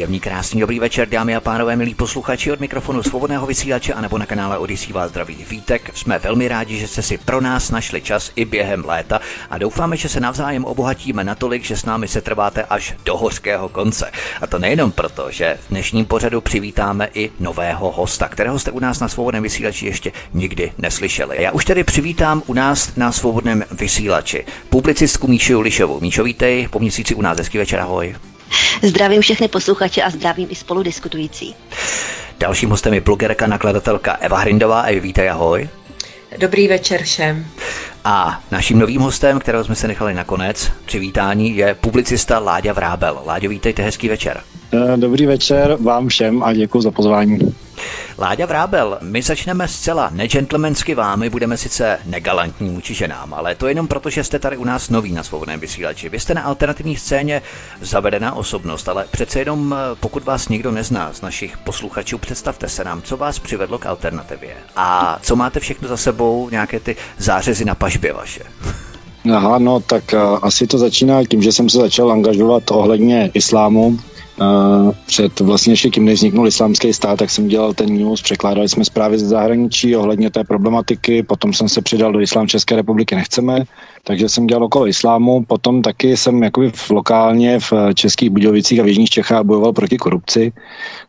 Příjemný, krásný, dobrý večer, dámy a pánové, milí posluchači od mikrofonu svobodného vysílače a nebo na kanále Odisí vás zdraví vítek. Jsme velmi rádi, že jste si pro nás našli čas i během léta a doufáme, že se navzájem obohatíme natolik, že s námi se trváte až do hořkého konce. A to nejenom proto, že v dnešním pořadu přivítáme i nového hosta, kterého jste u nás na svobodném vysílači ještě nikdy neslyšeli. Já už tedy přivítám u nás na svobodném vysílači publicistku Míšu Lišovou. Míšo, vítej, po měsíci u nás, hezký večer, ahoj. Zdravím všechny posluchače a zdravím i spoludiskutující. Dalším hostem je blogerka, nakladatelka Eva Hrindová. Evi, vítej, ahoj. Dobrý večer všem. A naším novým hostem, kterého jsme se nechali nakonec přivítání, je publicista Láďa Vrábel. Láďo, vítejte, hezký večer. Eh, dobrý večer vám všem a děkuji za pozvání. Láďa Vrábel, my začneme zcela negentlemansky vámi, budeme sice negalantní vůči ženám, ale to jenom proto, že jste tady u nás noví na svobodném vysílači. Vy jste na alternativní scéně zavedená osobnost, ale přece jenom eh, pokud vás někdo nezná z našich posluchačů, představte se nám, co vás přivedlo k alternativě a co máte všechno za sebou, nějaké ty zářezy na pažbě vaše. Aha, no tak uh, asi to začíná tím, že jsem se začal angažovat ohledně islámu, před vlastně ještě tím, než vzniknul islámský stát, tak jsem dělal ten news, překládali jsme zprávy ze zahraničí ohledně té problematiky, potom jsem se přidal do Islám České republiky. Nechceme, takže jsem dělal okolo islámu, potom taky jsem jakoby v lokálně v Českých Budějovicích a v Jižních Čechách bojoval proti korupci,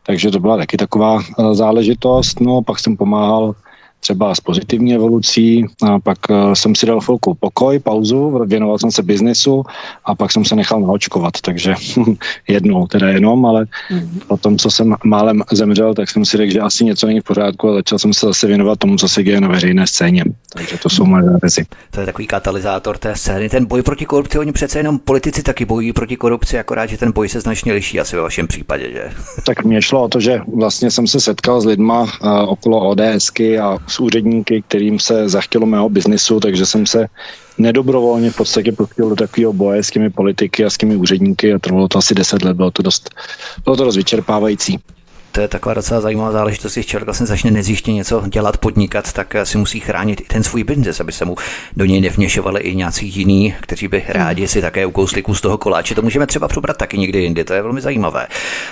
takže to byla taky taková e, záležitost, no pak jsem pomáhal třeba s pozitivní evolucí. A pak uh, jsem si dal chvilku pokoj, pauzu, věnoval jsem se biznesu a pak jsem se nechal naočkovat, takže jednou teda jenom, ale mm-hmm. potom, co jsem málem zemřel, tak jsem si řekl, že asi něco není v pořádku a začal jsem se zase věnovat tomu, co se děje na veřejné scéně. Takže to jsou moje věci. To je takový katalyzátor té scény. Ten boj proti korupci, oni přece jenom politici taky bojují proti korupci, akorát, že ten boj se značně liší asi ve vašem případě, že? Tak mě šlo o to, že vlastně jsem se setkal s lidma uh, okolo ODSky a s úředníky, kterým se zachtělo mého biznisu, takže jsem se nedobrovolně v podstatě pustil do takového boje s těmi politiky a s těmi úředníky a trvalo to asi 10 let, bylo to dost, bylo to dost vyčerpávající to je taková docela zajímavá záležitost, když člověk vlastně začne nezjištně něco dělat, podnikat, tak si musí chránit i ten svůj biznes, aby se mu do něj nevměšovali i nějací jiní, kteří by rádi si také ukousli kus toho koláče. To můžeme třeba probrat taky někdy jindy, to je velmi zajímavé.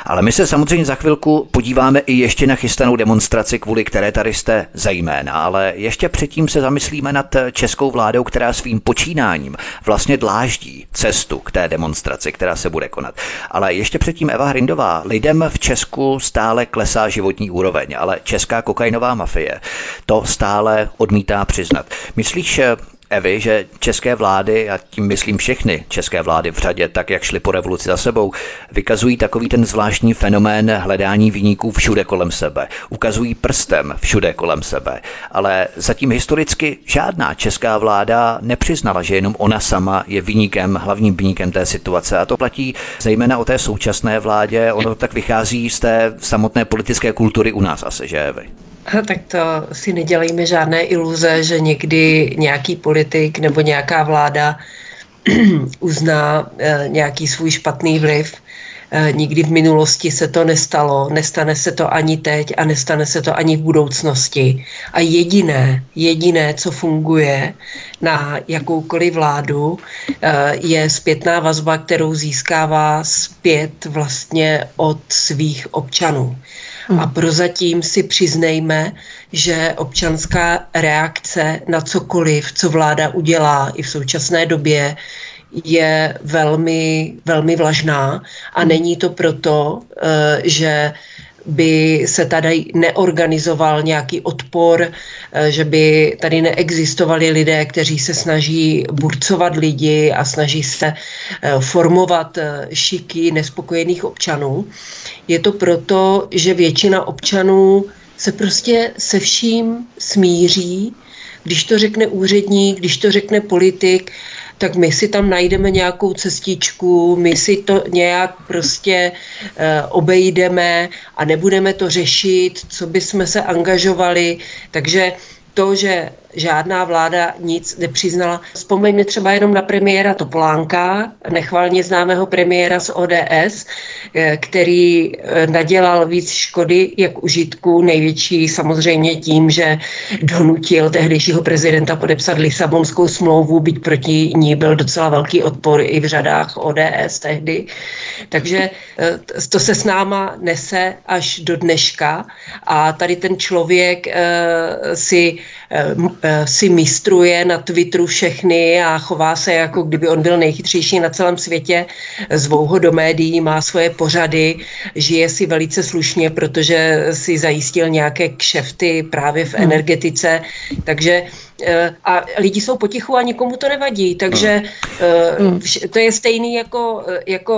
Ale my se samozřejmě za chvilku podíváme i ještě na chystanou demonstraci, kvůli které tady jste zejména, ale ještě předtím se zamyslíme nad českou vládou, která svým počínáním vlastně dláždí cestu k té demonstraci, která se bude konat. Ale ještě předtím Eva Hrindová, lidem v Česku stále stále klesá životní úroveň, ale česká kokainová mafie to stále odmítá přiznat. Myslíš, Evi, že české vlády, a tím myslím všechny české vlády v řadě, tak jak šly po revoluci za sebou, vykazují takový ten zvláštní fenomén hledání výniků všude kolem sebe. Ukazují prstem všude kolem sebe. Ale zatím historicky žádná česká vláda nepřiznala, že jenom ona sama je výnikem, hlavním výnikem té situace. A to platí zejména o té současné vládě. Ono tak vychází z té samotné politické kultury u nás asi, že Evi? Tak to si nedělejme žádné iluze, že někdy nějaký politik nebo nějaká vláda uzná eh, nějaký svůj špatný vliv. Eh, nikdy v minulosti se to nestalo, nestane se to ani teď a nestane se to ani v budoucnosti. A jediné, jediné, co funguje na jakoukoliv vládu, eh, je zpětná vazba, kterou získává zpět vlastně od svých občanů. A prozatím si přiznejme, že občanská reakce na cokoliv, co vláda udělá i v současné době, je velmi, velmi vlažná. A není to proto, eh, že by se tady neorganizoval nějaký odpor, eh, že by tady neexistovali lidé, kteří se snaží burcovat lidi a snaží se eh, formovat eh, šiky nespokojených občanů. Je to proto, že většina občanů se prostě se vším smíří, když to řekne úředník, když to řekne politik, tak my si tam najdeme nějakou cestičku, my si to nějak prostě e, obejdeme a nebudeme to řešit, co by jsme se angažovali. Takže to, že žádná vláda nic nepřiznala. Vzpomeňme třeba jenom na premiéra Topolánka, nechvalně známého premiéra z ODS, eh, který eh, nadělal víc škody jak užitku, největší samozřejmě tím, že donutil tehdejšího prezidenta podepsat Lisabonskou smlouvu, byť proti ní byl docela velký odpor i v řadách ODS tehdy. Takže eh, to se s náma nese až do dneška a tady ten člověk si si mistruje na Twitteru všechny a chová se jako kdyby on byl nejchytřejší na celém světě, zvou ho do médií, má svoje pořady, žije si velice slušně, protože si zajistil nějaké kšefty právě v hmm. energetice, takže Eh, a lidi jsou potichu a nikomu to nevadí, takže no. Hmm. to je stejný jako, eh, jako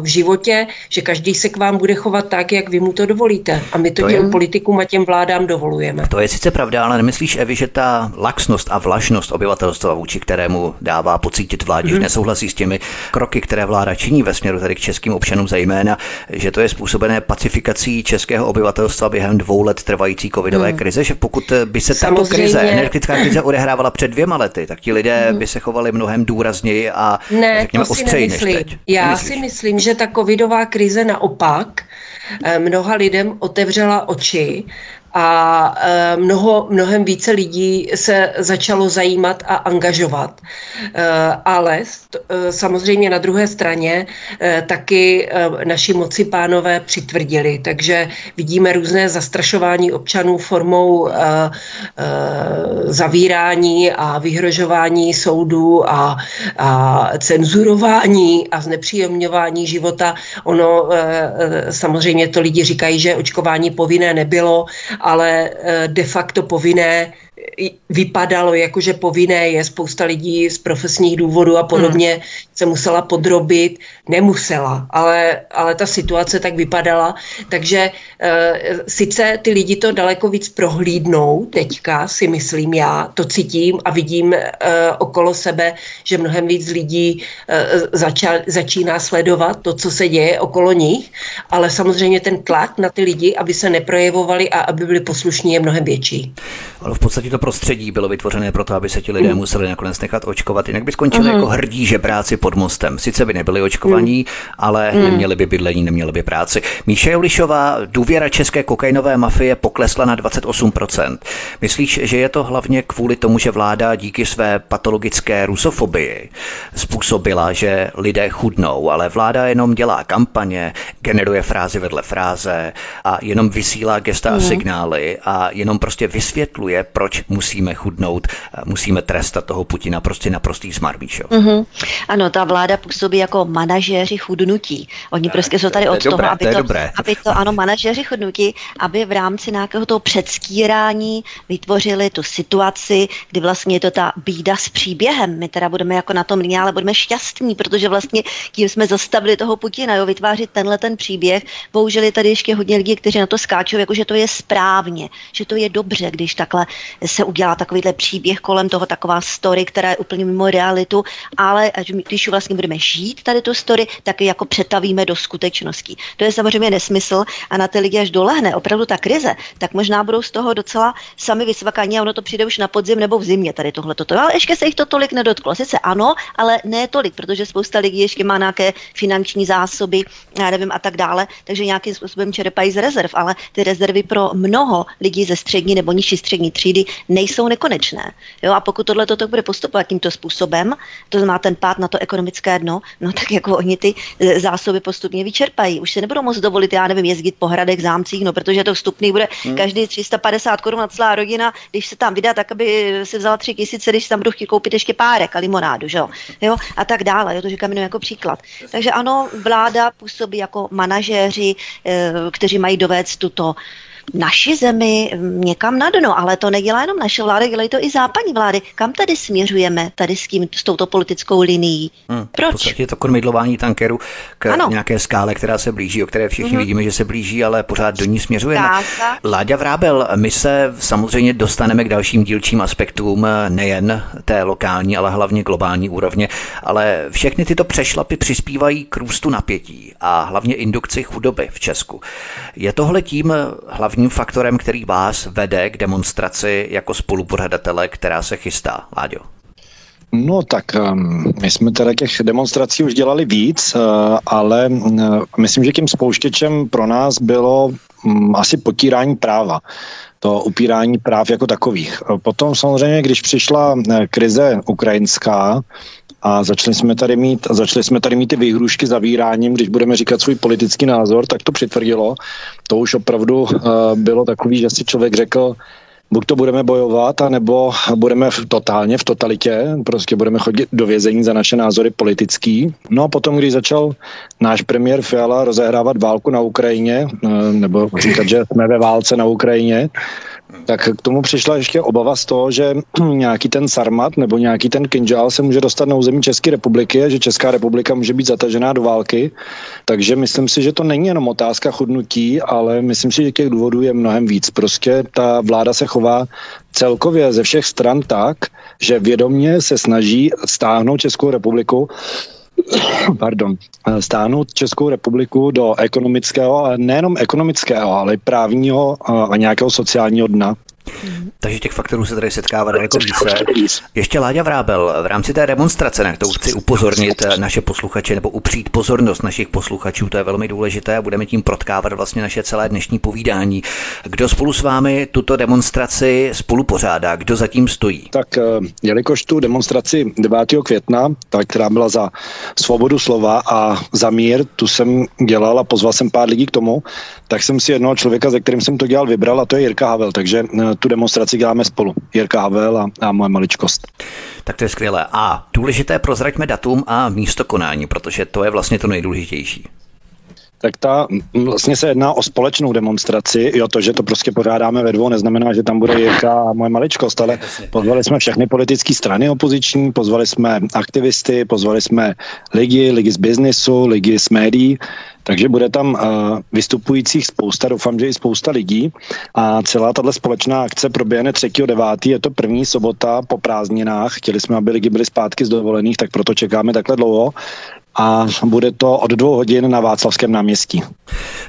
v životě, že každý se k vám bude chovat tak, jak vy mu to dovolíte. A my to, to těm je... politikům a těm vládám dovolujeme. To je sice pravda, ale nemyslíš, Evi, že ta laxnost a vlažnost obyvatelstva, vůči kterému dává pocítit vládě, hmm. že nesouhlasí s těmi kroky, které vláda činí ve směru tady k českým občanům zejména, že to je způsobené pacifikací českého obyvatelstva během dvou let trvající covidové hmm. krize, že pokud by se tato krize, energetická krize odehrávala před dvěma lety, tak ti lidé hmm. by se chovali mnohem důrazněji a ne, řekněme to si ostřeji než teď. Já Nemyslíš? si myslím, že ta covidová krize naopak eh, mnoha lidem otevřela oči a e, mnoho, mnohem více lidí se začalo zajímat a angažovat. E, ale e, samozřejmě na druhé straně taky naši moci pánové přitvrdili, takže vidíme různé zastrašování občanů formou zavírání a vyhrožování soudů a, a cenzurování a znepříjemňování života. Ono samozřejmě to lidi říkají, že očkování povinné nebylo, ale eh, de facto povinné vypadalo jako, že povinné je spousta lidí z profesních důvodů a podobně hmm. se musela podrobit. Nemusela, ale, ale ta situace tak vypadala. Takže e, sice ty lidi to daleko víc prohlídnou teďka, si myslím já, to cítím a vidím e, okolo sebe, že mnohem víc lidí e, začal, začíná sledovat to, co se děje okolo nich, ale samozřejmě ten tlak na ty lidi, aby se neprojevovali a aby byli poslušní, je mnohem větší. Ale v podstatě to prostředí bylo vytvořené proto, aby se ti lidé mm. museli nakonec nechat očkovat, jinak by skončili mm. jako hrdí žebráci pod mostem. Sice by nebyli očkovaní, mm. ale mm. neměli by bydlení, neměli by práci. Míše Julišová, důvěra české kokainové mafie poklesla na 28%. Myslíš, že je to hlavně kvůli tomu, že vláda díky své patologické rusofobii způsobila, že lidé chudnou, ale vláda jenom dělá kampaně, generuje frázy vedle fráze a jenom vysílá gesta mm. a signály a jenom prostě vysvětluje, proč musíme chudnout, musíme trestat toho Putina, prostě naprostý zmar, Mm-hmm. Ano, ta vláda působí jako manažéři chudnutí. Oni tak, prostě jsou tady od to toho, aby, to, dobré. aby to, ano, manažéři chudnutí, aby v rámci nějakého toho předskírání vytvořili tu situaci, kdy vlastně je to ta bída s příběhem. My teda budeme jako na tom ale budeme šťastní, protože vlastně tím jsme zastavili toho Putina, jo, vytvářet tenhle ten příběh. Bohužel je tady ještě hodně lidí, kteří na to skáčou, jako že to je správně, že to je dobře, když takhle se udělá takovýhle příběh kolem toho, taková story, která je úplně mimo realitu, ale když vlastně budeme žít tady tu story, tak ji jako přetavíme do skutečnosti. To je samozřejmě nesmysl a na ty lidi, až dolehne opravdu ta krize, tak možná budou z toho docela sami vysvakaní a ono to přijde už na podzim nebo v zimě tady tohle. Ale ještě se jich to tolik nedotklo. Sice ano, ale ne tolik, protože spousta lidí ještě má nějaké finanční zásoby, já nevím, a tak dále, takže nějakým způsobem čerpají z rezerv, ale ty rezervy pro mnoho lidí ze střední nebo nižší střední třídy nejsou nekonečné. Jo, a pokud tohle to bude postupovat tímto způsobem, to znamená ten pád na to ekonomické dno, no tak jako oni ty e, zásoby postupně vyčerpají. Už se nebudou moct dovolit, já nevím, jezdit po hradech, zámcích, no protože to vstupný bude hmm. každý 350 korun na celá rodina, když se tam vydá, tak aby si vzala tři tisíce, když tam budu chtít koupit ještě párek a limonádu, že jo? jo? A tak dále, jo, to říkám jenom jako příklad. Takže ano, vláda působí jako manažéři, e, kteří mají dovést tuto naši zemi někam na dno, ale to nedělá jenom naše vlády, dělají to i západní vlády. Kam tady směřujeme tady s, tím, s touto politickou linií? Hmm, Proč? V podstatě je to kormidlování tankeru k ano. nějaké skále, která se blíží, o které všichni mm-hmm. vidíme, že se blíží, ale pořád do ní směřujeme. Káza. Láďa Vrábel, my se samozřejmě dostaneme k dalším dílčím aspektům nejen té lokální, ale hlavně globální úrovně, ale všechny tyto přešlapy přispívají k růstu napětí a hlavně indukci chudoby v Česku. Je tohle tím hlavně hlavním faktorem, který vás vede k demonstraci jako spolupořadatele, která se chystá, Láďo? No tak um, my jsme teda těch demonstrací už dělali víc, uh, ale uh, myslím, že tím spouštěčem pro nás bylo um, asi potírání práva to upírání práv jako takových. Potom samozřejmě, když přišla uh, krize ukrajinská, a začali jsme tady mít, začali jsme tady mít ty výhrušky zavíráním, když budeme říkat svůj politický názor, tak to přitvrdilo. To už opravdu uh, bylo takový, že si člověk řekl, buď to budeme bojovat, anebo budeme v, totálně v totalitě, prostě budeme chodit do vězení za naše názory politický. No a potom, když začal náš premiér Fiala rozehrávat válku na Ukrajině, eh, nebo říkat, že jsme ve válce na Ukrajině, tak k tomu přišla ještě obava z toho, že nějaký ten sarmat nebo nějaký ten kinžál se může dostat na území České republiky a že Česká republika může být zatažená do války. Takže myslím si, že to není jenom otázka chudnutí, ale myslím si, že těch důvodů je mnohem víc. Prostě ta vláda se chová celkově ze všech stran tak, že vědomně se snaží stáhnout Českou republiku pardon, stáhnout Českou republiku do ekonomického, ale nejenom ekonomického, ale právního a nějakého sociálního dna. Takže těch faktorů se tady setkává daleko více. Ještě Láďa Vrábel, v rámci té demonstrace, na kterou chci upozornit naše posluchače nebo upřít pozornost našich posluchačů, to je velmi důležité a budeme tím protkávat vlastně naše celé dnešní povídání. Kdo spolu s vámi tuto demonstraci spolu pořádá? Kdo zatím stojí? Tak eh, jelikož tu demonstraci 9. května, ta, která byla za svobodu slova a za mír, tu jsem dělal a pozval jsem pár lidí k tomu, tak jsem si jednoho člověka, ze kterým jsem to dělal, vybral a to je Jirka Havel. Takže eh, tu demonstraci děláme spolu. Jirka Havel a, a moje maličkost. Tak to je skvělé. A důležité prozraďme datum a místo konání, protože to je vlastně to nejdůležitější tak ta vlastně se jedná o společnou demonstraci. Jo, to, že to prostě pořádáme ve dvou, neznamená, že tam bude Jirka a moje maličkost, ale pozvali jsme všechny politické strany opoziční, pozvali jsme aktivisty, pozvali jsme lidi, lidi z biznesu, lidi z médií, takže bude tam uh, vystupujících spousta, doufám, že i spousta lidí. A celá tato společná akce proběhne 3.9. Je to první sobota po prázdninách. Chtěli jsme, aby lidi byli zpátky z dovolených, tak proto čekáme takhle dlouho a bude to od dvou hodin na Václavském náměstí.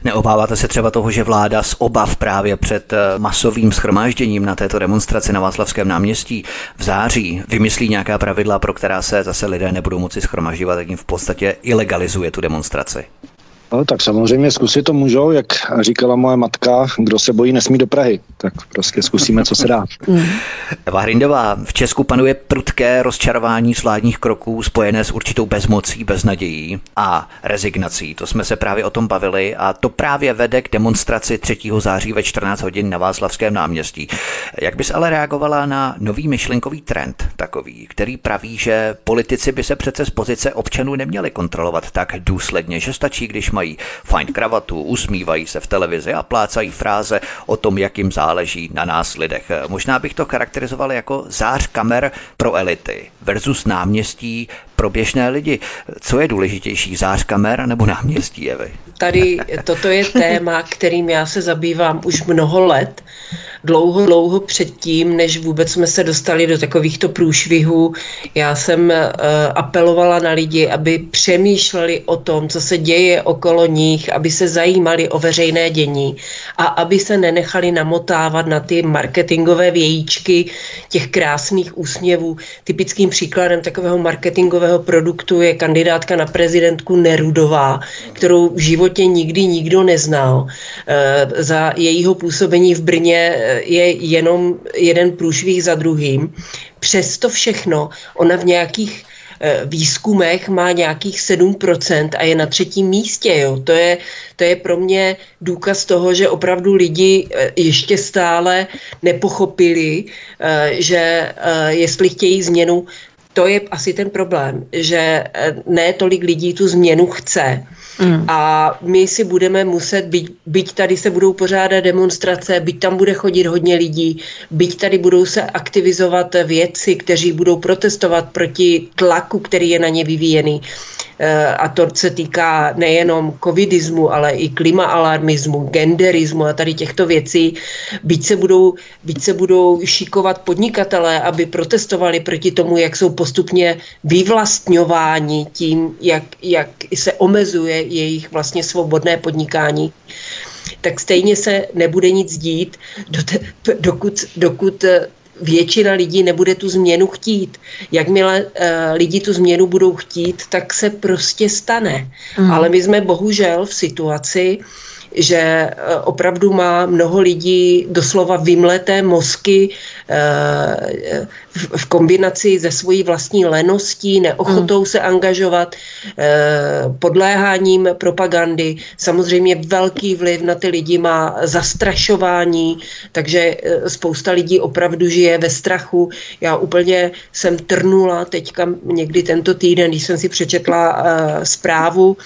Neobáváte se třeba toho, že vláda z obav právě před eh, masovým schromážděním na této demonstraci na Václavském náměstí v září vymyslí nějaká pravidla, pro která se zase lidé nebudou moci schromažďovat, tak jim v podstatě ilegalizuje tu demonstraci? No, tak samozřejmě zkusit to můžou, jak říkala moje matka, kdo se bojí, nesmí do Prahy. Tak prostě zkusíme, co se dá. Eva Hrindová, v Česku panuje prudké rozčarování z vládních kroků spojené s určitou bezmocí, beznadějí a rezignací. To jsme se právě o tom bavili a to právě vede k demonstraci 3. září ve 14 hodin na Václavském náměstí. Jak bys ale reagovala na nový myšlenkový trend takový, který praví, že politici by se přece z pozice občanů neměli kontrolovat tak důsledně, že stačí, když mají mají fajn kravatu, usmívají se v televizi a plácají fráze o tom, jak jim záleží na nás lidech. Možná bych to charakterizoval jako zář kamer pro elity versus náměstí pro běžné lidi. Co je důležitější, zář kamer nebo náměstí, Evy? Tady toto je téma, kterým já se zabývám už mnoho let dlouho, dlouho předtím, než vůbec jsme se dostali do takovýchto průšvihů. Já jsem uh, apelovala na lidi, aby přemýšleli o tom, co se děje okolo nich, aby se zajímali o veřejné dění a aby se nenechali namotávat na ty marketingové vějíčky těch krásných úsměvů. Typickým příkladem takového marketingového produktu je kandidátka na prezidentku Nerudová, kterou v životě nikdy nikdo neznal. Uh, za jejího působení v Brně je jenom jeden průšvih za druhým. Přesto všechno ona v nějakých eh, výzkumech má nějakých 7% a je na třetím místě. Jo. To, je, to je pro mě důkaz toho, že opravdu lidi eh, ještě stále nepochopili, eh, že jestli chtějí změnu, to je asi ten problém, že ne tolik lidí tu změnu chce, Mm. A my si budeme muset, byť, byť tady se budou pořádat demonstrace, byť tam bude chodit hodně lidí, byť tady budou se aktivizovat věci, kteří budou protestovat proti tlaku, který je na ně vyvíjený. Eh, a to se týká nejenom covidismu, ale i klimaalarmismu, genderismu a tady těchto věcí. Byť se budou, byť se budou šikovat podnikatelé, aby protestovali proti tomu, jak jsou postupně vyvlastňováni tím, jak, jak se omezuje jejich vlastně svobodné podnikání tak stejně se nebude nic dít, dokud, dokud většina lidí nebude tu změnu chtít. Jakmile uh, lidi tu změnu budou chtít, tak se prostě stane. Mm. Ale my jsme bohužel v situaci, že eh, opravdu má mnoho lidí doslova vymleté mozky eh, v kombinaci se svojí vlastní leností, neochotou hmm. se angažovat, eh, podléháním propagandy. Samozřejmě velký vliv na ty lidi má zastrašování, takže spousta lidí opravdu žije ve strachu. Já úplně jsem trnula teďka někdy tento týden, když jsem si přečetla zprávu,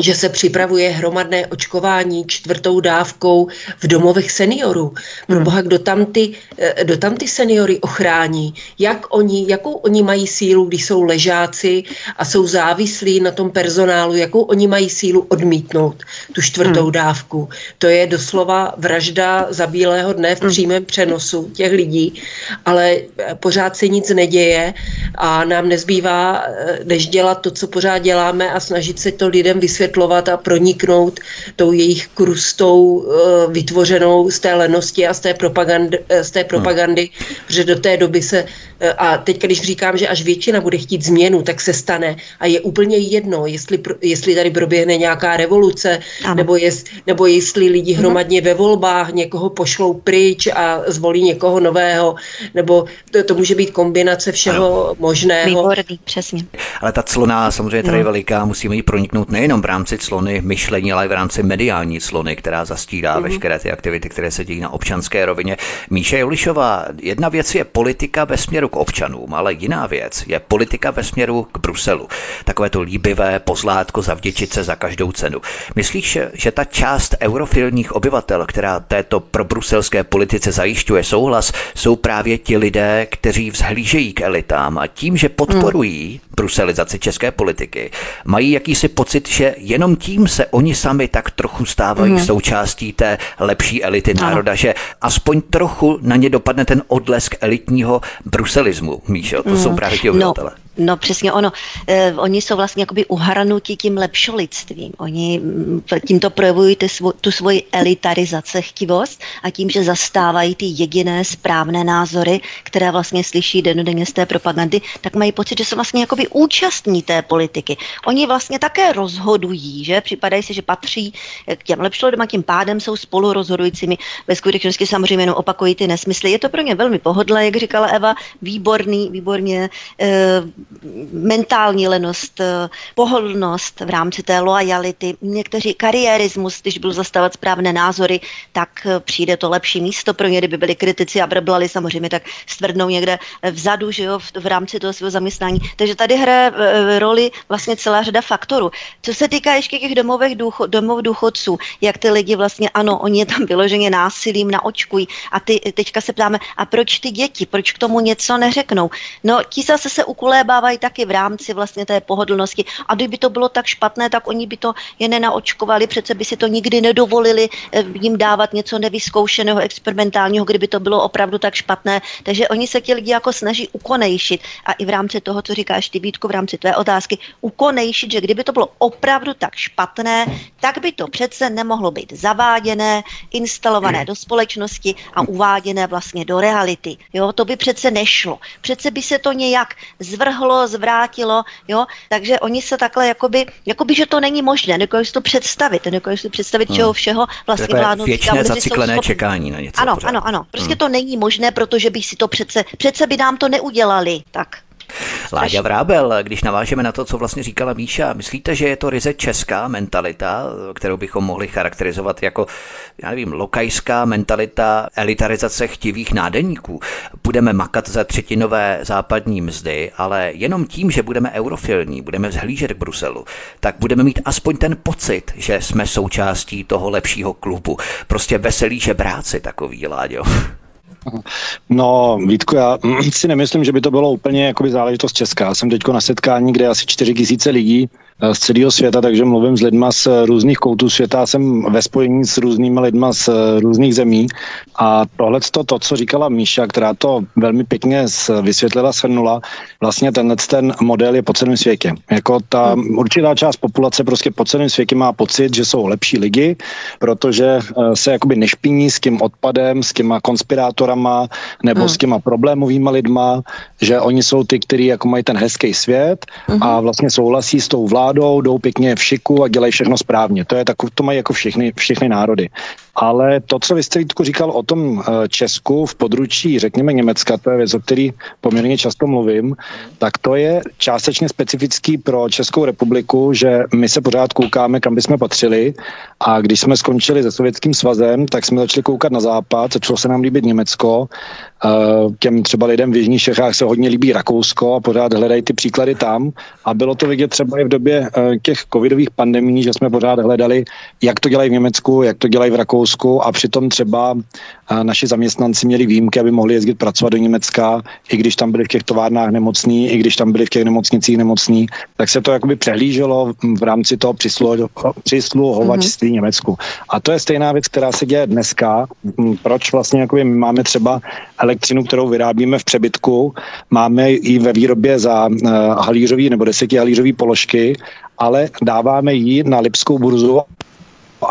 že se připravuje hromadné očkování čtvrtou dávkou v domovech seniorů. Pro hmm. boha, kdo tam ty, eh, kdo tam ty seniory ochrání? Jak oni, jakou oni mají sílu, když jsou ležáci a jsou závislí na tom personálu, jakou oni mají sílu odmítnout tu čtvrtou hmm. dávku? To je doslova vražda za bílého dne v hmm. přímém přenosu těch lidí, ale eh, pořád se nic neděje a nám nezbývá, eh, než dělat to, co pořád děláme a snažit se to lidem vysvětlit vysvětlovat a proniknout tou jejich krustou eh, vytvořenou z té lenosti a z té propagandy, eh, z té propagandy hmm. protože do té doby se, eh, a teď když říkám, že až většina bude chtít změnu, tak se stane a je úplně jedno, jestli, jestli tady proběhne nějaká revoluce, nebo, jest, nebo jestli lidi mhm. hromadně ve volbách někoho pošlou pryč a zvolí někoho nového, nebo to, to může být kombinace všeho ano. možného. Výborný, přesně. Ale ta clona samozřejmě tady no. veliká, musíme ji proniknout nejenom v rámci clony myšlení, ale i v rámci mediální clony, která zastírá mm-hmm. veškeré ty aktivity, které se dějí na občanské rovině. Míše Julišová, jedna věc je politika ve směru k občanům, ale jiná věc je politika ve směru k Bruselu. Takové to líbivé pozlátko zavděčit se za každou cenu. Myslíš, že ta část eurofilních obyvatel, která této probruselské politice zajišťuje souhlas, jsou právě ti lidé, kteří vzhlížejí k elitám a tím, že podporují mm. bruselizaci české politiky, mají jakýsi pocit, že jenom tím se oni sami tak trochu stávají mm. součástí té lepší elity národa, ano. že aspoň trochu na ně dopadne ten odlesk elitního bruselismu, Míšo. To mm. jsou právě ti obyvatele. No. No přesně ono. Eh, oni jsou vlastně jakoby uhrnuti tím lepšolidstvím. Oni mm, tímto projevují ty svo, tu svoji elitarizace, chtivost a tím, že zastávají ty jediné správné názory, které vlastně slyší denodenně z té propagandy, tak mají pocit, že jsou vlastně jakoby účastní té politiky. Oni vlastně také rozhodují, že připadají si, že patří k těm lepšolidům a tím pádem jsou spolu rozhodujícími. Ve skutečnosti samozřejmě jenom opakují ty nesmysly. Je to pro ně velmi pohodlné, jak říkala Eva, výborný, výborně eh, mentální lenost, eh, pohodlnost v rámci té loajality, někteří kariérismus, když budou zastávat správné názory, tak eh, přijde to lepší místo pro ně, kdyby byli kritici a brblali samozřejmě, tak stvrdnou někde vzadu, že jo, v, v rámci toho svého zaměstnání. Takže tady hraje eh, roli vlastně celá řada faktorů. Co se týká ještě těch domových důcho, domov důchodců, jak ty lidi vlastně, ano, oni je tam vyloženě násilím naočkují a ty, teďka se ptáme, a proč ty děti, proč k tomu něco neřeknou? No, ti zase se ukolébá vyčerpávají taky v rámci vlastně té pohodlnosti. A kdyby to bylo tak špatné, tak oni by to je nenaočkovali, přece by si to nikdy nedovolili eh, jim dávat něco nevyzkoušeného, experimentálního, kdyby to bylo opravdu tak špatné. Takže oni se ti lidi jako snaží ukonejšit. A i v rámci toho, co říkáš ty Vítku, v rámci tvé otázky, ukonejšit, že kdyby to bylo opravdu tak špatné, tak by to přece nemohlo být zaváděné, instalované do společnosti a uváděné vlastně do reality. Jo, to by přece nešlo. Přece by se to nějak zvrhlo zvrhlo, zvrátilo, jo, takže oni se takhle jakoby, jakoby, že to není možné, nedokážu si to představit, nedokážu si představit, hmm. čeho všeho vlastně vládnou. Věčné zaciklené čekání na něco. Ano, pořád. ano, ano, prostě hmm. to není možné, protože by si to přece, přece by nám to neudělali, tak. Láďa Vrábel, když navážeme na to, co vlastně říkala Míša, myslíte, že je to ryze česká mentalita, kterou bychom mohli charakterizovat jako, já nevím, lokajská mentalita elitarizace chtivých nádeníků? Budeme makat za třetinové západní mzdy, ale jenom tím, že budeme eurofilní, budeme vzhlížet k Bruselu, tak budeme mít aspoň ten pocit, že jsme součástí toho lepšího klubu. Prostě veselí žebráci takový, Láďo. No, Vítko, já si nemyslím, že by to bylo úplně jakoby záležitost česká. Jsem teď na setkání, kde asi 4 tisíce lidí z celého světa, takže mluvím s lidma z různých koutů světa, jsem ve spojení s různými lidma z různých zemí a tohle to, to, co říkala Míša, která to velmi pěkně vysvětlila, shrnula, vlastně tenhle ten model je po celém světě. Jako ta určitá část populace prostě po celém světě má pocit, že jsou lepší lidi, protože eh, se jakoby nešpiní s tím odpadem, s těma konspirátorama nebo hmm. s těma problémovými lidma, že oni jsou ty, kteří jako mají ten hezký svět hmm. a vlastně souhlasí s tou vládou, jdou pěkně v šiku a dělají všechno správně. To je tak, to mají jako všechny, všechny národy. Ale to, co vy jste Vítku říkal o tom eh, Česku v područí, řekněme Německa, to je věc, o který poměrně často mluvím, tak to je částečně specifický pro Českou republiku, že my se pořád koukáme, kam bychom patřili. A když jsme skončili se Sovětským svazem, tak jsme začali koukat na západ, začalo se nám líbit Německo, eh, těm třeba lidem v Jižních Čechách se hodně líbí Rakousko a pořád hledají ty příklady tam. A bylo to vidět třeba i v době eh, těch covidových pandemí, že jsme pořád hledali, jak to dělají v Německu, jak to dělají v Rakousku a přitom třeba naši zaměstnanci měli výjimky, aby mohli jezdit pracovat do Německa, i když tam byli v těch továrnách nemocní, i když tam byli v těch nemocnicích nemocní, tak se to jakoby přehlíželo v rámci toho přisluhovačství mm-hmm. Německu. A to je stejná věc, která se děje dneska. Proč vlastně jakoby my máme třeba elektřinu, kterou vyrábíme v přebytku, máme ji ve výrobě za uh, halířový nebo desetihalířový položky, ale dáváme ji na Lipskou burzu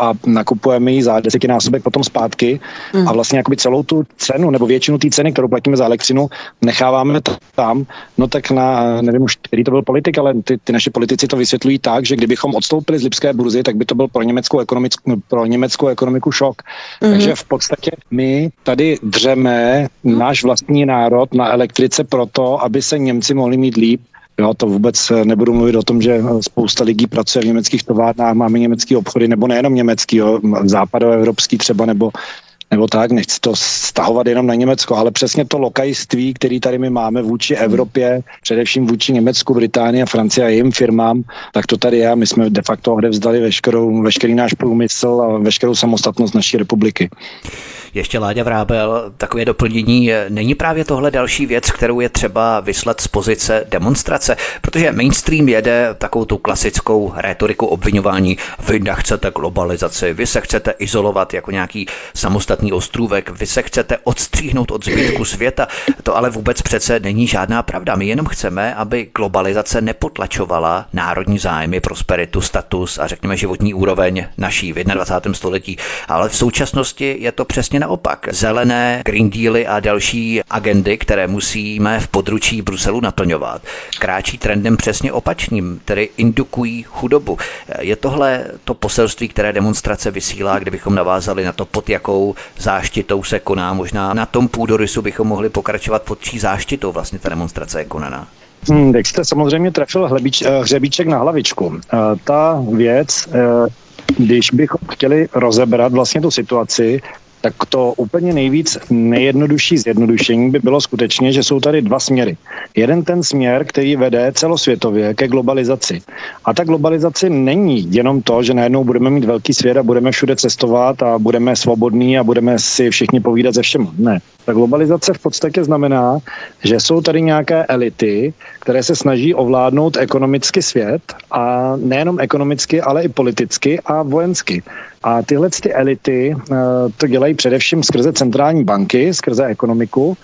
a nakupujeme ji za desetinásobek potom zpátky mm. a vlastně jakoby celou tu cenu nebo většinu té ceny, kterou platíme za elektřinu, necháváme tam, no tak na, nevím už, který to byl politik, ale ty, ty naše politici to vysvětlují tak, že kdybychom odstoupili z Lipské burzy, tak by to byl pro německou, ekonomickou, pro německou ekonomiku šok. Mm. Takže v podstatě my tady dřeme náš vlastní národ na elektrice proto, aby se Němci mohli mít líp Jo, to vůbec eh, nebudu mluvit o tom, že eh, spousta lidí pracuje v německých továrnách, máme německý obchody, nebo nejenom německý, jo, západoevropský třeba, nebo nebo tak, nechci to stahovat jenom na Německo, ale přesně to lokajství, který tady my máme vůči Evropě, především vůči Německu, Británii a Francii a jejím firmám, tak to tady je. My jsme de facto odevzdali veškerou, veškerý náš průmysl a veškerou samostatnost naší republiky. Ještě Láďa Vrábel, takové doplnění. Není právě tohle další věc, kterou je třeba vyslat z pozice demonstrace? Protože mainstream jede takovou tu klasickou rétoriku obvinování. Vy nechcete globalizaci, vy se chcete izolovat jako nějaký samostatný ostrůvek, vy se chcete odstříhnout od zbytku světa. To ale vůbec přece není žádná pravda. My jenom chceme, aby globalizace nepotlačovala národní zájmy, prosperitu, status a řekněme životní úroveň naší v 21. století. Ale v současnosti je to přesně naopak. Zelené, Green Dealy a další agendy, které musíme v područí Bruselu naplňovat, kráčí trendem přesně opačným, tedy indukují chudobu. Je tohle to poselství, které demonstrace vysílá, kdybychom navázali na to, pod jakou záštitou se koná. Možná na tom půdorysu bychom mohli pokračovat pod čí záštitou vlastně ta demonstrace je konaná. Hmm, tak jste samozřejmě trefil hlebič, eh, hřebíček na hlavičku. Uh, ta věc, uh, když bychom chtěli rozebrat vlastně tu situaci, tak to úplně nejvíc nejjednodušší zjednodušení by bylo skutečně, že jsou tady dva směry. Jeden ten směr, který vede celosvětově ke globalizaci. A ta globalizace není jenom to, že najednou budeme mít velký svět a budeme všude cestovat a budeme svobodní a budeme si všichni povídat ze všem. Ne. Ta globalizace v podstatě znamená, že jsou tady nějaké elity, které se snaží ovládnout ekonomicky svět a nejenom ekonomicky, ale i politicky a vojensky. A tyhle ty elity uh, to dělají především skrze centrální banky, skrze ekonomiku,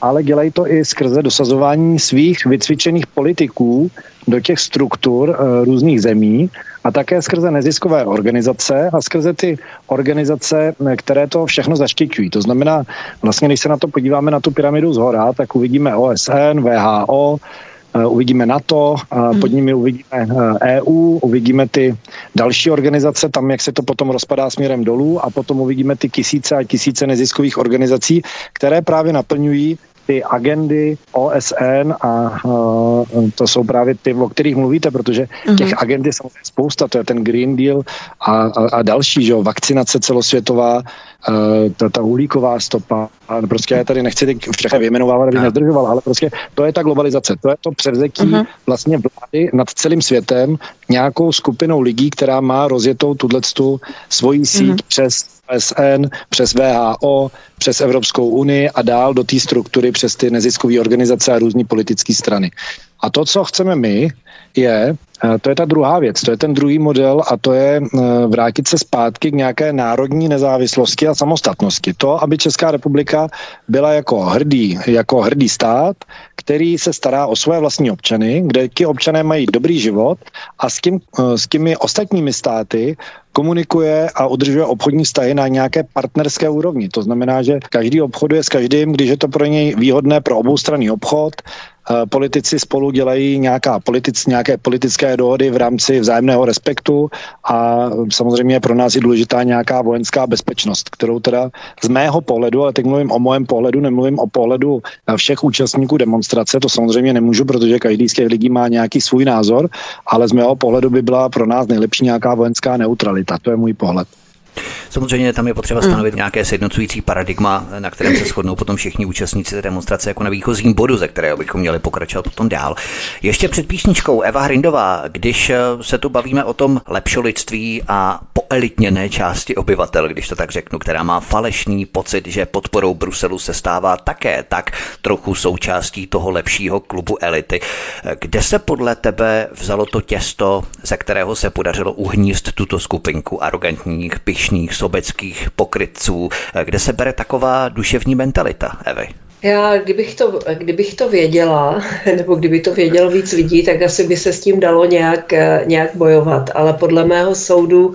ale dělají to i skrze dosazování svých vycvičených politiků do těch struktur uh, různých zemí a také skrze neziskové organizace a skrze ty organizace, které to všechno zaštiťují. To znamená, vlastně, když se na to podíváme na tu pyramidu z hora, tak uvidíme OSN, VHO, Eh, uvidíme NATO, hmm. pod nimi uvidíme EU, eh, e uvidíme ty další organizace, tam jak se to potom rozpadá směrem dolů a potom uvidíme ty tisíce a tisíce neziskových organizací, které právě naplňují ty agendy OSN a uh, to jsou právě ty, o kterých mluvíte, protože uh-huh. těch agend je samozřejmě spousta, to je ten Green Deal a, a, a další, že jo, vakcinace celosvětová, uh, ta, ta uhlíková stopa, a prostě já tady nechci teď všechny vyjmenovávat, aby nezdržoval, ale prostě to je ta globalizace, to je to převzetí uh-huh. vlastně vlády nad celým světem nějakou skupinou lidí, která má rozjetou tuhle svoji síť uh-huh. přes OSN, přes VHO, přes Evropskou unii a dál do té struktury přes ty neziskové organizace a různé politické strany. A to, co chceme my, je, to je ta druhá věc, to je ten druhý model a to je eh, vrátit se zpátky k nějaké národní nezávislosti a samostatnosti. To, aby Česká republika byla jako hrdý, jako hrdý stát, který se stará o své vlastní občany, kde ti občané mají dobrý život a s, tím, eh, s těmi ostatními státy komunikuje a udržuje obchodní vztahy na nějaké partnerské úrovni. To znamená, že každý obchoduje s každým, když je to pro něj výhodné pro oboustranný obchod, Eh, politici spolu dělají nějaká politic, nějaké politické dohody v rámci vzájemného respektu a samozřejmě pro nás je důležitá nějaká vojenská bezpečnost, kterou teda z mého pohledu, ale teď mluvím o mém pohledu, nemluvím o pohledu všech účastníků demonstrace, to samozřejmě nemůžu, protože každý z těch lidí má nějaký svůj názor, ale z mého pohledu by byla pro nás nejlepší nějaká vojenská neutralita. To je můj pohled. Samozřejmě tam je potřeba hmm. stanovit mm. nějaké sjednocující paradigma, na kterém se shodnou potom všichni účastníci té demonstrace jako na výchozím bodu, ze kterého bychom měli pokračovat potom dál. Ještě před písničkou Eva Hrindová, když eh, se tu bavíme o tom lepšolidství a poelitněné části obyvatel, když to tak řeknu, která má falešný pocit, že podporou Bruselu se stává také tak trochu součástí toho lepšího klubu elity. Kde se podle tebe vzalo to těsto, ze kterého se podařilo uhníst tuto skupinku arrogantních, pyšných, sobeckých pokrytců? Kde se bere taková duševní mentalita, Evy? Já, kdybych to, kdybych to věděla, nebo kdyby to vědělo víc lidí, tak asi by se s tím dalo nějak, nějak bojovat. Ale podle mého soudu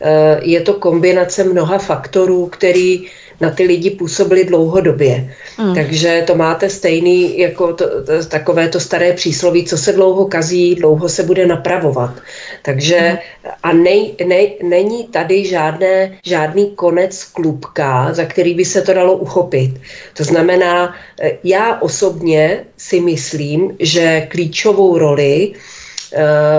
eh, je to kombinace mnoha faktorů, který na ty lidi působily dlouhodobě. Mm. Takže to máte stejný jako to, to, takové to staré přísloví, co se dlouho kazí, dlouho se bude napravovat. Takže mm. a nej, nej, není tady žádné, žádný konec klubka, za který by se to dalo uchopit. To znamená, eh, já osobně si myslím, že klíčovou roli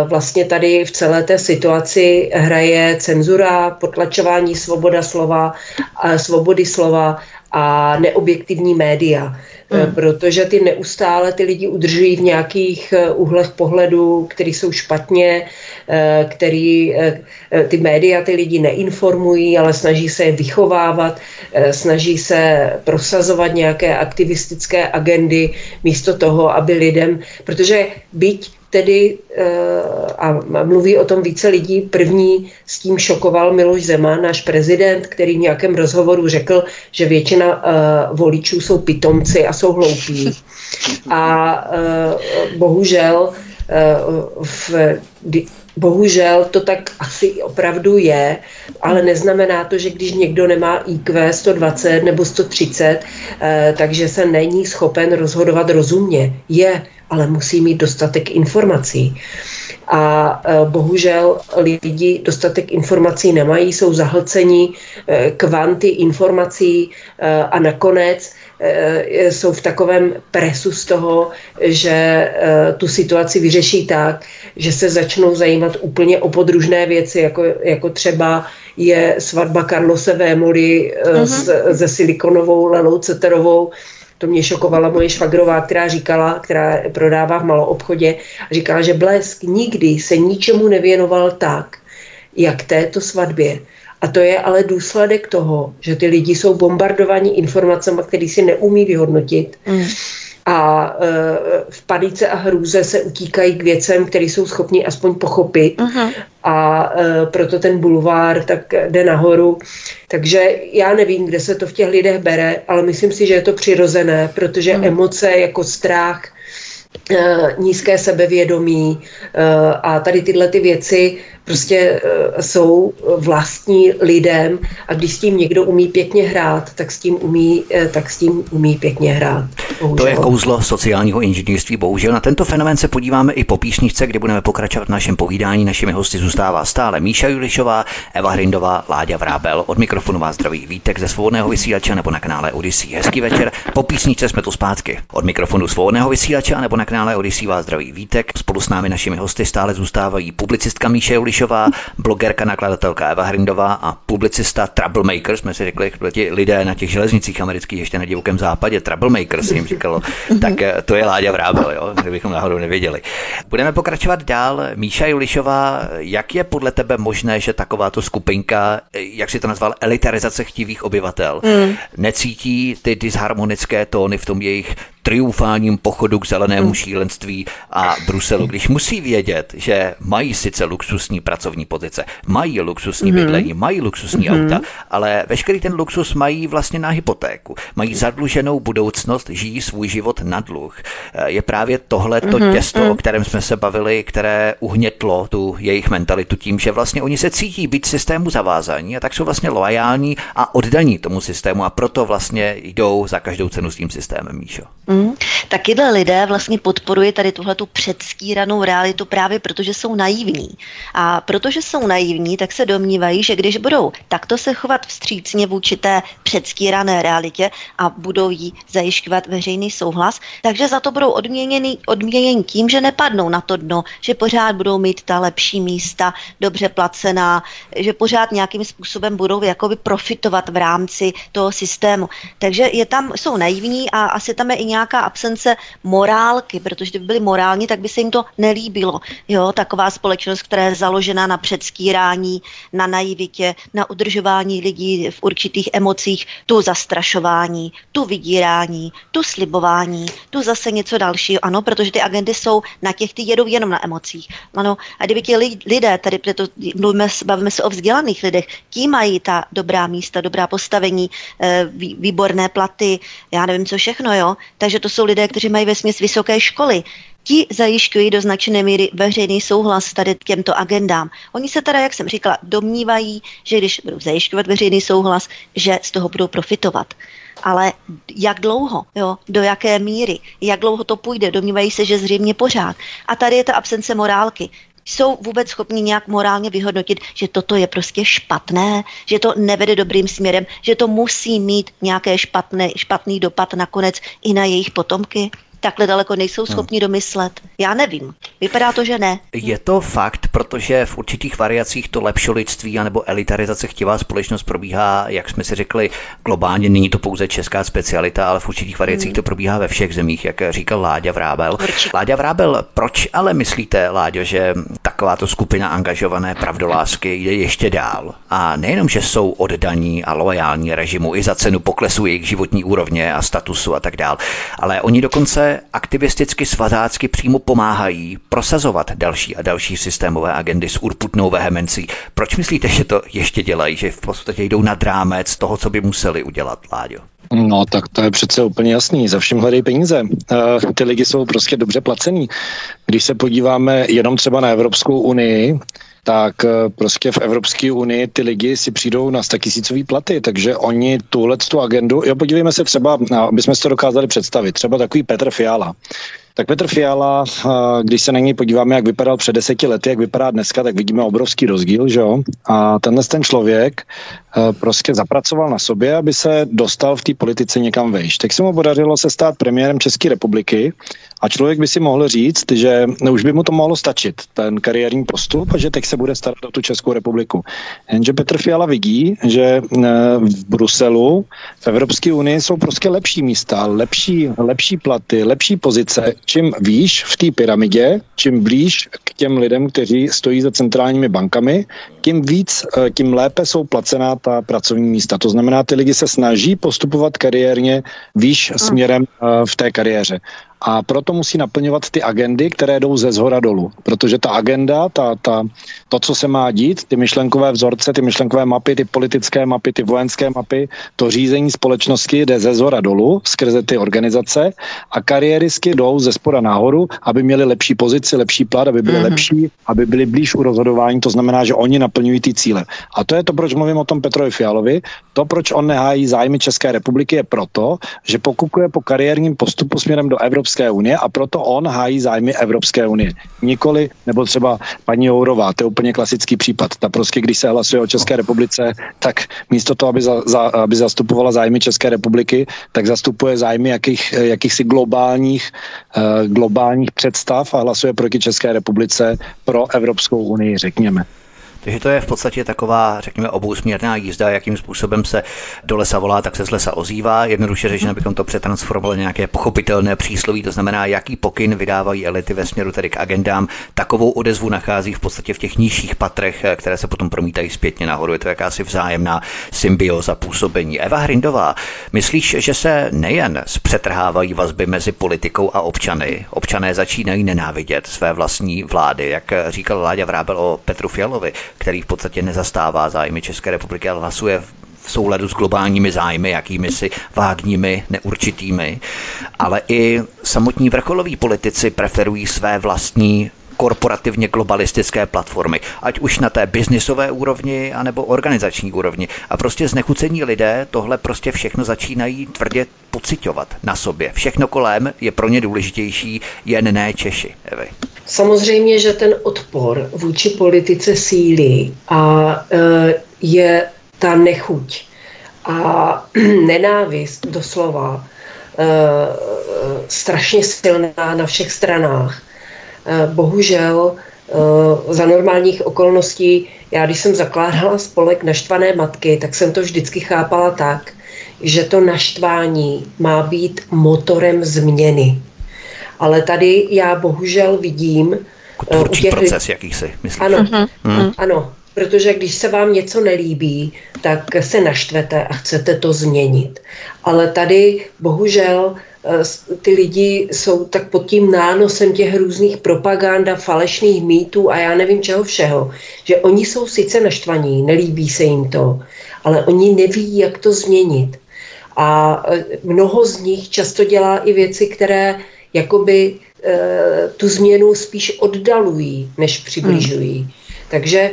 vlastně tady v celé té situaci hraje cenzura, potlačování svoboda slova, svobody slova a neobjektivní média. Eh, hmm. Protože ty neustále ty lidi udržují v nějakých eh, úhlech pohledu, které jsou špatně, který ty média ty lidi neinformují, ale snaží se je vychovávat, snaží se prosazovat nějaké aktivistické agendy místo toho, aby lidem, protože byť tedy, eh, a mluví o tom více lidí, první s tím šokoval Miloš Zeman, náš prezident, který v nějakém rozhovoru řekl, že většina eh, voličů jsou pitomci a jsou hloupí. A eh, bohužel v Bohužel to tak asi opravdu je, ale neznamená to, že když někdo nemá IQ 120 nebo 130, takže se není schopen rozhodovat rozumně. Je, ale musí mít dostatek informací. A e, bohužel lidi dostatek informací nemají, jsou zahlceni e, kvanty informací a nakonec jsou v takovém presu z toho, že tu situaci vyřeší tak, že se začnou zajímat úplně o podružné věci, jako, jako třeba je svatba Karlose Vémoli uh-huh. se Silikonovou Lelou Ceterovou, to mě šokovala moje švagrová, která říkala, která prodává v maloobchodě, říkala, že Blesk nikdy se ničemu nevěnoval tak, jak této svatbě. A to je ale důsledek toho, že ty lidi jsou bombardovaní informacemi, které si neumí vyhodnotit. Mm a e, v panice a hrůze se utíkají k věcem, které jsou schopni aspoň pochopit. Uh-huh. A e, proto ten bulvár tak jde nahoru. Takže já nevím, kde se to v těch lidech bere, ale myslím si, že je to přirozené, protože uh-huh. emoce jako strach, e, nízké sebevědomí a tady tyhle ty věci prostě uh, jsou vlastní lidem a když s tím někdo umí pěkně hrát, tak s tím umí, tak s tím umí pěkně hrát. Bohužel. To je kouzlo sociálního inženýrství. Bohužel na tento fenomén se podíváme i po písničce, kde budeme pokračovat v našem povídání. Našimi hosty zůstává stále Míša Julišová, Eva Hrindová, Láďa Vrábel. Od mikrofonu vás zdraví Vítek ze svobodného vysílače nebo na kanále Odyssey. Hezký večer. Po písničce jsme tu zpátky. Od mikrofonu svobodného vysílače nebo na kanále Odyssey vás zdraví Vítek. Spolu s námi našimi hosty stále zůstávají publicistka Míša Julišová Julišová, blogerka, nakladatelka Eva Hrindová a publicista Troublemaker, jsme si řekli, ti lidé na těch železnicích amerických ještě na divokém západě, Troublemaker se jim říkalo, tak eh, to je Láďa Vrábel, jo, kdybychom náhodou nevěděli. Budeme pokračovat dál. Míša Julišová, jak je podle tebe možné, že takováto skupinka, eh, jak si to nazval, elitarizace chtivých obyvatel, mm. necítí ty disharmonické tóny v tom jejich triumfálním pochodu k zelenému šílenství a Bruselu, když musí vědět, že mají sice luxusní pracovní pozice, mají luxusní hmm. bydlení, mají luxusní hmm. auta, ale veškerý ten luxus mají vlastně na hypotéku, mají zadluženou budoucnost, žijí svůj život na dluh. Eh, je právě tohle to hmm. těsto, o kterém jsme se bavili, které uhnětlo tu jejich mentalitu tím, že vlastně oni se cítí být systému zavázaní a tak jsou vlastně loajální a oddaní tomu systému a proto vlastně jdou za každou cenu s tím systémem, Míšo. Mm. Takyhle lidé vlastně podporují tady tuhle tu předstíranou realitu právě protože jsou naivní. A protože jsou naivní, tak se domnívají, že když budou takto se chovat vstřícně vůči té předstírané realitě a budou jí zajišťovat veřejný souhlas, takže za to budou odměněni, odměněni tím, že nepadnou na to dno, že pořád budou mít ta lepší místa, dobře placená, že pořád nějakým způsobem budou jakoby profitovat v rámci toho systému. Takže je tam, jsou naivní a asi tam je i nějaká absence morálky, protože kdyby byli morální, tak by se jim to nelíbilo. Jo, taková společnost, která je založena na předskírání, na naivitě, na udržování lidí v určitých emocích, tu zastrašování, tu vydírání, tu slibování, tu zase něco dalšího. Ano, protože ty agendy jsou na těch, ty jedou jenom na emocích. Ano, a kdyby ti lidé, tady proto mluvíme, bavíme se o vzdělaných lidech, ti mají ta dobrá místa, dobrá postavení, eh, výborné platy, já nevím co všechno, jo. Takže to jsou lidé, kteří mají ve směs vysoké školy. Ti zajišťují do značné míry veřejný souhlas tady k těmto agendám. Oni se teda, jak jsem říkala, domnívají, že když budou zajišťovat veřejný souhlas, že z toho budou profitovat. Ale jak dlouho, jo, do jaké míry, jak dlouho to půjde, domnívají se, že zřejmě pořád. A tady je ta absence morálky jsou vůbec schopni nějak morálně vyhodnotit, že toto je prostě špatné, že to nevede dobrým směrem, že to musí mít nějaké špatné, špatný dopad nakonec i na jejich potomky? Takhle daleko nejsou hmm. schopni domyslet. Já nevím. Vypadá to, že ne. Je to fakt, protože v určitých variacích to lepšolidství anebo elitarizace chtivá společnost probíhá, jak jsme si řekli, globálně. Není to pouze česká specialita, ale v určitých variacích hmm. to probíhá ve všech zemích, jak říkal Láďa Vrábel. Určitě. Láďa Vrábel, proč ale myslíte, Láďo, že takováto skupina angažované pravdolásky jde ještě dál? A nejenom, že jsou oddaní a loajální režimu i za cenu poklesu jejich životní úrovně a statusu a tak dál, ale oni dokonce aktivisticky svazácky přímo pomáhají prosazovat další a další systémové agendy s urputnou vehemencí. Proč myslíte, že to ještě dělají, že v podstatě jdou nad rámec toho, co by museli udělat, Láďo? No, tak to je přece úplně jasný. Za všem hledají peníze. Uh, ty lidi jsou prostě dobře placený. Když se podíváme jenom třeba na Evropskou unii, tak eh, prostě v Evropské unii ty lidi si přijdou na 100 tisícový platy, takže oni tuhle tu agendu, jo, podívejme se třeba, aby jsme si to dokázali představit, třeba takový Petr Fiala. Tak Petr Fiala, eh, když se na něj podíváme, jak vypadal před deseti lety, jak vypadá dneska, tak vidíme obrovský rozdíl, že jo? A tenhle ten člověk eh, prostě zapracoval na sobě, aby se dostal v té politice někam vejš. Tak se mu podařilo se stát premiérem České republiky a člověk by si mohl říct, že už by mu to mohlo stačit, ten kariérní postup, a že teď se bude starat o tu Českou republiku. Jenže Petr Fiala vidí, že eh, v Bruselu, v Evropské unii jsou prostě lepší místa, lepší, lepší platy, lepší pozice. Čím výš v té pyramidě, čím blíž k těm lidem, kteří stojí za centrálními bankami, tím víc, eh, tím lépe jsou placená ta pracovní místa. To znamená, ty lidi se snaží postupovat kariérně výš směrem eh, v té kariéře a proto musí naplňovat ty agendy, které jdou ze zhora dolů. Protože ta agenda, ta, ta, to, co se má dít, ty myšlenkové vzorce, ty myšlenkové mapy, ty politické mapy, ty vojenské mapy, to řízení společnosti jde ze zhora dolů skrze ty organizace a kariérisky jdou ze spora nahoru, aby měli lepší pozici, lepší plat, aby byli mm-hmm. lepší, aby byli blíž u rozhodování. To znamená, že oni naplňují ty cíle. A to je to, proč mluvím o tom Petrovi Fialovi. To, proč on nehájí zájmy České republiky, je proto, že pokukuje po kariérním postupu směrem do Evropské Evropské unie a proto on hájí zájmy Evropské unie. Nikoli, nebo třeba paní Jourová, to je úplně klasický případ. Ta prostě, když se hlasuje o České republice, tak místo toho, aby, za, za, aby zastupovala zájmy České republiky, tak zastupuje zájmy jakých, jakýchsi globálních, uh, globálních představ a hlasuje proti České republice pro Evropskou unii, řekněme. Takže to je v podstatě taková, řekněme, obousměrná jízda, jakým způsobem se do lesa volá, tak se z lesa ozývá. Jednoduše řečeno, bychom to přetransformovali nějaké pochopitelné přísloví, to znamená, jaký pokyn vydávají elity ve směru tedy k agendám. Takovou odezvu nachází v podstatě v těch nižších patrech, které se potom promítají zpětně nahoru. Je to jakási vzájemná symbioza působení. Eva Hrindová, myslíš, že se nejen zpřetrhávají vazby mezi politikou a občany, občané začínají nenávidět své vlastní vlády, jak říkal Láďa Vrábel o Petru Fialovi, který v podstatě nezastává zájmy České republiky, ale hlasuje v souladu s globálními zájmy, jakými si vágními, neurčitými, ale i samotní vrcholoví politici preferují své vlastní korporativně globalistické platformy, ať už na té biznisové úrovni, anebo organizační úrovni. A prostě znechucení lidé tohle prostě všechno začínají tvrdě pocitovat na sobě. Všechno kolem je pro ně důležitější, jen ne Češi. Evy. Samozřejmě, že ten odpor vůči politice sílí a e, je ta nechuť a nenávist doslova e, strašně silná na všech stranách. E, bohužel e, za normálních okolností, já když jsem zakládala spolek naštvané matky, tak jsem to vždycky chápala tak, že to naštvání má být motorem změny. Ale tady já bohužel vidím... Tvůrčí těch... proces jakýsi, myslíš? Ano, hmm. ano, protože když se vám něco nelíbí, tak se naštvete a chcete to změnit. Ale tady bohužel eh, ty lidi jsou tak pod tím nánosem těch různých propaganda, falešných mýtů a já nevím čeho všeho, že oni jsou sice naštvaní, nelíbí se jim to, ale oni neví, jak to změnit. A eh, mnoho z nich často dělá i věci, které jakoby e, tu změnu spíš oddalují, než přibližují. Hmm. Takže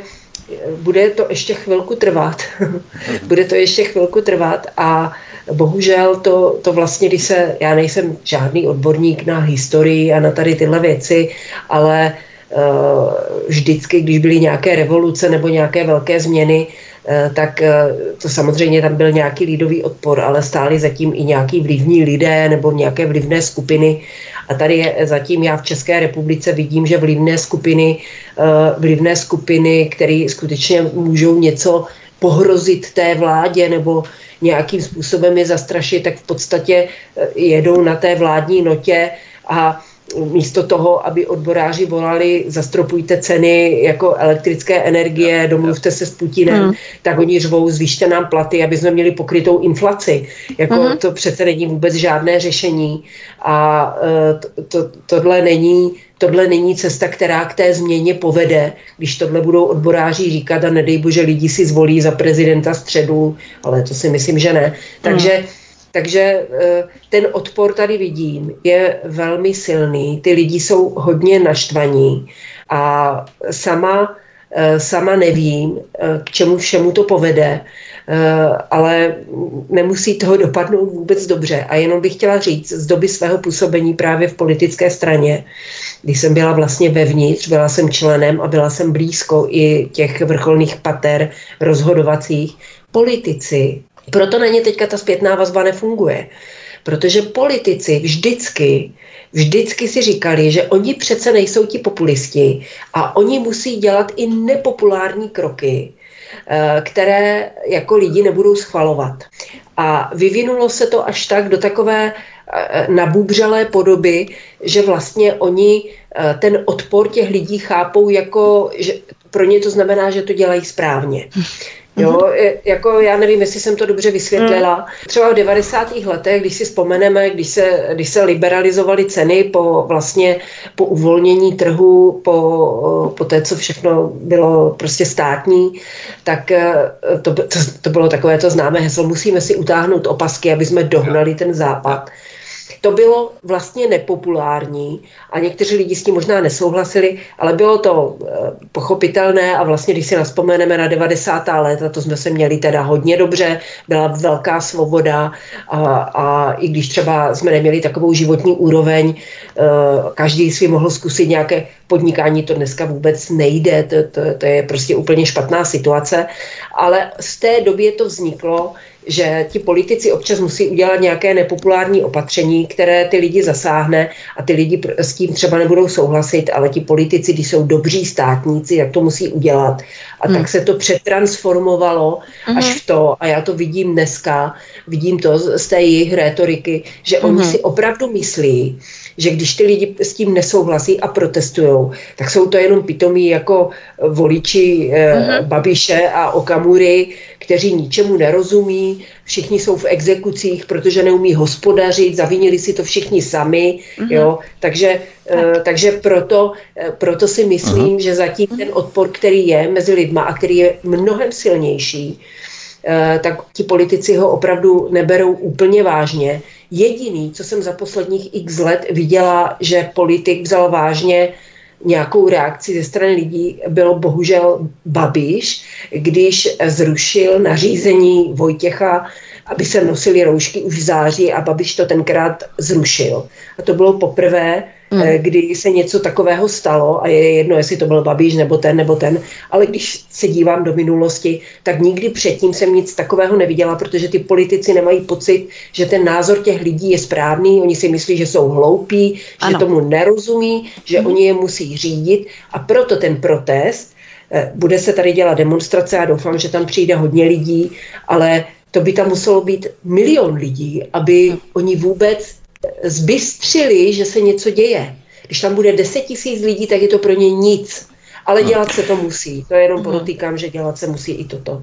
bude to ještě chvilku trvat. bude to ještě chvilku trvat a bohužel to, to vlastně, když se, já nejsem žádný odborník na historii a na tady tyhle věci, ale uh, vždycky, když byly nějaké revoluce nebo nějaké velké změny, uh, tak uh, to samozřejmě tam byl nějaký lidový odpor, ale stáli zatím i nějaký vlivní lidé nebo nějaké vlivné skupiny. A tady je zatím já v České republice vidím, že vlivné skupiny, eh, vlivné skupiny, které skutečně můžou něco pohrozit té vládě nebo nějakým způsobem je zastrašit, tak v podstatě eh, jedou na té vládní notě a místo toho, aby odboráři volali, zastropujte ceny jako elektrické energie, domluvte se s Putinem, hmm. tak oni řvou, zvýšte nám platy, aby jsme měli pokrytou inflaci. Jako hmm. to přece není vůbec žádné řešení a e, to, to, tohle není tohle není cesta, která k té změně povede, když tohle budou odboráři říkat a nedej bože lidi si zvolí za prezidenta středu, ale to si myslím, že ne. Takže hmm takže eh, ten odpor tady vidím, je velmi silný. Ty lidi jsou hodně naštvaní a sama, eh, sama nevím, eh, k čemu všemu to povede, ale nemusí toho dopadnout vůbec dobře. A jenom bych chtěla říct, z doby svého působení právě v politické straně, když jsem byla vlastně vevnitř, byla jsem členem a byla jsem blízko i těch vrcholných pater rozhodovacích, politici proto na ně teďka ta zpětná vazba nefunguje. Protože politici vždycky, vždycky si říkali, že oni přece nejsou ti populisti a oni musí dělat i nepopulární kroky, eh, které jako lidi nebudou schvalovat. A vyvinulo se to až tak do takové eh, nabubřelé podoby, že vlastně oni eh, ten odpor těch lidí chápou jako, že pro ně to znamená, že to dělají správně. Jo, mhm. jako já nevím, jestli jsem to dobře vysvětlila. Mm. Třeba v 90. letech, když si vzpomeneme, když se, když se liberalizovaly ceny po vlastně po uvolnění trhu, po, po té, co všechno bylo prostě státní, tak eh, to, to, to bylo takové to známé heslo, musíme si utáhnout opasky, aby jsme dohnali ten západ. To bylo vlastně nepopulární a někteří lidi s tím možná nesouhlasili, ale bylo to eh, pochopitelné a vlastně, když si naspomeneme na 90. léta, to jsme se měli teda hodně dobře, byla velká svoboda a, a i když třeba jsme neměli takovou životní úroveň, eh, každý si mohl zkusit nějaké podnikání, to dneska vůbec nejde, to, to, to je prostě úplně špatná situace, ale z té doby to vzniklo, že ti politici občas musí udělat nějaké nepopulární opatření, které ty lidi zasáhne a ty lidi s tím třeba nebudou souhlasit, ale ti politici, když jsou dobří státníci, jak to musí udělat. A hmm. tak se to přetransformovalo hmm. až v to, a já to vidím dneska, vidím to z té jejich rétoriky, že hmm. oni si opravdu myslí, že když ty lidi s tím nesouhlasí a protestují, tak jsou to jenom pitomí jako voliči eh, hmm. Babiše a Okamury, kteří ničemu nerozumí, všichni jsou v exekucích, protože neumí hospodařit, zavinili si to všichni sami, mm-hmm. jo, takže, tak. uh, takže proto, uh, proto si myslím, uh-huh. že zatím ten odpor, který je mezi lidma a který je mnohem silnější, uh, tak ti politici ho opravdu neberou úplně vážně. Jediný, co jsem za posledních x let viděla, že politik vzal vážně, nějakou reakci ze strany lidí bylo bohužel Babiš, když zrušil nařízení Vojtěcha, aby se nosili roušky už v září a Babiš to tenkrát zrušil. A to bylo poprvé, hmm. Kdy se něco takového stalo a je jedno, jestli to byl Babiš nebo ten nebo ten, ale když se dívám do minulosti, tak nikdy předtím jsem nic takového neviděla, protože ty politici nemají pocit, že ten názor těch lidí je správný, oni si myslí, že jsou hloupí, ano. že tomu nerozumí, že hmm. oni je musí řídit a proto ten protest eh, bude se tady dělat demonstrace a doufám, že tam přijde hodně lidí, ale to by tam muselo být milion lidí, aby hmm. oni vůbec zbystřili, že se něco děje. Když tam bude 10 tisíc lidí, tak je to pro ně nic. Ale hmm. dělat se to musí. To jenom hmm. podotýkám, že dělat se musí i toto.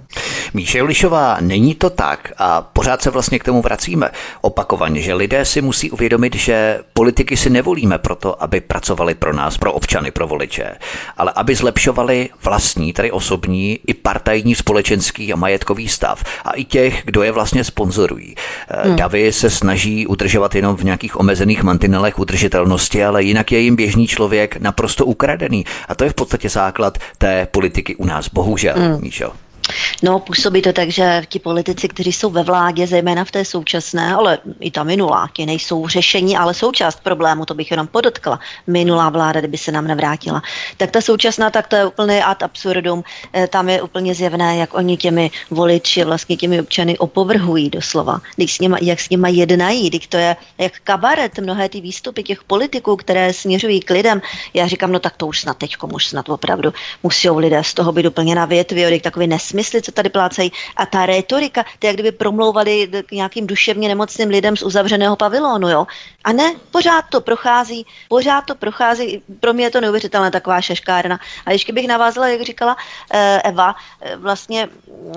Míše Julišová, není to tak a pořád se vlastně k tomu vracíme opakovaně, že lidé si musí uvědomit, že politiky si nevolíme proto, aby pracovali pro nás, pro občany, pro voliče, ale aby zlepšovali vlastní, tedy osobní i partajní společenský a majetkový stav a i těch, kdo je vlastně sponzorují. Eh, hmm. Davy se snaží udržovat jenom v nějakých omezených mantinelech udržitelnosti, ale jinak je jim běžný člověk naprosto ukradený. A to je v podstatě základ té politiky u nás, bohužel, hmm. Míšo. No, působí to tak, že ti politici, kteří jsou ve vládě, zejména v té současné, ale i ta minulá, ti nejsou řešení, ale součást problému, to bych jenom podotkla. Minulá vláda, kdyby se nám nevrátila. Tak ta současná, tak to je úplně ad absurdum. Eh, tam je úplně zjevné, jak oni těmi voliči, vlastně těmi občany opovrhují doslova. Když s nima, jak s nimi jednají, když to je jak kabaret, mnohé ty výstupy těch politiků, které směřují k lidem. Já říkám, no tak to už snad teď, už snad opravdu musí lidé z toho být úplně na větvi, takový nes nesmysly, co tady plácají. A ta rétorika, to jak kdyby promlouvali k nějakým duševně nemocným lidem z uzavřeného pavilonu, jo. A ne, pořád to prochází, pořád to prochází, pro mě je to neuvěřitelné taková šeškárna. A ještě bych navázala, jak říkala eh, Eva, eh, vlastně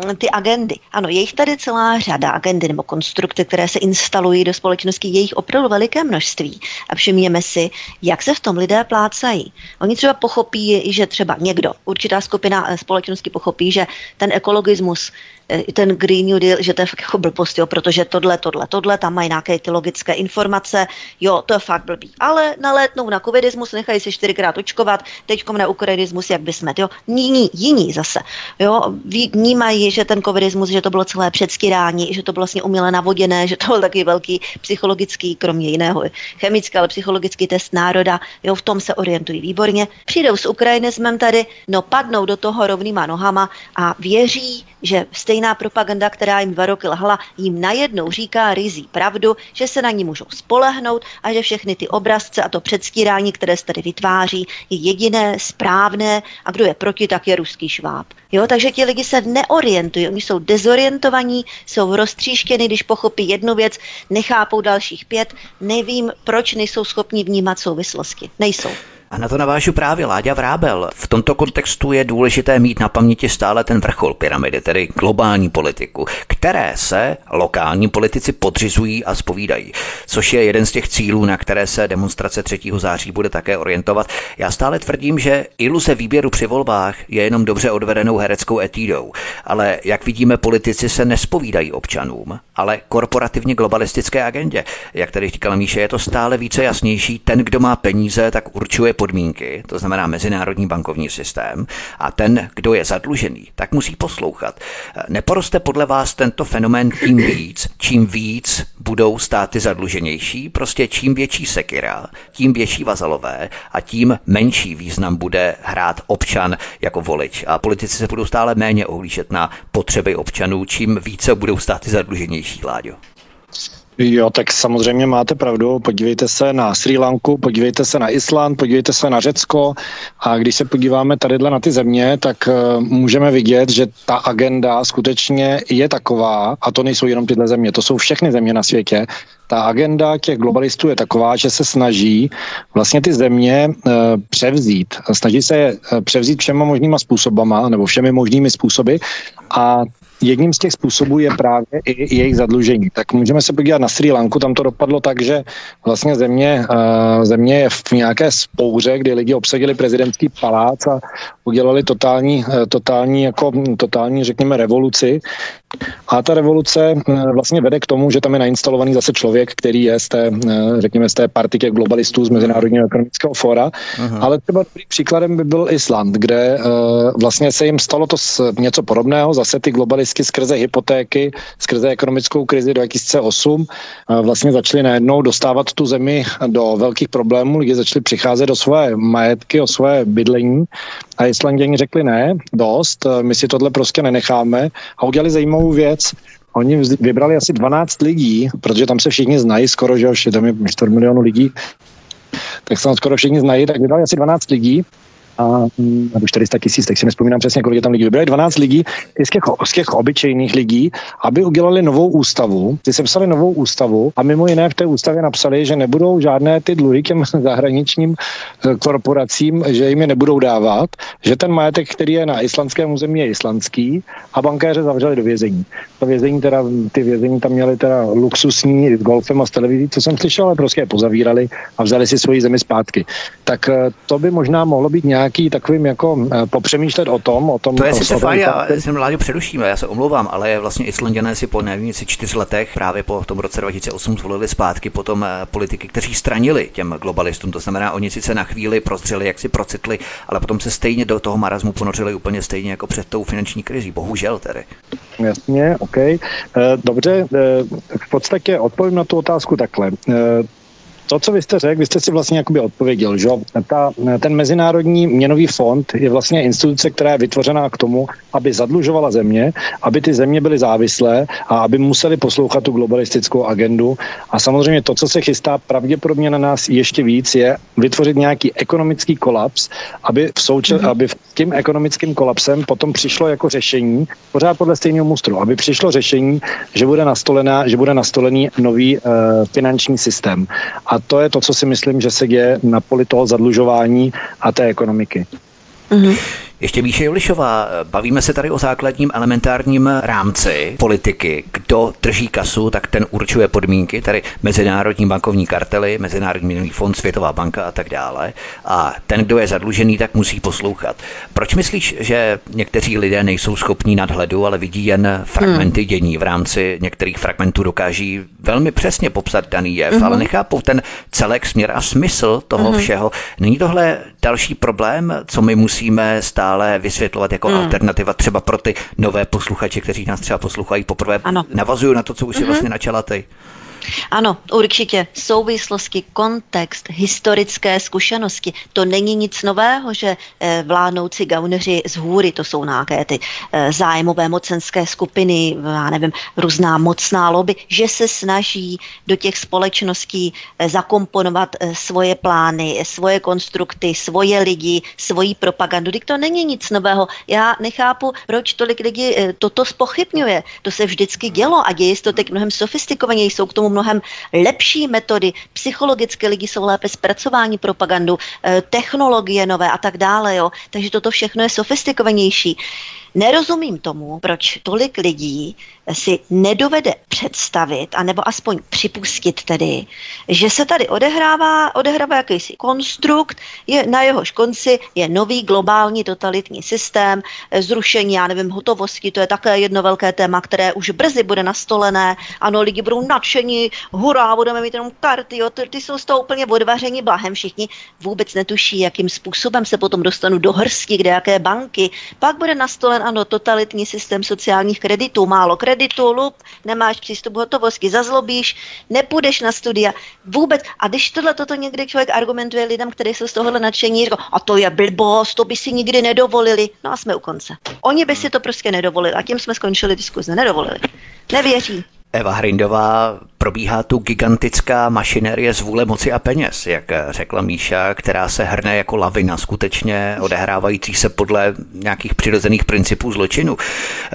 mm, ty agendy. Ano, je jich tady celá řada agendy nebo konstrukty, které se instalují do společnosti, je jich opravdu veliké množství. A všimněme si, jak se v tom lidé plácají. Oni třeba pochopí, že třeba někdo, určitá skupina eh, společnosti pochopí, že ten ekologismus Eh, ten Green New Deal, že to je fakt jako blbost, jo, protože tohle, tohle, tohle, tam mají nějaké ty logické informace, jo, to je fakt blbý. Ale nalétnou na covidismus, nechají se čtyřikrát očkovat, teďkom na ukrajinismus, jak by jsme, jo, jiní, jiní zase, jo, vnímají, že ten covidismus, že to bylo celé předstírání, že to bylo vlastně uměle navoděné, že to byl taky velký psychologický, kromě jiného chemický, ale psychologický test národa, jo, v tom se orientují výborně. Přijdou s ukrajinismem tady, no padnou do toho rovnýma nohama a věří, že stejná propaganda, která jim dva roky lhala, jim najednou říká rizí pravdu, že se na ní můžou spolehnout a že všechny ty obrazce a to předstírání, které se tady vytváří, je jediné, správné a kdo je proti, tak je ruský šváb. Jo, takže ti lidi se neorientují, oni jsou dezorientovaní, jsou roztříštěni, když pochopí jednu věc, nechápou dalších pět, nevím, proč nejsou schopni vnímat souvislosti. Nejsou. A na to navážu právě Láďa Vrábel. V tomto kontextu je důležité mít na paměti stále ten vrchol pyramidy, tedy globální politiku, které se lokální politici podřizují a spovídají, což je jeden z těch cílů, na které se demonstrace 3. září bude také orientovat. Já stále tvrdím, že iluze výběru při volbách je jenom dobře odvedenou hereckou etídou, ale jak vidíme, politici se nespovídají občanům, ale korporativně globalistické agendě. Jak tady říkala Míše, je to stále více jasnější, ten, kdo má peníze, tak určuje podmínky, to znamená mezinárodní bankovní systém, a ten, kdo je zadlužený, tak musí poslouchat. Neporoste podle vás tento fenomén tím víc, čím víc budou státy zadluženější, prostě čím větší sekira, tím větší vazalové a tím menší význam bude hrát občan jako volič. A politici se budou stále méně ohlížet na potřeby občanů, čím více budou státy zadluženější, Láďo. Jo, tak samozřejmě máte pravdu. Podívejte se na Sri Lanku, podívejte se na Island, podívejte se na Řecko a když se podíváme tady na ty země, tak uh, můžeme vidět, že ta agenda skutečně je taková, a to nejsou jenom tyhle země, to jsou všechny země na světě, ta agenda těch globalistů je taková, že se snaží vlastně ty země uh, převzít. Snaží se uh, převzít všema možnýma způsobama, nebo všemi možnými způsoby a jedním z těch způsobů je právě i jejich zadlužení. Tak můžeme se podívat na Sri Lanku, tam to dopadlo tak, že vlastně země, eh, země je v nějaké spouře, kdy lidi obsadili prezidentský palác a udělali totální, eh, totální, jako, totální, řekněme, revoluci. A ta revoluce eh, vlastně vede k tomu, že tam je nainstalovaný zase člověk, který je z té, řekněme, z té partiky globalistů z Mezinárodního ekonomického fóra. Aha. Ale třeba příkladem by byl Island, kde vlastně se jim stalo to něco podobného, zase ty globalisty vždycky skrze hypotéky, skrze ekonomickou krizi 2008 vlastně začali najednou dostávat tu zemi do velkých problémů, lidi začali přicházet do své majetky, o své bydlení a Islanděni řekli ne, dost, my si tohle prostě nenecháme. A udělali zajímavou věc, Oni vybrali asi 12 lidí, protože tam se všichni znají, skoro, že tam je 4 milionů lidí, tak se tam skoro všichni znají, tak vybrali asi 12 lidí a, nebo 400 tisíc, tak si nespomínám přesně, kolik je tam lidí. Vybrali 12 lidí z těch, z těch obyčejných lidí, aby udělali novou ústavu. Ty sepsali novou ústavu a mimo jiné v té ústavě napsali, že nebudou žádné ty dluhy těm zahraničním eh, korporacím, že jim je nebudou dávat, že ten majetek, který je na islandském území, je islandský a bankéře zavřeli do vězení. To vězení teda, ty vězení tam měly teda luxusní s golfem a s televizí, co jsem slyšel, ale prostě je pozavírali a vzali si svoji zemi zpátky. Tak eh, to by možná mohlo být nějak nějaký takovým jako eh, popřemýšlet o tom, o tom. To je sice fajn, já jsem Láďo přerušíme, já se omlouvám, ale vlastně Islanděné si po nevím, čtyř letech právě po tom roce 2008 zvolili zpátky potom eh, politiky, kteří stranili těm globalistům. To znamená, oni sice na chvíli prostřeli, jak si procitli, ale potom se stejně do toho marazmu ponořili úplně stejně jako před tou finanční krizí. Bohužel tedy. Jasně, OK. Eh, dobře, v podstatě odpovím na tu otázku takhle to, co vy jste řekl, vy jste si vlastně jakoby odpověděl, že Ta, ten Mezinárodní měnový fond je vlastně instituce, která je vytvořená k tomu, aby zadlužovala země, aby ty země byly závislé a aby museli poslouchat tu globalistickou agendu. A samozřejmě to, co se chystá pravděpodobně na nás ještě víc, je vytvořit nějaký ekonomický kolaps, aby, v souča- mm-hmm. aby v tím ekonomickým kolapsem potom přišlo jako řešení, pořád podle stejného mustru, aby přišlo řešení, že bude, nastolená, že bude nastolený nový uh, finanční systém. A a to je to, co si myslím, že se děje na poli toho zadlužování a té ekonomiky. Mm-hmm. Ještě Míše Julišová, bavíme se tady o základním elementárním rámci politiky. Kdo drží kasu, tak ten určuje podmínky, tady mezinárodní bankovní kartely, Mezinárodní měnový fond, Světová banka a tak dále. A ten, kdo je zadlužený, tak musí poslouchat. Proč myslíš, že někteří lidé nejsou schopní nadhledu, ale vidí jen fragmenty hmm. dění v rámci některých fragmentů dokáží velmi přesně popsat daný jev, hmm. ale nechápou ten celek, směr a smysl toho hmm. všeho. Není tohle další problém, co my musíme stát dále vysvětlovat jako hmm. alternativa třeba pro ty nové posluchače, kteří nás třeba poslouchají poprvé. Ano. Navazuju na to, co už si mm-hmm. vlastně načala ty. Ano, určitě. Souvislosti, kontext, historické zkušenosti. To není nic nového, že eh, vládnoucí gauneři z hůry, to jsou nějaké ty eh, zájmové mocenské skupiny, já nevím, různá mocná lobby, že se snaží do těch společností eh, zakomponovat svoje plány, svoje konstrukty, svoje lidi, svoji propagandu. Teď to není nic nového. Já nechápu, proč tolik lidí toto spochybňuje. To se vždycky dělo a děje se to teď mnohem sofistikovaněji. Jsou k tomu mnohem lepší metody, psychologické lidi jsou lépe zpracování propagandu, eh, technologie nové a tak dále. Jo. Takže toto všechno je sofistikovanější. Nerozumím tomu, proč tolik lidí si nedovede představit, anebo aspoň připustit tedy, že se tady odehrává, odehrává jakýsi konstrukt, je, na jehož konci je nový globální totalitní systém, zrušení, já nevím, hotovosti, to je také jedno velké téma, které už brzy bude nastolené. Ano, lidi budou nadšení, hurá, budeme mít jenom karty, jo, ty, ty jsou z toho úplně odvaření blahem, všichni vůbec netuší, jakým způsobem se potom dostanu do hrsti, kde jaké banky. Pak bude nastolen, ano, totalitní systém sociálních kreditů, málo kreditu, lup, nemáš přístup hotovosti, zazlobíš, nepůjdeš na studia, vůbec. A když tohle toto někdy člověk argumentuje lidem, kteří jsou z tohohle nadšení, říká, a to je blbost, to by si nikdy nedovolili. No a jsme u konce. Oni by si to prostě nedovolili a tím jsme skončili diskuze. Nedovolili. Nevěří. Eva Hrindová, probíhá tu gigantická mašinerie z vůle moci a peněz, jak řekla Míša, která se hrne jako lavina, skutečně odehrávající se podle nějakých přirozených principů zločinu.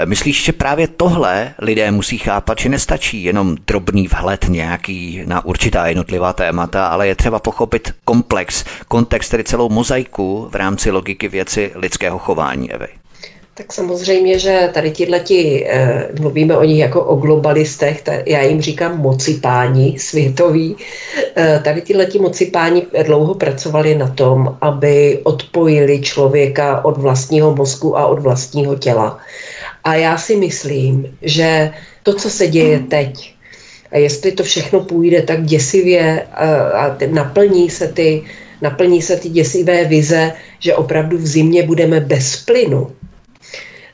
Myslíš, že právě tohle lidé musí chápat, že nestačí jenom drobný vhled nějaký na určitá jednotlivá témata, ale je třeba pochopit komplex, kontext, tedy celou mozaiku v rámci logiky věci lidského chování, Evy? Tak samozřejmě, že tady tihleti, eh, mluvíme o nich jako o globalistech, já jim říkám mocipáni světoví, eh, tady tihleti mocipáni dlouho pracovali na tom, aby odpojili člověka od vlastního mozku a od vlastního těla. A já si myslím, že to, co se děje teď, a jestli to všechno půjde tak děsivě a, eh, a naplní se ty naplní se ty děsivé vize, že opravdu v zimě budeme bez plynu,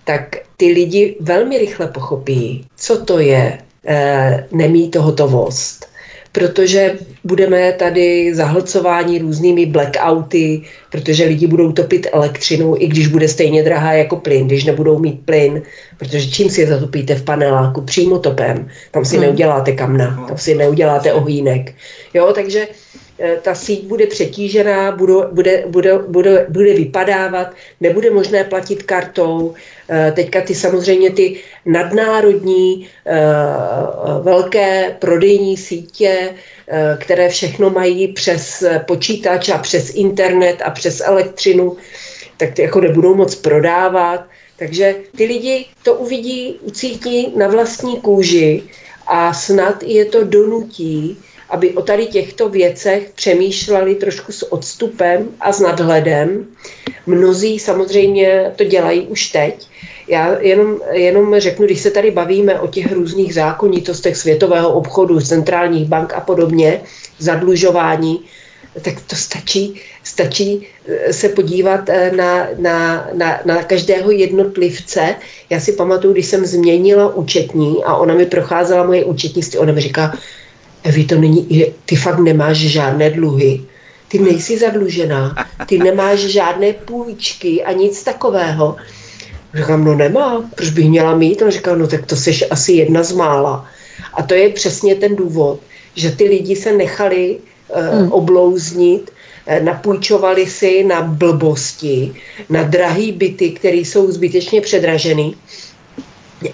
tak ty lidi velmi rychle pochopí, co to je e, nemít hotovost. Protože budeme tady zahlcováni různými blackouty, protože lidi budou topit elektřinu, i když bude stejně drahá jako plyn, když nebudou mít plyn, protože čím si je zatopíte v paneláku? Přímo topem. Tam si hmm. neuděláte kamna, tam si neuděláte ohýnek. Jo, takže Eh, ta síť bude přetížená, bude, bude, bude, bude, bude vypadávat, nebude možné platit kartou. Eh, teďka ty samozřejmě ty nadnárodní eh, velké prodejní sítě, které všechno mají přes počítač a přes internet a přes elektřinu, tak ty jako nebudou moc prodávat. Takže ty lidi to uvidí, ucítí na vlastní kůži a snad je to donutí aby o tady těchto věcech přemýšleli trošku s odstupem a s nadhledem. Mnozí samozřejmě to dělají už teď. Já jenom, jenom řeknu, když se tady bavíme o těch různých zákonitostech světového obchodu, centrálních bank a podobně, zadlužování, tak to stačí, stačí eh, se podívat eh, na, na, na, na každého jednotlivce. Já si pamatuju, když jsem změnila účetní a ona mi procházela moje účetnictví, ona mi říká, Evi, to není, ty fakt nemáš žádné dluhy, ty nejsi zadlužená, ty nemáš žádné půjčky a nic takového. Říkám, no nemá, proč bych měla mít? On říkal, no tak to seš asi jedna z mála. A to je přesně ten důvod, že ty lidi se nechali uh, oblouznit, uh, napůjčovali si na blbosti, na drahý byty, které jsou zbytečně předražený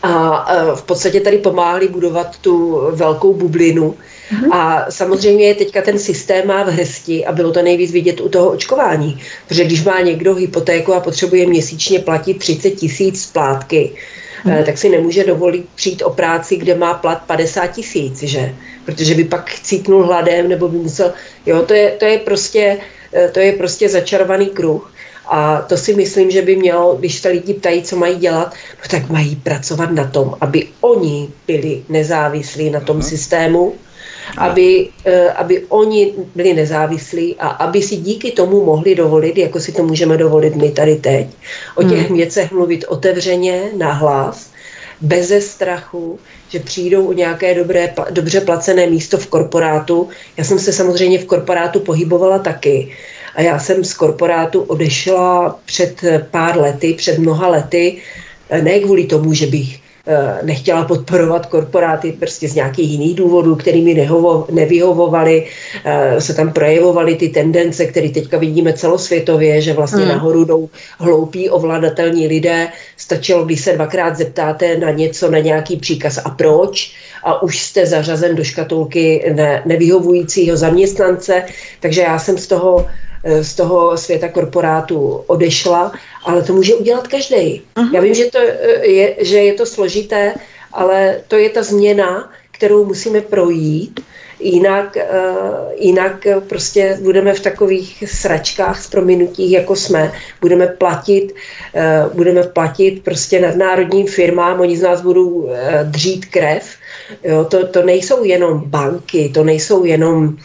a uh, v podstatě tady pomáhali budovat tu velkou bublinu, Mm-hmm. A samozřejmě teďka ten systém má v hrsti a bylo to nejvíc vidět u toho očkování. Protože když má někdo hypotéku a potřebuje měsíčně platit 30 tisíc splátky, mm-hmm. tak si nemůže dovolit přijít o práci, kde má plat 50 tisíc, že? Protože by pak cítnul hladem nebo by musel... Jo, to je, to je prostě eh, to je prostě začarovaný kruh. A to si myslím, že by mělo, když se lidi ptají, co mají dělat, no tak mají pracovat na tom, aby oni byli nezávislí na tom uh-huh. systému, aby, eh, aby oni byli nezávislí a aby si díky tomu mohli dovolit, jako si to můžeme dovolit my tady teď, o těch hmm. věcech mluvit otevřeně, nahlas, beze strachu, že přijdou o nějaké dobré, dobře placené místo v korporátu. Já jsem se samozřejmě v korporátu pohybovala taky. A já jsem z korporátu odešla před pár lety, před mnoha lety, eh, ne kvůli tomu, že bych Eh, nechtěla podporovat korporáty prostě z nějakých jiných důvodů, kterými nehovo, nevyhovovaly, eh, se tam projevovaly ty tendence, které teďka vidíme celosvětově, že vlastně mm. nahoru jdou hloupí, ovladatelní lidé. Stačilo, když se dvakrát zeptáte na něco, na nějaký příkaz a proč a už jste zařazen do škatulky ne, nevyhovujícího zaměstnance, takže já jsem z toho z toho světa korporátu odešla, ale to může udělat každý. Uh-huh. Já vím, že, to eh, je, že je to složité, ale to je ta změna, kterou musíme projít. Jinak, jinak prostě budeme v takových sračkách s prominutích, jako jsme. Budeme platit, budeme platit prostě nadnárodním firmám, oni z nás budou dřít krev. Jo, to, to nejsou jenom banky, to nejsou jenom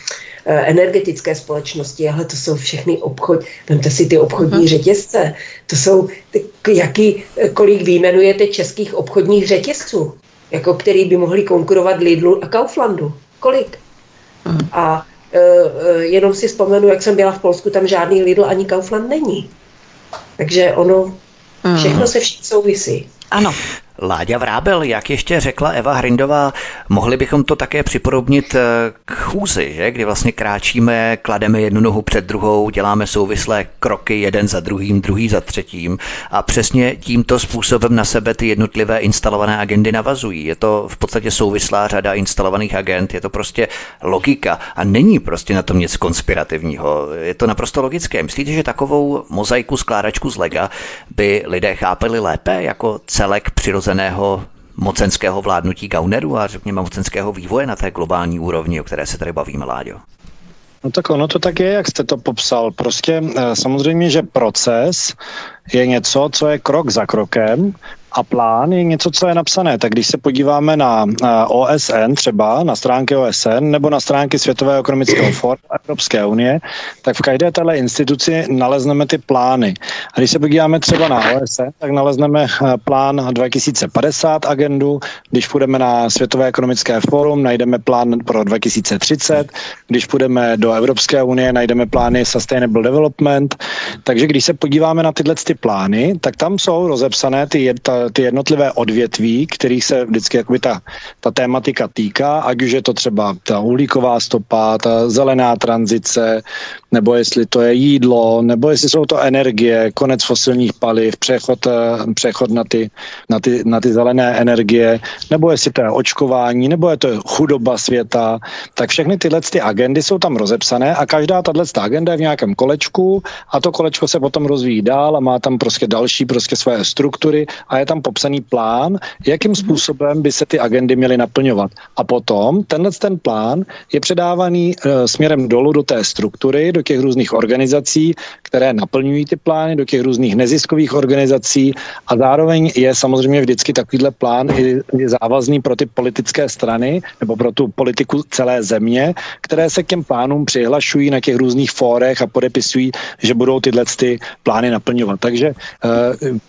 energetické společnosti, ale to jsou všechny obchod, vemte si ty obchodní uh-huh. řetězce, to jsou, jaký, kolik vyjmenujete českých obchodních řetězců, jako který by mohli konkurovat Lidlu a Kauflandu. Kolik? Uh-huh. A e, jenom si vzpomenu, jak jsem byla v Polsku, tam žádný Lidl ani Kaufland není. Takže ono, všechno se vším souvisí. Ano. Láďa Vrábel, jak ještě řekla Eva Hrindová, mohli bychom to také připodobnit eh, k chůzi, že? kdy vlastně kráčíme, klademe jednu nohu před druhou, děláme souvislé kroky jeden za druhým, druhý za třetím a přesně tímto způsobem na sebe ty jednotlivé instalované agendy navazují. Je to v podstatě souvislá řada instalovaných agent, je to prostě logika a není prostě na tom nic konspirativního. Je to naprosto logické. Myslíte, že takovou mozaiku skládačku z lega by lidé chápali lépe jako celek přirozený přirozeného mocenského vládnutí Gauneru a řekněme mocenského vývoje na té globální úrovni, o které se tady bavíme, Láďo? No tak ono to tak je, jak jste to popsal. Prostě eh, samozřejmě, že proces je něco, co je krok za krokem a plán je něco, co je napsané. Tak když se podíváme na OSN třeba, na stránky OSN nebo na stránky Světového ekonomického fóra Evropské unie, tak v každé této instituci nalezneme ty plány. A když se podíváme třeba na OSN, tak nalezneme eh, plán 2050 agendu, když půjdeme na Světové ekonomické fórum, najdeme plán pro 2030, když půjdeme do Evropské unie, najdeme plány Sustainable Development. Takže když se podíváme na tyhle ty plány, tak tam jsou rozepsané ty, ta, ty jednotlivé odvětví, kterých se vždycky jakoby ta, ta tématika týká, ať už je to třeba ta uhlíková stopa, ta zelená tranzice, nebo jestli to je jídlo, nebo jestli jsou to energie, konec fosilních paliv, přechod, eh, přechod na, ty, na, ty, na ty zelené energie, nebo jestli to je očkování, nebo je to chudoba světa, tak všechny tyhle ty agendy jsou tam rozepsané a každá tahle agenda je v nějakém kolečku a to kolečko se potom rozvíjí dál a má tam prostě další prostě své struktury a je tam popsaný plán, jakým způsobem by se ty agendy měly naplňovat. A potom tenhle ten plán je předávaný e, směrem dolů do té struktury, do těch různých organizací, které naplňují ty plány, do těch různých neziskových organizací a zároveň je samozřejmě vždycky takovýhle plán i, i závazný pro ty politické strany nebo pro tu politiku celé země, které se k těm plánům přihlašují na těch různých fórech a podepisují, že budou tyhle ty plány naplňovat. Takže e,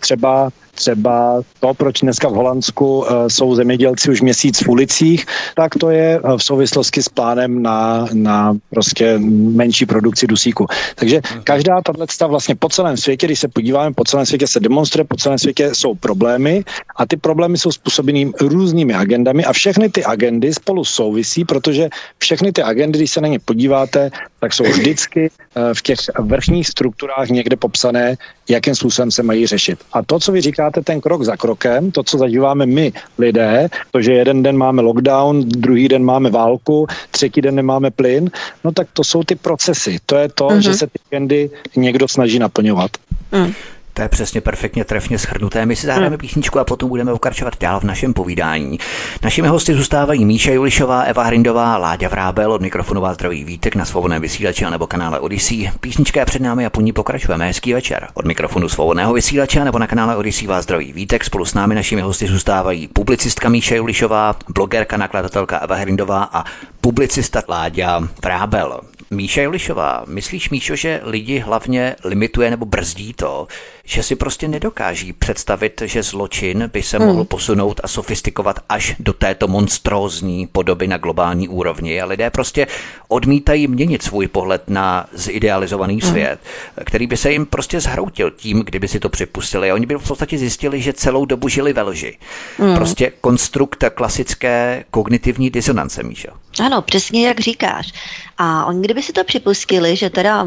třeba třeba to, proč dneska v Holandsku eh, jsou zemědělci už měsíc v ulicích, tak to je eh, v souvislosti s plánem na, na prostě menší produkci dusíku. Takže mhm. každá tato vlastně po celém světě, když se podíváme, po celém světě se demonstruje, po celém světě jsou problémy a ty problémy jsou způsobenými různými agendami a všechny ty agendy spolu souvisí, protože všechny ty agendy, když se na ně podíváte, tak jsou vždycky eh, v těch vrchních strukturách někde popsané, jakým způsobem se mají řešit. A to, co vy říkáte, ten krok za krokem, to, co zažíváme my lidé, to, že jeden den máme lockdown, druhý den máme válku, třetí den nemáme plyn, no tak to jsou ty procesy. To je to, uh-huh. že se ty agendy někdo snaží naplňovat. Uh-huh. To je přesně perfektně trefně schrnuté. My si zahráme hmm. písničku a potom budeme pokračovat dál v našem povídání. Našimi hosty zůstávají Míša Julišová, Eva Hrindová, Láďa Vrábel od mikrofonová zdravý Vítek na svobodném vysílači nebo kanále Odyssey. Písnička je před námi a po ní pokračujeme. Hezký večer. Od mikrofonu svobodného vysílače nebo na kanále Odyssey vás zdraví Vítek. Spolu s námi našimi hosty zůstávají publicistka Míša Julišová, blogerka, nakladatelka Eva Hrindová a publicista Láďa Vrábel. Míša Julišová, myslíš, Míšo, že lidi hlavně limituje nebo brzdí to, že si prostě nedokáží představit, že zločin by se hmm. mohl posunout a sofistikovat až do této monstrózní podoby na globální úrovni a lidé prostě odmítají měnit svůj pohled na zidealizovaný hmm. svět, který by se jim prostě zhroutil tím, kdyby si to připustili. A oni by v podstatě zjistili, že celou dobu žili ve lži. Hmm. Prostě konstrukt klasické kognitivní disonance, Míšo. Ano, přesně jak říkáš. A oni kdyby si to připustili, že teda,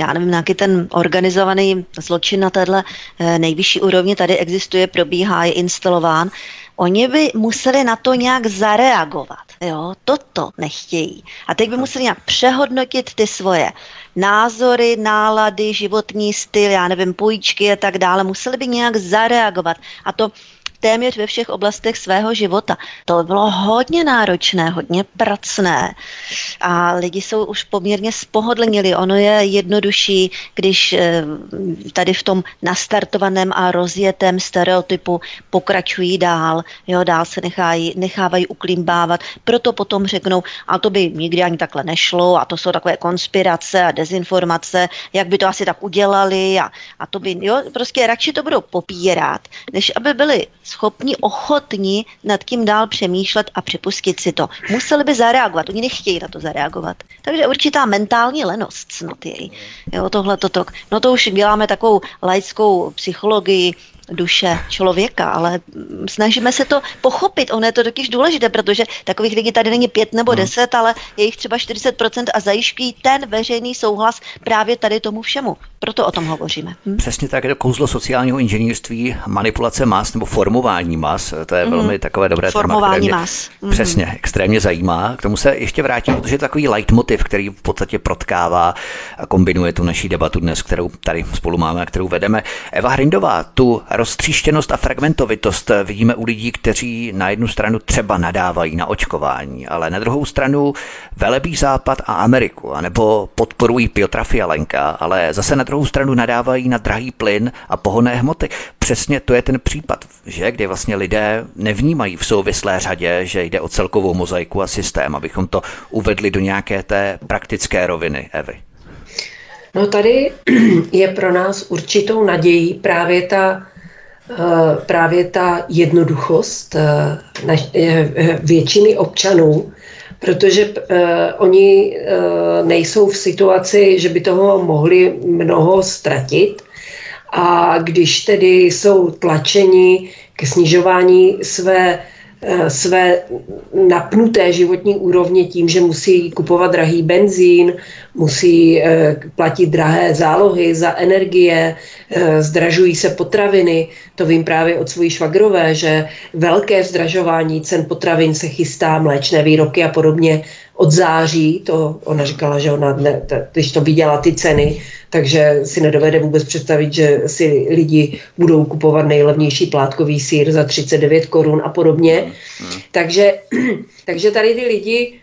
já nevím, nějaký ten organizovaný zločin na téhle eh, nejvyšší úrovni tady existuje, probíhá, je instalován, oni by museli na to nějak zareagovat. Jo, toto nechtějí. A teď by museli nějak přehodnotit ty svoje názory, nálady, životní styl, já nevím, půjčky a tak dále. Museli by nějak zareagovat. A to téměř ve všech oblastech svého života. To bylo hodně náročné, hodně pracné a lidi jsou už poměrně spohodlnili. Ono je jednodušší, když eh, tady v tom nastartovaném a rozjetém stereotypu pokračují dál, jo, dál se nechají, nechávají uklimbávat, proto potom řeknou, a to by nikdy ani takhle nešlo a to jsou takové konspirace a dezinformace, jak by to asi tak udělali a, a to by, jo, prostě radši to budou popírat, než aby byli schopni, ochotní nad tím dál přemýšlet a připustit si to. Museli by zareagovat, oni nechtějí na to zareagovat. Takže určitá mentální lenost snad jej. Jo, tohle toto. No to už děláme takovou laickou psychologii, duše člověka, ale snažíme se to pochopit. Ono je to totiž důležité, protože takových lidí tady není pět nebo hmm. deset, ale je jich třeba 40% a zajišťují ten veřejný souhlas právě tady tomu všemu. Proto o tom hovoříme. Hm? Přesně tak je to kouzlo sociálního inženýrství, manipulace mas nebo formování mas. To je mm. velmi takové dobré Formování téma, mas. Mm. Přesně, extrémně zajímá. K tomu se ještě vrátím, protože je takový leitmotiv, který v podstatě protkává a kombinuje tu naší debatu dnes, kterou tady spolu máme a kterou vedeme. Eva Hrindová, tu roztříštěnost a fragmentovitost vidíme u lidí, kteří na jednu stranu třeba nadávají na očkování, ale na druhou stranu velebí Západ a Ameriku, anebo podporují Piotra Fialenka, ale zase na druhou stranu nadávají na drahý plyn a pohonné hmoty. Přesně to je ten případ, že kdy vlastně lidé nevnímají v souvislé řadě, že jde o celkovou mozaiku a systém, abychom to uvedli do nějaké té praktické roviny, Evy. No tady je pro nás určitou nadějí právě ta právě ta jednoduchost eh, eh, většiny občanů, protože oni nejsou v situaci, že by toho mohli mnoho ztratit. A když tedy jsou tlačeni ke snižování své Eh, své napnuté životní úrovně tím, že musí kupovat drahý benzín, musí eh, platit drahé zálohy za energie, eh, zdražují se potraviny. To vím právě od svojí švagrové, že velké zdražování cen potravin se chystá, mléčné výroky a podobně od září, to ona říkala, že ona, ne, když to viděla ty ceny, takže si nedovede vůbec představit, že si lidi budou kupovat nejlevnější plátkový sír za 39 korun a podobně. Hmm. Takže, takže tady ty lidi,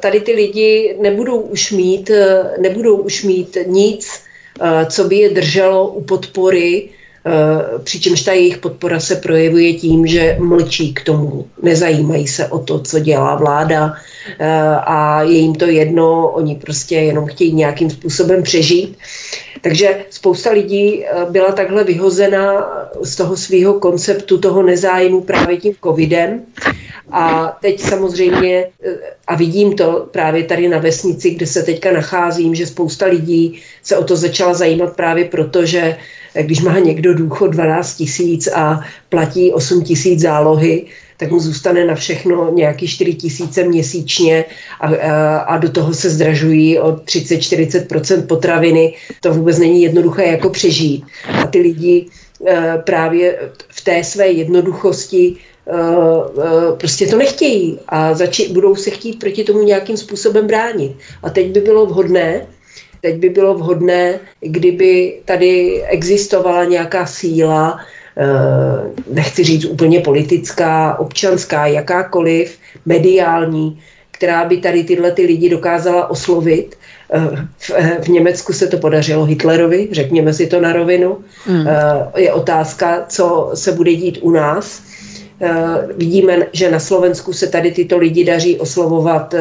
tady ty lidi nebudou už mít, eh, nebudou už mít nic, eh, co by je drželo u podpory Eh, přičemž ta jejich podpora se projevuje tím, že mlčí k tomu, nezajímají se o to, co dělá vláda eh, a je jim to jedno, oni prostě jenom chtějí nějakým způsobem přežít. Takže spousta lidí eh, byla takhle vyhozena z toho svého konceptu, toho nezájmu právě tím covidem. A teď samozřejmě, a vidím to právě tady na vesnici, kde se teďka nacházím, že spousta lidí se o to začala zajímat právě proto, že když má někdo důchod 12 tisíc a platí 8 tisíc zálohy, tak mu zůstane na všechno nějaký 4 tisíce měsíčně a, a, a do toho se zdražují o 30-40% potraviny. To vůbec není jednoduché jako přežít. A ty lidi právě v té své jednoduchosti prostě to nechtějí a zači- budou se chtít proti tomu nějakým způsobem bránit. A teď by bylo vhodné, Teď by bylo vhodné, kdyby tady existovala nějaká síla, eh, nechci říct úplně politická, občanská, jakákoliv, mediální, která by tady tyhle ty lidi dokázala oslovit. Eh, v, v Německu se to podařilo Hitlerovi, řekněme si to na rovinu. Mm. Je otázka, co se bude dít u nás. Vidíme, že na Slovensku se tady tyto lidi daří oslovovat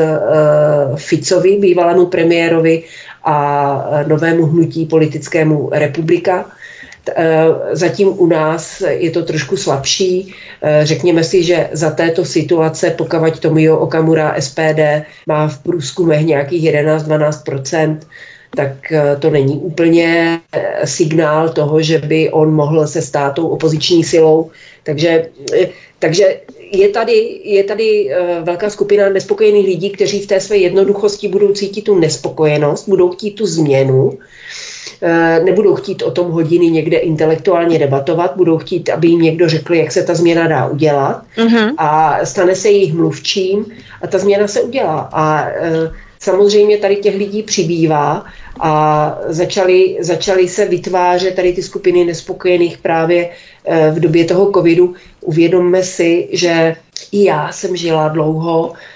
Ficovi, bývalému premiérovi, a novému hnutí politickému republika. Zatím u nás je to trošku slabší. Řekněme si, že za této situace, pokud Tomio Okamura SPD má v průzkumech nějakých 11-12% tak to není úplně signál toho, že by on mohl se stát tou opoziční silou. Takže, takže je tady, je tady uh, velká skupina nespokojených lidí, kteří v té své jednoduchosti budou cítit tu nespokojenost, budou chtít tu změnu, uh, nebudou chtít o tom hodiny někde intelektuálně debatovat, budou chtít, aby jim někdo řekl, jak se ta změna dá udělat uh-huh. a stane se jejich mluvčím a ta změna se udělá. A uh, samozřejmě tady těch lidí přibývá a začaly, začaly se vytvářet tady ty skupiny nespokojených právě v době toho covidu. Uvědomme si, že i já jsem žila dlouho Eh,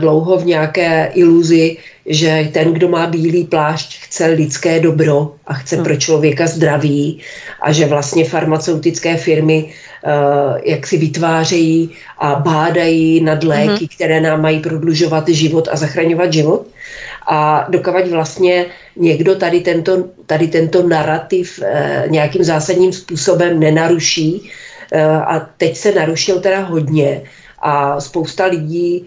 dlouho v nějaké iluzi, že ten, kdo má bílý plášť, chce lidské dobro a chce pro člověka zdraví a že vlastně farmaceutické firmy uh, jak si vytvářejí a bádají nad léky, mm-hmm. které nám mají prodlužovat život a zachraňovat život. A dokavať vlastně někdo tady tento, tady tento narrativ uh, nějakým zásadním způsobem nenaruší, a teď se narušil teda hodně, a spousta lidí,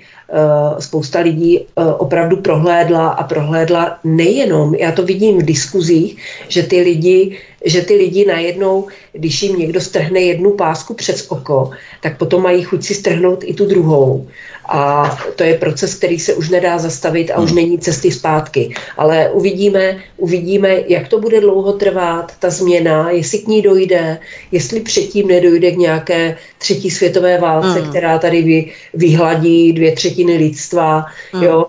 spousta lidí uh, opravdu prohlédla a prohlédla nejenom, já to vidím v diskuzích, že ty lidi, že ty lidi najednou, když jim někdo strhne jednu pásku přes oko, tak potom mají chuť si strhnout i tu druhou. A to je proces, který se už nedá zastavit a už hmm. není cesty zpátky. Ale uvidíme, uvidíme, jak to bude dlouho trvat, ta změna, jestli k ní dojde, jestli předtím nedojde k nějaké třetí světové válce, mm. která tady vy, vyhladí dvě třetiny lidstva. Mm. Jo.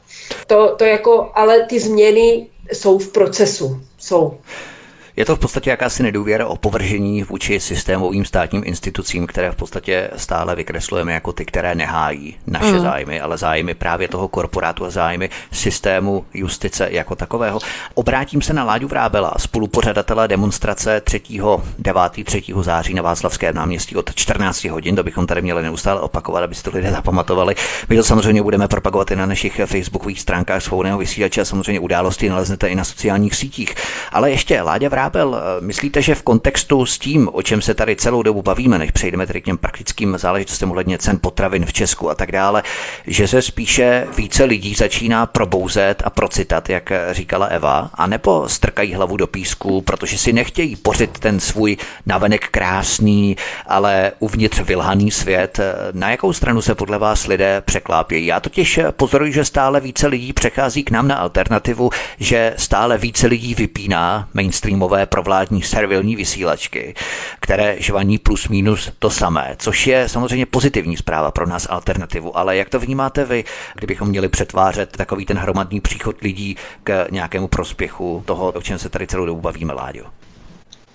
To, to jako, ale ty změny jsou v procesu. Jsou. Je to v podstatě jakási nedůvěra o povržení vůči systémovým státním institucím, které v podstatě stále vykreslujeme jako ty, které nehájí naše mm. zájmy, ale zájmy právě toho korporátu a zájmy systému justice jako takového. Obrátím se na Láďu Vrábela, spolupořadatele demonstrace 3. 9. 3. září na Václavském náměstí od 14 hodin, to bychom tady měli neustále opakovat, aby si to lidé zapamatovali. My to samozřejmě budeme propagovat i na našich facebookových stránkách svobodného vysílače a samozřejmě události naleznete i na sociálních sítích. Ale ještě Láďa Vrábel Vrábel, myslíte, že v kontextu s tím, o čem se tady celou dobu bavíme, než přejdeme tedy k těm praktickým záležitostem ohledně cen potravin v Česku a tak dále, že se spíše více lidí začíná probouzet a procitat, jak říkala Eva, anebo strkají hlavu do písku, protože si nechtějí pořit ten svůj navenek krásný, ale uvnitř vylhaný svět. Na jakou stranu se podle vás lidé překlápějí? Já totiž pozoruji, že stále více lidí přechází k nám na alternativu, že stále více lidí vypíná mainstreamové nové provládní servilní vysílačky, které žvaní plus minus to samé, což je samozřejmě pozitivní zpráva pro nás alternativu. Ale jak to vnímáte vy, kdybychom měli přetvářet takový ten hromadný příchod lidí k nějakému prospěchu toho, o čem se tady celou dobu bavíme, Láďo?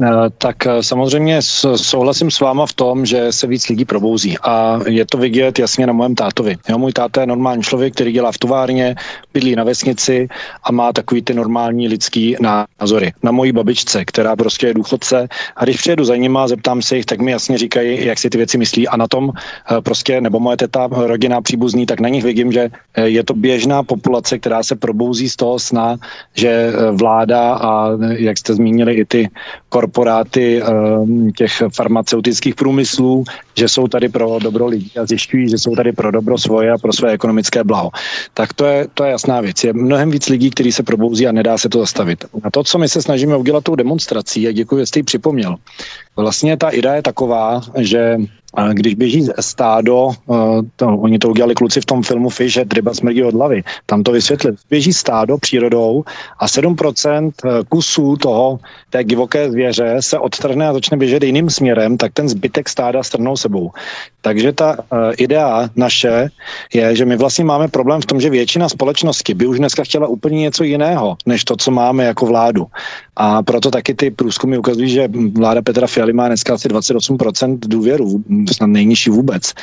Eh, tak eh, samozřejmě souhlasím s váma v tom, že se víc lidí probouzí a je to vidět jasně na mém tátovi. Jo, můj táta je normální člověk, který dělá v továrně, bydlí na vesnici a má takový ty normální lidský názory. Na mojí babičce, která prostě je důchodce a když přijedu za nima, zeptám se jich, tak mi jasně říkají, jak si ty věci myslí a na tom eh, prostě, nebo moje teta, rodina příbuzní, tak na nich vidím, že je to běžná populace, která se probouzí z toho sna, že vláda a jak jste zmínili i ty korporace korporáty ehm, těch farmaceutických průmyslů, že jsou tady pro dobro lidí a zjišťují, že jsou tady pro dobro svoje a pro své ekonomické blaho. Tak to je, to je jasná věc. Je mnohem víc lidí, kteří se probouzí a nedá se to zastavit. A to, co my se snažíme udělat tou demonstrací, a děkuji, že jste ji připomněl, vlastně ta idea je taková, že když běží stádo, eh, to, oni to udělali kluci v tom filmu Fish, že ryba smrdí od hlavy, tam to vysvětlili. Běží stádo přírodou a 7% eh, kusů toho, té divoké zvěře se odtrhne a začne běžet jiným směrem, tak ten zbytek stáda strnou sebou. Takže ta uh, idea naše je, že my vlastně máme problém v tom, že většina společnosti by už dneska chtěla úplně něco jiného, než to, co máme jako vládu. A proto taky ty průzkumy ukazují, že vláda Petra Fialy má dneska asi 28% důvěru, snad nejnižší vůbec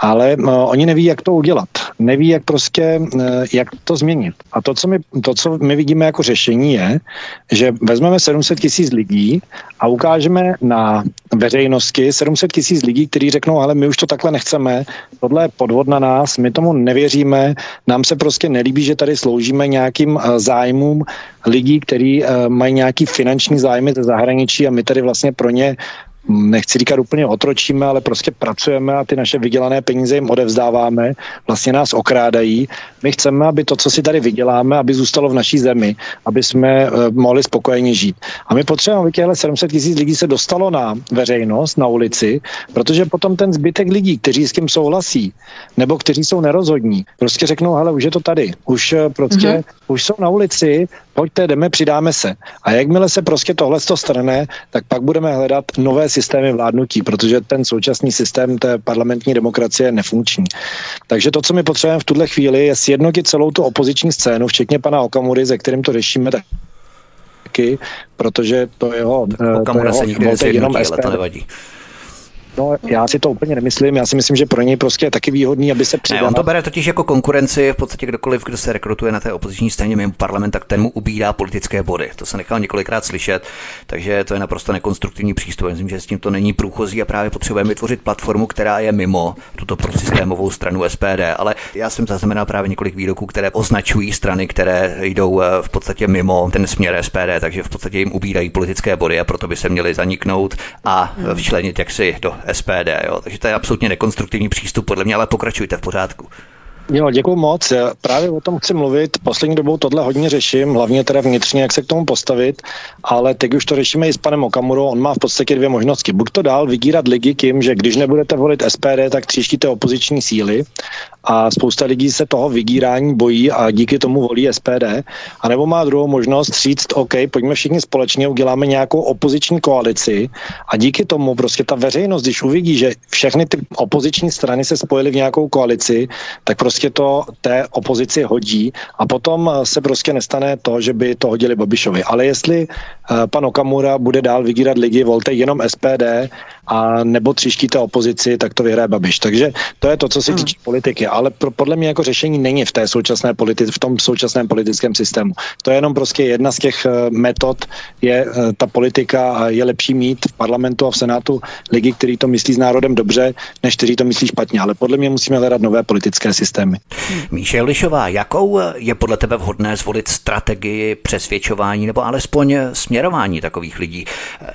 ale uh, oni neví, jak to udělat. Neví, jak prostě, uh, jak to změnit. A to co, my, to, co my vidíme jako řešení, je, že vezmeme 700 tisíc lidí a ukážeme na veřejnosti 700 tisíc lidí, kteří řeknou, ale my už to takhle nechceme, tohle je podvod na nás, my tomu nevěříme, nám se prostě nelíbí, že tady sloužíme nějakým uh, zájmům lidí, kteří mají nějaký finanční zájmy ze zahraničí a my tady vlastně pro ně nechci říkat úplně otročíme, ale prostě pracujeme a ty naše vydělané peníze jim odevzdáváme, vlastně nás okrádají. My chceme, aby to, co si tady vyděláme, aby zůstalo v naší zemi, aby jsme uh, mohli spokojeně žít. A my potřebujeme, aby těchto 700 tisíc lidí se dostalo na veřejnost, na ulici, protože potom ten zbytek lidí, kteří s tím souhlasí, nebo kteří jsou nerozhodní, prostě řeknou, hele, už je to tady, už eh, prostě, mm-hmm. už jsou na ulici, pojďte, jdeme, přidáme se. A jakmile se prostě tohle to strane, tak pak budeme hledat nové systémy vládnutí, protože ten současný systém té parlamentní demokracie je nefunkční. Takže to, co my potřebujeme v tuhle chvíli, je sjednotit celou tu opoziční scénu, včetně pana Okamury, ze kterým to řešíme taky, protože to jeho... Okamura to jeho, se nikdy jenom ale to nevadí. No, já si to úplně nemyslím. Já si myslím, že pro něj prostě je taky výhodný, aby se přidal. Ne, on to bere totiž jako konkurenci. V podstatě kdokoliv, kdo se rekrutuje na té opoziční scéně mimo parlament, tak ten mu ubírá politické body. To se nechal několikrát slyšet, takže to je naprosto nekonstruktivní přístup. Myslím, že s tím to není průchozí a právě potřebujeme vytvořit platformu, která je mimo tuto prosystémovou stranu SPD. Ale já jsem zaznamenal právě několik výroků, které označují strany, které jdou eh, v podstatě mimo ten směr SPD, takže v podstatě jim ubírají politické body a proto by se měly zaniknout a včlenit jaksi do SPD. Jo? Takže to je absolutně nekonstruktivní přístup podle mě, ale pokračujte v pořádku. Jo, děkuji moc. Právě o tom chci mluvit. Poslední dobou tohle hodně řeším, hlavně teda vnitřně, jak se k tomu postavit, ale teď už to řešíme i s panem Okamurou. On má v podstatě dvě možnosti. Buď to dál vygírat ligy tím, že když nebudete volit SPD, tak tříštíte opoziční síly a spousta lidí se toho vygírání bojí a díky tomu volí SPD. A nebo má druhou možnost říct, OK, pojďme všichni společně, uděláme nějakou opoziční koalici a díky tomu prostě ta veřejnost, když uvidí, že všechny ty opoziční strany se spojily v nějakou koalici, tak prostě to té opozici hodí a potom se prostě nestane to, že by to hodili Babišovi. Ale jestli eh, pan Okamura bude dál vygírat lidi, volte jenom SPD a nebo tříštíte opozici, tak to vyhraje Babiš. Takže to je to, co se hmm. týče politiky ale pro, podle mě jako řešení není v té současné politi- v tom současném politickém systému. To je jenom prostě jedna z těch uh, metod, je uh, ta politika a je lepší mít v parlamentu a v senátu lidi, kteří to myslí s národem dobře, než kteří to myslí špatně, ale podle mě musíme hledat nové politické systémy. Míše Lišová, jakou je podle tebe vhodné zvolit strategii přesvědčování nebo alespoň směrování takových lidí?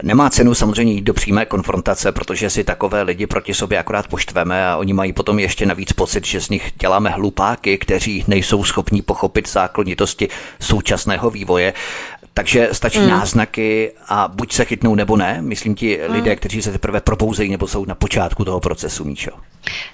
Nemá cenu samozřejmě jít do přímé konfrontace, protože si takové lidi proti sobě akorát poštveme a oni mají potom ještě navíc pocit, že z nich děláme hlupáky, kteří nejsou schopní pochopit zákonitosti současného vývoje. Takže stačí mm. náznaky a buď se chytnou nebo ne. Myslím ti mm. lidé, kteří se teprve propouzejí nebo jsou na počátku toho procesu, Míčo.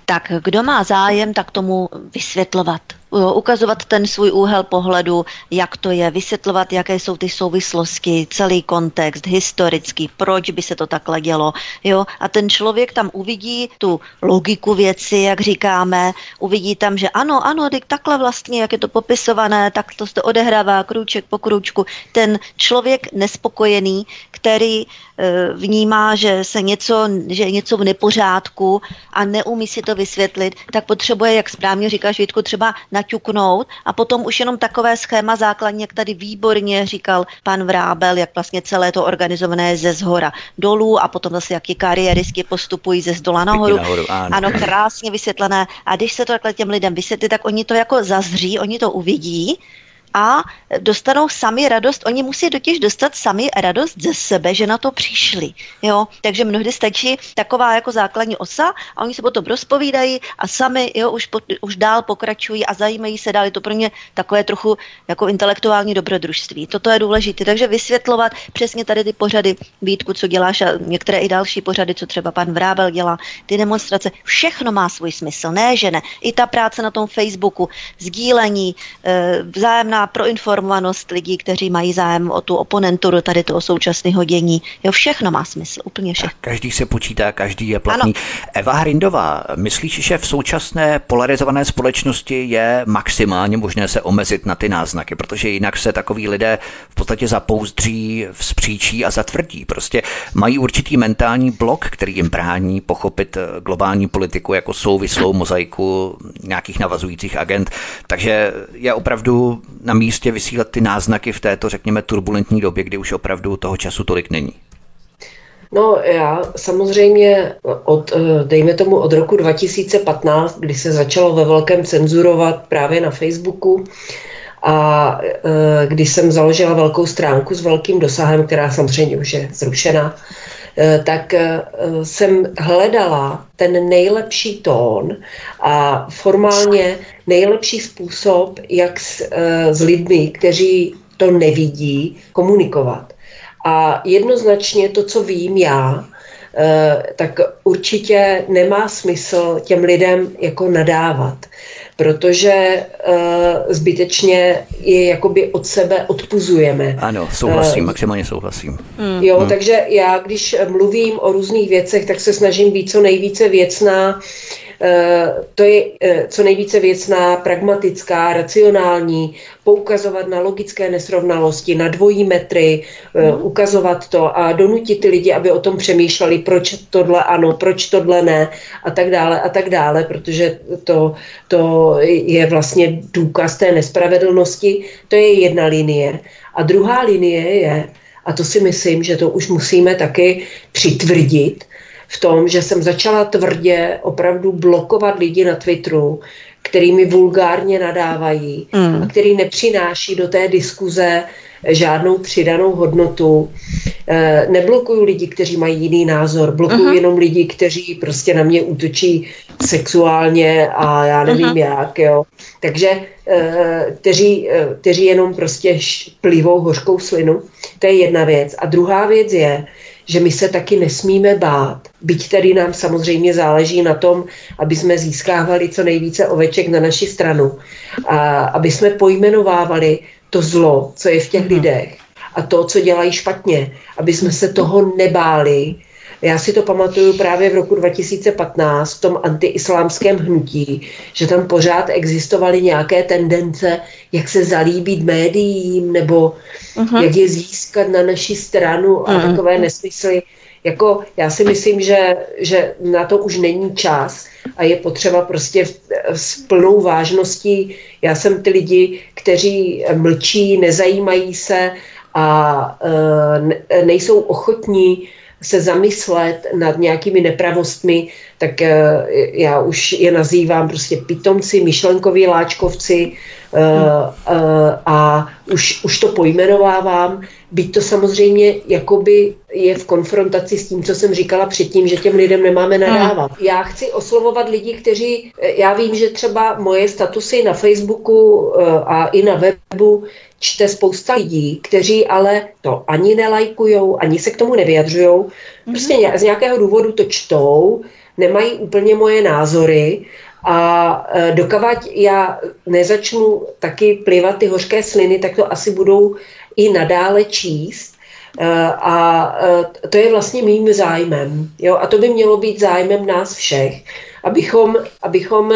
Tak kdo má zájem, tak tomu vysvětlovat ukazovat ten svůj úhel pohledu, jak to je, vysvětlovat, jaké jsou ty souvislosti, celý kontext, historický, proč by se to takhle dělo. Jo? A ten člověk tam uvidí tu logiku věci, jak říkáme, uvidí tam, že ano, ano, takhle vlastně, jak je to popisované, tak to se odehrává krůček po krůčku. Ten člověk nespokojený, který e, vnímá, že se něco, že je něco v nepořádku a neumí si to vysvětlit, tak potřebuje, jak správně říkáš, Vítku, třeba naťuknout a potom už jenom takové schéma základně, jak tady výborně říkal pan Vrábel, jak vlastně celé to organizované je ze zhora dolů a potom zase jaký kariérisky postupují ze zdola nahoru. nahoru ano. ano, krásně vysvětlené. A když se to takhle těm lidem vysvětlí, tak oni to jako zazří, oni to uvidí a dostanou sami radost. Oni musí totiž dostat sami radost ze sebe, že na to přišli. Jo? Takže mnohdy stačí taková jako základní osa a oni se potom rozpovídají a sami jo, už, po, už dál pokračují a zajímají se dál. Je to pro ně takové trochu jako intelektuální dobrodružství. Toto je důležité. Takže vysvětlovat přesně tady ty pořady, Vítku, co děláš a některé i další pořady, co třeba pan Vrábel dělá, ty demonstrace, všechno má svůj smysl. Ne, že ne. I ta práce na tom Facebooku, sdílení, eh, vzájemná pro informovanost lidí, kteří mají zájem o tu oponenturu tady toho současného dění. Jo, všechno má smysl, úplně všechno. Každý se počítá, každý je platný. Ano. Eva Hrindová, myslíš, že v současné polarizované společnosti je maximálně možné se omezit na ty náznaky, protože jinak se takový lidé v podstatě zapouzdří, vzpříčí a zatvrdí. Prostě mají určitý mentální blok, který jim brání pochopit globální politiku jako souvislou mozaiku nějakých navazujících agent. Takže je opravdu na místě vysílat ty náznaky v této, řekněme, turbulentní době, kdy už opravdu toho času tolik není? No já samozřejmě od, eh, dejme tomu od roku 2015, kdy se začalo ve velkém cenzurovat právě na Facebooku, a e, když jsem založila velkou stránku s velkým dosahem, která samozřejmě už je zrušena, tak e, jsem hledala ten nejlepší tón a formálně nejlepší způsob, jak s, s lidmi, kteří to nevidí, komunikovat. A jednoznačně to, co vím já, tak určitě nemá smysl těm lidem jako nadávat protože uh, zbytečně je jakoby od sebe odpuzujeme. Ano, souhlasím, uh, maximálně souhlasím. Mm. Jo, hmm. takže já, když mluvím o různých věcech, tak se snažím být co nejvíce věcná, Eh, to je eh, co nejvíce věcná, pragmatická, racionální, poukazovat na logické nesrovnalosti, na dvojí metry, mm. ukazovat to a donutit ty lidi, aby o tom přemýšleli, proč tohle ano, proč tohle ne a tak dále a tak dále, protože to, to je vlastně důkaz té nespravedlnosti. To je jedna linie. A druhá linie je, a to si myslím, že to už musíme taky přitvrdit, v tom, že jsem začala tvrdě opravdu blokovat lidi na Twitteru, který mi vulgárně nadávají mm. a který nepřináší do té diskuze žádnou přidanou hodnotu. E, neblokuju lidi, kteří mají jiný názor, blokuju uh-huh. jenom lidi, kteří prostě na mě útočí sexuálně a já nevím uh-huh. jak, jo. Takže e, kteří, e, kteří jenom prostě plivou hořkou slinu, to je jedna věc. A druhá věc je, že my se taky nesmíme bát. Byť tedy nám samozřejmě záleží na tom, aby jsme získávali co nejvíce oveček na naši stranu. A aby jsme pojmenovávali to zlo, co je v těch mhm. lidech a to, co dělají špatně. Aby jsme se toho nebáli, já si to pamatuju právě v roku 2015 v tom antiislámském hnutí, že tam pořád existovaly nějaké tendence, jak se zalíbit médiím nebo uh-huh. jak je získat na naši stranu a uh-huh. takové nesmysly. Jako, já si myslím, že, že na to už není čas a je potřeba prostě s plnou vážností. Já jsem ty lidi, kteří mlčí, nezajímají se a e, nejsou ochotní se zamyslet nad nějakými nepravostmi, tak eh, já už je nazývám prostě pitomci, myšlenkoví láčkovci eh, eh, a už, už to pojmenovávám. Byť to samozřejmě jakoby je v konfrontaci s tím, co jsem říkala předtím, že těm lidem nemáme hmm. nadávat. Já chci oslovovat lidi, kteří, já vím, že třeba moje statusy na Facebooku a i na webu čte spousta lidí, kteří ale to ani nelajkujou, ani se k tomu nevyjadřují. Prostě z nějakého důvodu to čtou, nemají úplně moje názory a e, dokavať já nezačnu taky plivat ty hořké sliny, tak to asi budou i nadále číst. E, a e, to je vlastně mým zájmem. Jo? A to by mělo být zájmem nás všech, abychom, abychom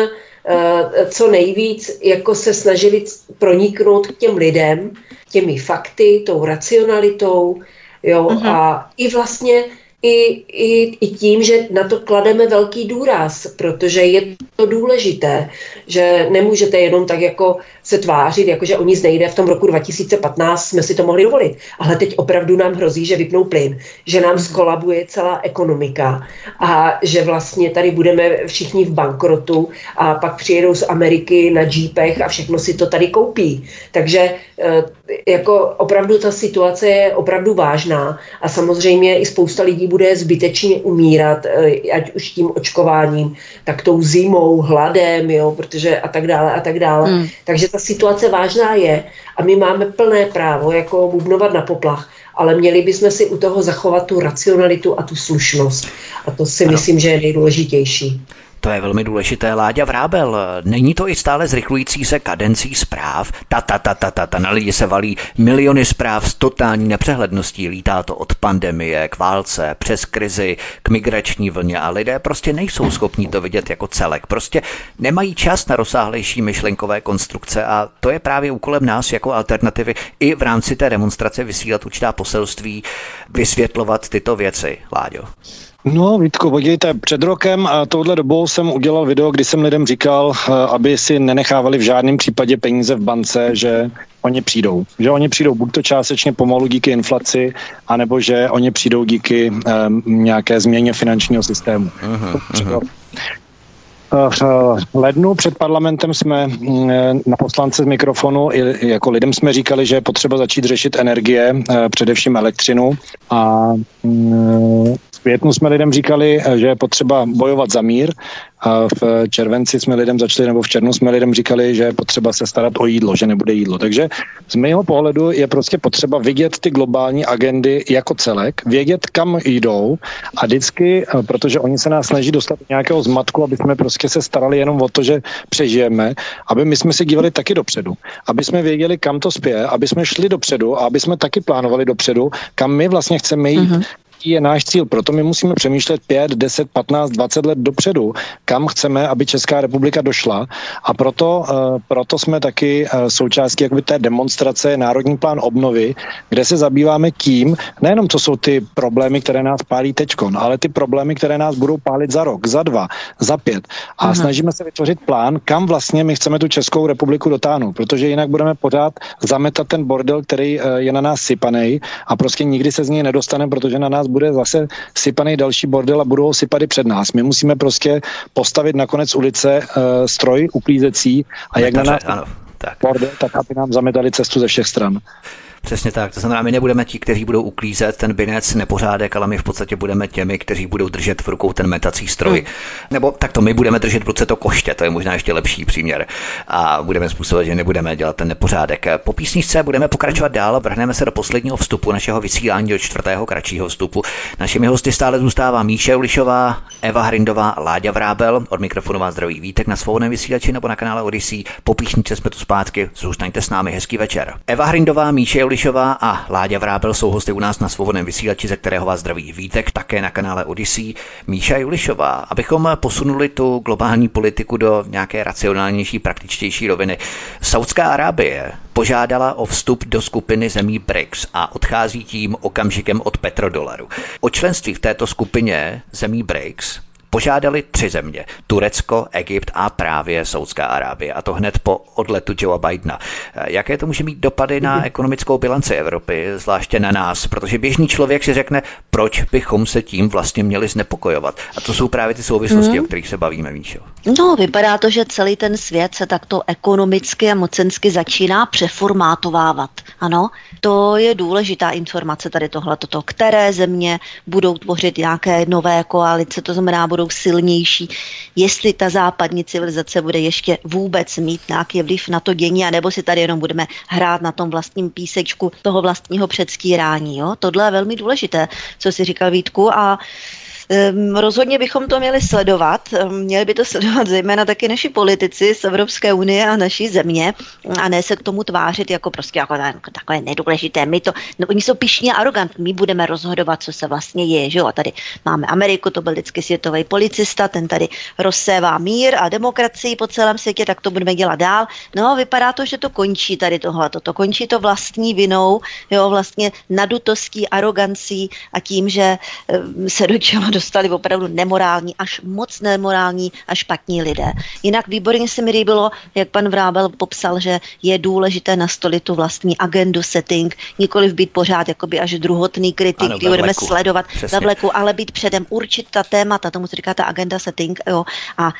co nejvíc jako se snažili proniknout k těm lidem, těmi fakty, tou racionalitou, jo, uh-huh. a i vlastně i, i, i tím, že na to klademe velký důraz, protože je to důležité, že nemůžete jenom tak jako se tvářit, jako že o nic nejde. V tom roku 2015 jsme si to mohli dovolit, ale teď opravdu nám hrozí, že vypnou plyn, že nám skolabuje celá ekonomika a že vlastně tady budeme všichni v bankrotu a pak přijedou z Ameriky na jeepech a všechno si to tady koupí. Takže eh, jako opravdu ta situace je opravdu vážná a samozřejmě i spousta lidí bude zbytečně umírat, eh, ať už tím očkováním, tak tou zimou, hladem, jo, protože a tak dále a tak dále. Hmm. Takže ta situace vážná je a my máme plné právo jako bubnovat na poplach, ale měli bychom si u toho zachovat tu racionalitu a tu slušnost. A to si ano. myslím, že je nejdůležitější. To je velmi důležité, Láďa Vrábel. Není to i stále zrychlující se kadencí zpráv? Ta, ta, ta, ta, ta, ta, na lidi se valí miliony zpráv s totální nepřehledností. Lítá to od pandemie k válce, přes krizi, k migrační vlně a lidé prostě nejsou schopní to vidět jako celek. Prostě nemají čas na rozsáhlejší myšlenkové konstrukce a to je právě úkolem nás jako alternativy i v rámci té demonstrace vysílat určitá poselství, vysvětlovat tyto věci, Láďo. No, Vítko, podívejte, před rokem a touhle dobou jsem udělal video, kdy jsem lidem říkal, eh, aby si nenechávali v žádném případě peníze v bance, že oni přijdou. Že oni přijdou buď to částečně pomalu díky inflaci, anebo že oni přijdou díky um, nějaké změně finančního systému. Uh-huh, uh-huh. V lednu před parlamentem jsme na poslance z mikrofonu i jako lidem jsme říkali, že je potřeba začít řešit energie, především elektřinu a mm, květnu jsme lidem říkali, že je potřeba bojovat za mír. A v červenci jsme lidem začali, nebo v červnu jsme lidem říkali, že je potřeba se starat o jídlo, že nebude jídlo. Takže z mého pohledu je prostě potřeba vidět ty globální agendy jako celek, vědět, kam jdou a vždycky, protože oni se nás snaží dostat do nějakého zmatku, aby jsme prostě se starali jenom o to, že přežijeme, aby my jsme si dívali taky dopředu, aby jsme věděli, kam to spěje, aby jsme šli dopředu a aby jsme taky plánovali dopředu, kam my vlastně chceme jít. Uh-huh jaký je náš cíl. Proto my musíme přemýšlet 5, 10, 15, 20 let dopředu, kam chceme, aby Česká republika došla. A proto, uh, proto jsme taky uh, součástí jakoby té demonstrace Národní plán obnovy, kde se zabýváme tím, nejenom co jsou ty problémy, které nás pálí teďkon, ale ty problémy, které nás budou pálit za rok, za dva, za pět. A uh-huh. snažíme se vytvořit plán, kam vlastně my chceme tu Českou republiku dotáhnout, protože jinak budeme pořád zametat ten bordel, který uh, je na nás sypaný a prostě nikdy se z něj nedostaneme, protože na nás bude zase sypaný další bordel a budou sypat i před nás. My musíme prostě postavit na konec ulice uh, stroj uklízecí a jak na nás tak. bordel, tak aby nám zametali cestu ze všech stran. Přesně tak. To znamená, my nebudeme ti, kteří budou uklízet ten binec nepořádek, ale my v podstatě budeme těmi, kteří budou držet v rukou ten metací stroj. Hmm. Nebo tak to my budeme držet v ruce to koště, to je možná ještě lepší příměr. A budeme způsobovat, že nebudeme dělat ten nepořádek. Po písničce budeme pokračovat dál, vrhneme se do posledního vstupu našeho vysílání do čtvrtého kratšího vstupu. Našimi hosty stále zůstává Míše Ulišová, Eva Hrindová, Láďa Vrábel. Od mikrofonu vás zdraví Vítek na svobodném vysílači nebo na kanále Odyssey. Po písničce jsme tu zpátky. Zůstaňte s námi, hezký večer. Eva Hrindová, Míše Lišová a Láďa Vrábel jsou hosty u nás na svobodném vysílači, ze kterého vás zdraví Vítek, také na kanále Odyssey. Míša Julišová, abychom posunuli tu globální politiku do nějaké racionálnější, praktičtější roviny. Saudská Arábie požádala o vstup do skupiny zemí BRICS a odchází tím okamžikem od petrodolaru. O členství v této skupině zemí BRICS požádali tři země. Turecko, Egypt a právě Saudská Arábie. A to hned po odletu Joea Bidena. Jaké to může mít dopady na ekonomickou bilanci Evropy, zvláště na nás? Protože běžný člověk si řekne, proč bychom se tím vlastně měli znepokojovat. A to jsou právě ty souvislosti, hmm. o kterých se bavíme, Míšo. No, vypadá to, že celý ten svět se takto ekonomicky a mocensky začíná přeformátovávat. Ano, to je důležitá informace tady tohle, toto, které země budou tvořit nějaké nové koalice, to znamená, budou silnější, jestli ta západní civilizace bude ještě vůbec mít nějaký vliv na to dění, anebo si tady jenom budeme hrát na tom vlastním písečku toho vlastního předstírání. Jo? Tohle je velmi důležité, co si říkal Vítku a rozhodně bychom to měli sledovat. Ehm, měli by to sledovat zejména taky naši politici z Evropské unie a naší země a ne se k tomu tvářit jako prostě jako takové nedůležité. My to, no, oni jsou pišní a arrogantní, my budeme rozhodovat, co se vlastně je. Že jo? Tady máme Ameriku, to byl vždycky světový policista, ten tady rozsévá mír a demokracii po celém světě, tak to budeme dělat dál. No, vypadá to, že to končí tady tohle. To končí to vlastní vinou, jo, vlastně nadutostí, arogancí a tím, že ehm, se do čela dostali opravdu nemorální, až moc nemorální a špatní lidé. Jinak výborně se mi líbilo, jak pan Vrábel popsal, že je důležité nastolit tu vlastní agendu setting, nikoliv být pořád jakoby až druhotný kritik, který budeme sledovat ve vleku, ale být předem určit ta témata, tomu se říká ta agenda setting, jo, a,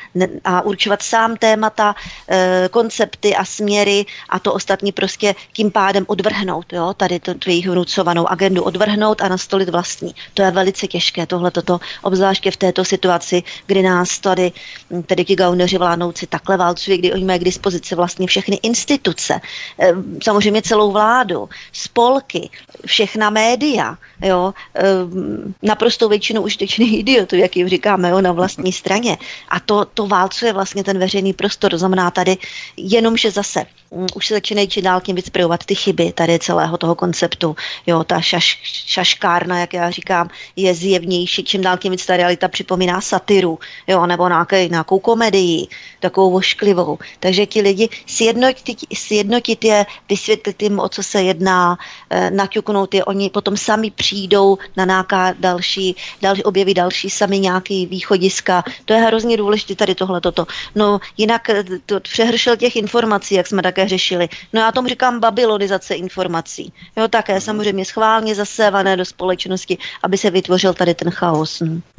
a určovat sám témata, e, koncepty a směry a to ostatní prostě tím pádem odvrhnout, jo, tady tu jejich vnucovanou agendu odvrhnout a nastolit vlastní. To je velice těžké, tohle toto obzvláště v této situaci, kdy nás tady, hm, tedy ti gauneři vládnouci takhle válcují, kdy oni mají k dispozici vlastně všechny instituce, eh, samozřejmě celou vládu, spolky, všechna média, jo, eh, naprosto většinu užitečných idiotů, jak jim říkáme, jo, na vlastní straně. A to, to válcuje vlastně ten veřejný prostor, to znamená tady jenomže zase hm, už se začínají či dál tím víc projevovat ty chyby tady celého toho konceptu. Jo, ta šaš, šaškárna, jak já říkám, je zjevnější, čím dál ta realita připomíná satiru, jo, nebo nějaké, nějakou komedii, takovou vošklivou. Takže ti lidi sjednotit, sjednotit je, vysvětlit jim, o co se jedná, eh, naťuknout je, oni potom sami přijdou na nějaká další, další objeví další sami nějaký východiska. To je hrozně důležité tady tohle toto. No jinak eh, to přehršel těch informací, jak jsme také řešili. No já tomu říkám babylonizace informací. Jo, také samozřejmě schválně zasévané do společnosti, aby se vytvořil tady ten chaos. Hm.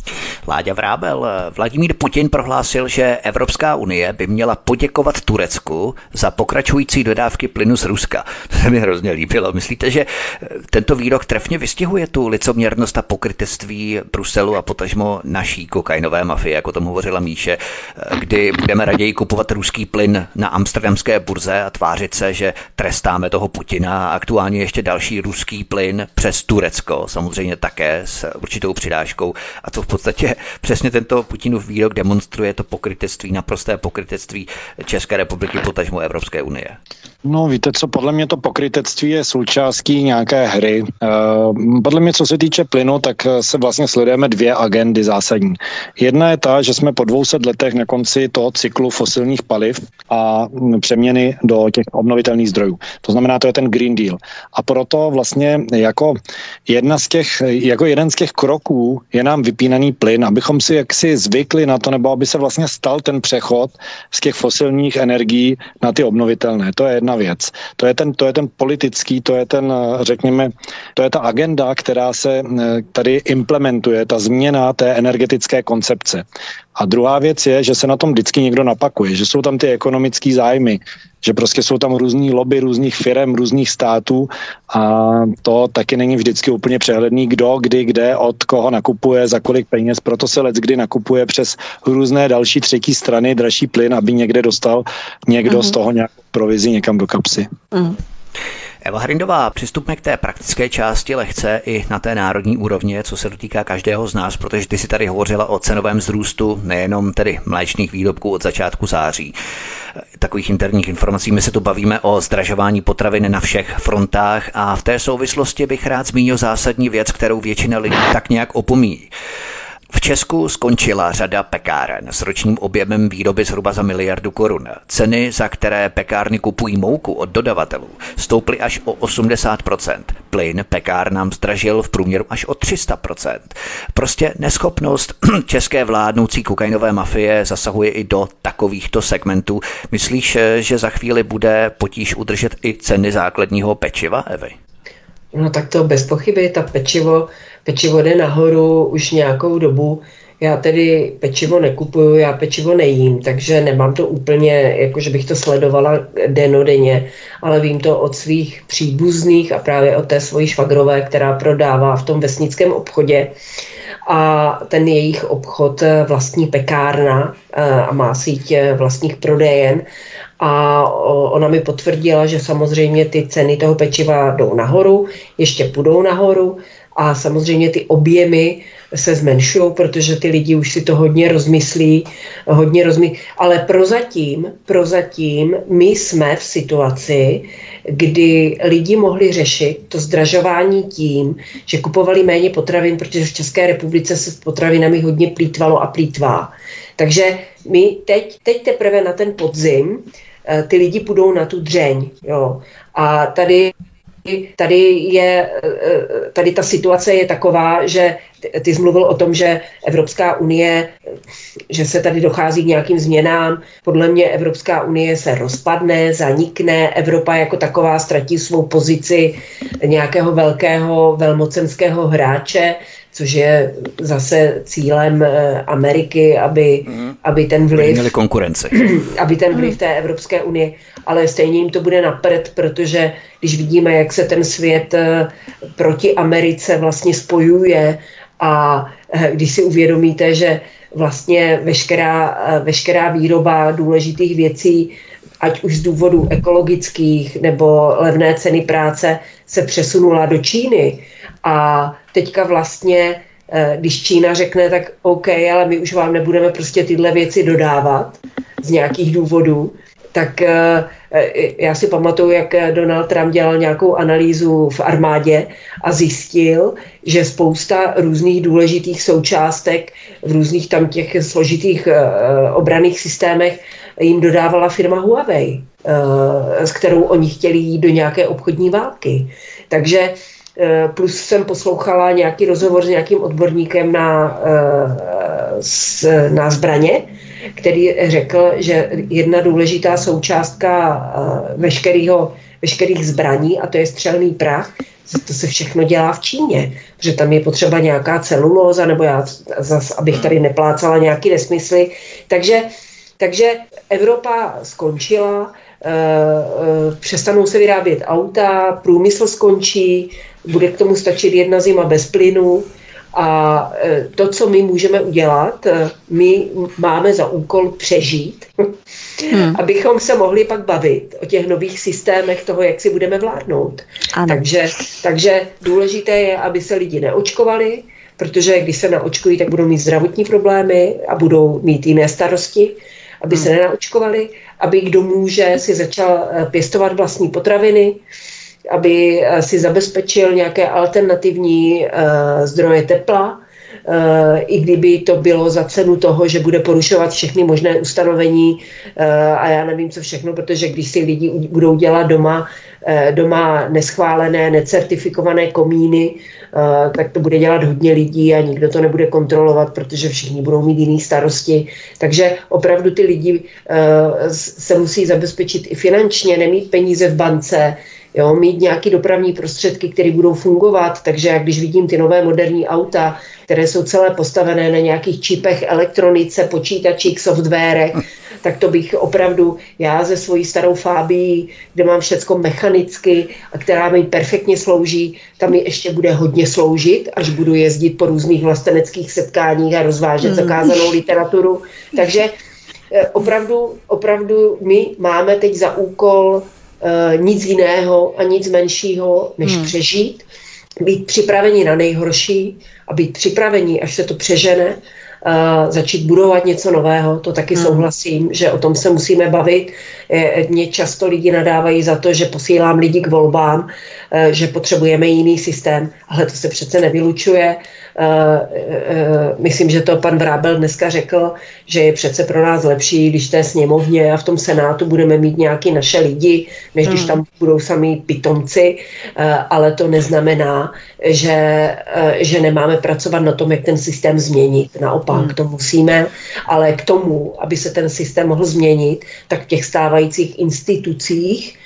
Láďa Vrábel, Vladimír Putin prohlásil, že Evropská unie by měla poděkovat Turecku za pokračující dodávky plynu z Ruska. To se mi hrozně líbilo. Myslíte, že tento výrok trefně vystihuje tu licoměrnost a pokrytectví Bruselu a potažmo naší kokainové mafie, jako tomu hovořila Míše, kdy budeme raději kupovat ruský plyn na amsterdamské burze a tvářit se, že trestáme toho Putina a aktuálně ještě další ruský plyn přes Turecko, samozřejmě také s určitou přidáškou a to v podstatě přesně tento Putinův výrok demonstruje to pokrytectví, naprosté pokrytectví České republiky, potažmo Evropské unie. No víte co, podle mě to pokrytectví je součástí nějaké hry. Uh, podle mě, co se týče plynu, tak eh, se vlastně sledujeme dvě agendy zásadní. Jedna je ta, že jsme po 200 letech na konci toho cyklu fosilních paliv a mm, přeměny do těch obnovitelných zdrojů. To znamená, to je ten Green Deal. A proto vlastně jako, jedna z těch, jako jeden z těch kroků je nám vypínaný plyn, abychom si jaksi zvykli na to, nebo aby se vlastně stal ten přechod z těch fosilních energií na ty obnovitelné. To je jedna věc. To je ten, to je ten politický, to je ten, řekněme, to je ta agenda, která se eh, tady implementuje, ta změna té energetické koncepce. A druhá věc je, že se na tom vždycky někdo napakuje, že jsou tam ty ekonomické zájmy, že prostě jsou tam různý lobby různých firm, různých států a to taky není vždycky úplně přehledný, kdo, kdy, kde, od koho nakupuje, za kolik peněz, proto se let kdy nakupuje přes různé další třetí strany dražší plyn, aby někde dostal někdo uh-huh. z toho nějakou provizi někam do kapsy. Uh-huh. Eva Hrindová, přistupme k té praktické části lehce i na té národní úrovně, co se dotýká každého z nás, protože ty si tady hovořila o cenovém zrůstu nejenom tedy mléčných výrobků od začátku září. Takových interních informací my se tu bavíme o zdražování potravin na všech frontách a v té souvislosti bych rád zmínil zásadní věc, kterou většina lidí tak nějak opomíjí. V Česku skončila řada pekáren s ročním objemem výroby zhruba za miliardu korun. Ceny, za které pekárny kupují mouku od dodavatelů, stouply až o 80%. Plyn pekárnám zdražil v průměru až o 300%. Prostě neschopnost české vládnoucí kokainové mafie zasahuje i do takovýchto segmentů. Myslíš, že za chvíli bude potíž udržet i ceny základního pečiva, Evy? No tak to bez pochyby, ta pečivo pečivo jde nahoru už nějakou dobu. Já tedy pečivo nekupuju, já pečivo nejím, takže nemám to úplně, jako že bych to sledovala denodenně, ale vím to od svých příbuzných a právě od té svojí švagrové, která prodává v tom vesnickém obchodě a ten jejich obchod vlastní pekárna eh, a má síť vlastních prodejen. A ona mi potvrdila, že samozřejmě ty ceny toho pečiva jdou nahoru, ještě půjdou nahoru, a samozřejmě ty objemy se zmenšují, protože ty lidi už si to hodně rozmyslí, hodně rozmyslí. Ale prozatím, prozatím my jsme v situaci, kdy lidi mohli řešit to zdražování tím, že kupovali méně potravin, protože v České republice se s potravinami hodně plítvalo a plítvá. Takže my teď, teď teprve na ten podzim eh, ty lidi půjdou na tu dřeň. Jo. A tady tady je, tady ta situace je taková, že ty jsi mluvil o tom, že Evropská unie, že se tady dochází k nějakým změnám. Podle mě Evropská unie se rozpadne, zanikne, Evropa jako taková ztratí svou pozici nějakého velkého velmocenského hráče což je zase cílem eh, Ameriky, aby, mm. aby ten vliv... Měli konkurenci. Aby ten vliv té Evropské unie, ale stejně jim to bude napřed, protože když vidíme, jak se ten svět eh, proti Americe vlastně spojuje a eh, když si uvědomíte, že vlastně veškerá, veškerá výroba důležitých věcí ať už z důvodů ekologických nebo levné ceny práce, se přesunula do Číny. A teďka vlastně, eh, když Čína řekne, tak OK, ale my už vám nebudeme prostě tyhle věci dodávat z nějakých důvodů, tak eh, eh, já si pamatuju, jak Donald Trump dělal nějakou analýzu v armádě a zjistil, že spousta různých důležitých součástek v různých tam těch složitých obraných systémech jim dodávala firma Huawei, s kterou oni chtěli jít do nějaké obchodní války. Takže plus jsem poslouchala nějaký rozhovor s nějakým odborníkem na, eh, na zbraně, který řekl, že jedna důležitá součástka eh, veškerého veškerých zbraní a to je střelný prach, to se všechno dělá v Číně, protože tam je potřeba nějaká celulóza, nebo já zas, abych tady neplácala nějaký nesmysly. Takže, takže Evropa skončila, přestanou se vyrábět auta, průmysl skončí, bude k tomu stačit jedna zima bez plynu, a e, to, co my můžeme udělat, e, my máme za úkol přežít, hmm. abychom se mohli pak bavit o těch nových systémech toho, jak si budeme vládnout. Ano. Takže, takže důležité je, aby se lidi neočkovali, protože když se naočkují, tak budou mít zdravotní problémy a budou mít jiné starosti, aby hmm. se nenaočkovali, aby kdo může si začal e, pěstovat vlastní potraviny, aby eh, si zabezpečil nějaké alternativní uh, zdroje tepla, uh, i kdyby to bylo za cenu toho, že bude porušovat všechny možné ustanovení a já nevím co všechno, protože když si lidi budou dělat doma, doma neschválené, necertifikované komíny, tak to bude dělat hodně lidí a nikdo to nebude kontrolovat, protože všichni budou mít jiné starosti. Takže opravdu ty lidi se musí zabezpečit i finančně, nemít peníze v bance, jo, mít nějaké dopravní prostředky, které budou fungovat. Takže jak když vidím ty nové moderní auta, které jsou celé postavené na nějakých čipech, elektronice, počítačích, softwarech, tak to bych opravdu, já ze svojí starou Fábí, kde mám všecko mechanicky a která mi perfektně slouží, tam mi ještě bude hodně sloužit, až budu jezdit po různých vlasteneckých setkáních a rozvážet hmm. zakázanou literaturu. Takže eh, opravdu, opravdu my máme teď za úkol nic jiného a nic menšího, než hmm. přežít, být připraveni na nejhorší a být připraveni, až se to přežene, uh, začít budovat něco nového, to taky hmm. souhlasím, že o tom se musíme bavit. Mě často lidi nadávají za to, že posílám lidi k volbám, uh, že potřebujeme jiný systém, ale to se přece nevylučuje. Eh, eh, myslím, že to pan Vrábel dneska řekl, že je přece pro nás lepší, když té sněmovně a v tom senátu budeme mít nějaký naše lidi, než když hmm. tam budou sami pitomci, eh, ale to neznamená, že, že nemáme pracovat na tom, jak ten systém změnit. Naopak, hmm. to musíme, ale k tomu, aby se ten systém mohl změnit, tak v těch stávajících institucích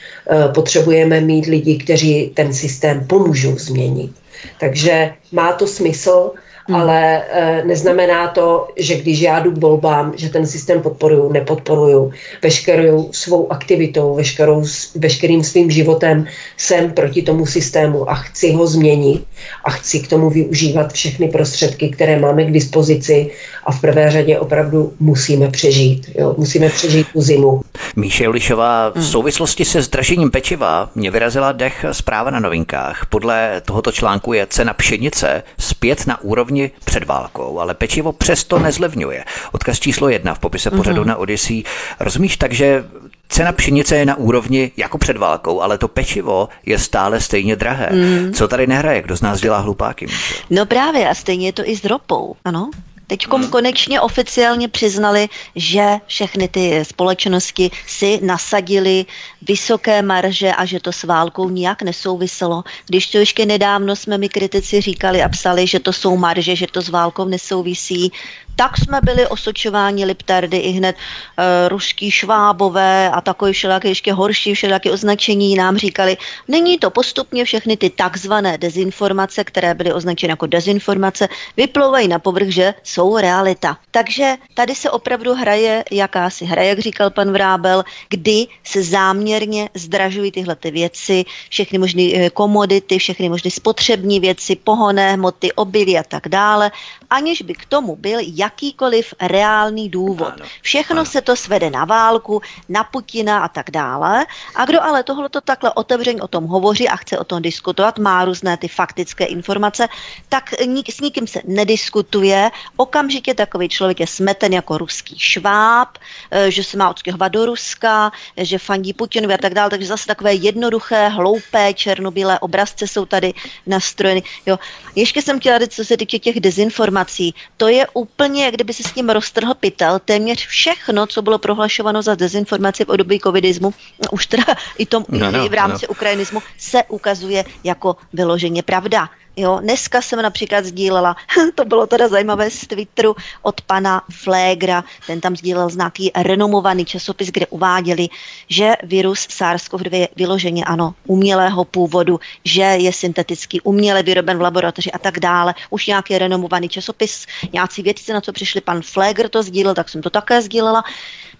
potřebujeme mít lidi, kteří ten systém pomůžou změnit. Takže má to smysl Hmm. Ale e, neznamená to, že když já jdu k volbám, že ten systém podporuju, nepodporuju. Veškerou svou aktivitou, veškerou, veškerým svým životem jsem proti tomu systému a chci ho změnit a chci k tomu využívat všechny prostředky, které máme k dispozici a v prvé řadě opravdu musíme přežít. Jo? Musíme přežít tu zimu. Míše Julišová, v hmm. souvislosti se zdražením pečiva mě vyrazila dech zpráva na novinkách. Podle tohoto článku je cena pšenice zpět na úrovni úrovni před válkou, ale pečivo přesto nezlevňuje. Odkaz číslo jedna v popise mm-hmm. pořadu na Odyssey. Rozumíš tak, že Cena pšenice je na úrovni jako před válkou, ale to pečivo je stále stejně drahé. Mm. Co tady nehraje? Kdo z nás dělá hlupáky? Může? No právě a stejně je to i s ropou, ano. Teď hmm. konečně oficiálně přiznali, že všechny ty společnosti si nasadili vysoké marže a že to s válkou nijak nesouviselo. Když to ještě nedávno jsme mi kritici říkali a psali, že to jsou marže, že to s válkou nesouvisí, tak jsme byli osočováni Liptardy i hned e, ruský švábové a takové všelaké ještě horší všelaké označení nám říkali, není to postupně všechny ty takzvané dezinformace, které byly označeny jako dezinformace, vyplouvají na povrch, že jsou realita. Takže tady se opravdu hraje jakási hra, jak říkal pan Vrábel, kdy se záměrně zdražují tyhle ty věci, všechny možné eh, komodity, všechny možné spotřební věci, pohonné hmoty, obilí a tak dále, aniž by k tomu byl jakýkoliv reálný důvod. Všechno ano. se to svede na válku, na Putina a tak dále. A kdo ale tohle to takhle otevřeně o tom hovoří a chce o tom diskutovat, má různé ty faktické informace, tak nik, s nikým se nediskutuje. Okamžitě takový člověk je smeten jako ruský šváb, eh, že se má odstěhovat do Ruska, že fandí Putinovi a tak dále. Takže zase takové jednoduché, hloupé, černobílé obrazce jsou tady nastrojeny. Jo. Ještě jsem chtěla říct, co se týče těch dezinformací. To je úplně úplně, jak kdyby se s tím roztrhl pytel, téměř všechno, co bylo prohlašováno za dezinformaci v období covidismu, už teda i, tom, no, no, i v rámci no. ukrajinismu, se ukazuje jako vyloženě pravda. Jo, dneska jsem například sdílela, to bylo teda zajímavé z Twitteru od pana Flégra, ten tam sdílel nějaký renomovaný časopis, kde uváděli, že virus SARS-CoV-2 je vyloženě ano, umělého původu, že je synteticky uměle vyroben v laboratoři a tak dále. Už nějaký renomovaný časopis, nějací vědci na co přišli, pan Flegr to sdílel, tak jsem to také sdílela.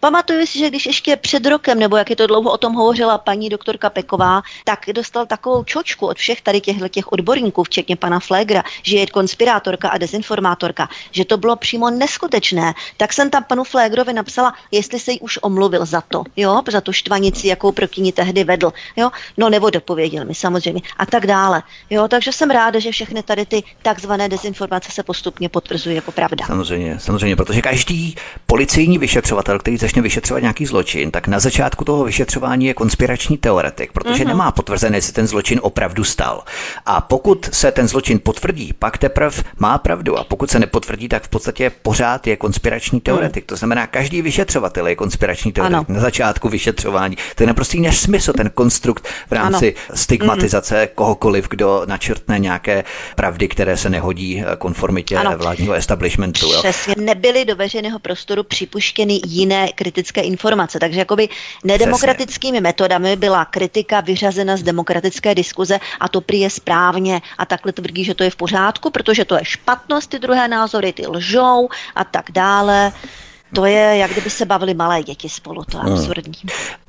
Pamatuju si, že když ještě před rokem, nebo jak je to dlouho o tom hovořila paní doktorka Peková, tak dostal takovou čočku od všech tady těchto těch odborníků, včetně pana Flegra, že je konspirátorka a dezinformátorka, že to bylo přímo neskutečné. Tak jsem tam panu Flegrovi napsala, jestli se jí už omluvil za to, jo, za tu štvanici, jakou proti ní tehdy vedl, jo, no nebo dopověděl mi samozřejmě a tak dále, jo, takže jsem ráda, že všechny tady ty takzvané dezinformace se postupně potvrzují jako pravda. Samozřejmě, samozřejmě, protože každý policejní vyšetřovatel, který začne vyšetřovat nějaký zločin, tak na začátku toho vyšetřování je konspirační teoretik, protože mm-hmm. nemá potvrzené, jestli ten zločin opravdu stal. A pokud se ten zločin potvrdí, pak teprve má pravdu. A pokud se nepotvrdí, tak v podstatě pořád je konspirační mhm. teoretik. Mm. To znamená, každý vyšetřovatel je konspirační teoretik ano. na začátku vyšetřování. To je naprosto nesmysl, ten konstrukt v rámci ano. stigmatizace mm. kohokoliv, kdo načrtne nějaké pravdy, které se nehodí konformitě ano. vládního establishmentu. Přesně, jo. nebyly do veřejného prostoru připuštěny jiné kritické informace. Takže jakoby nedemokratickými Přesně. metodami byla kritika vyřazena z demokratické diskuze a to prý je správně a takhle tvrdí, že to je v pořádku, protože to je špatnost, ty druhé názory, ty lžou a tak dále. To je, jak kdyby se bavili malé děti spolu, to je hmm. absurdní.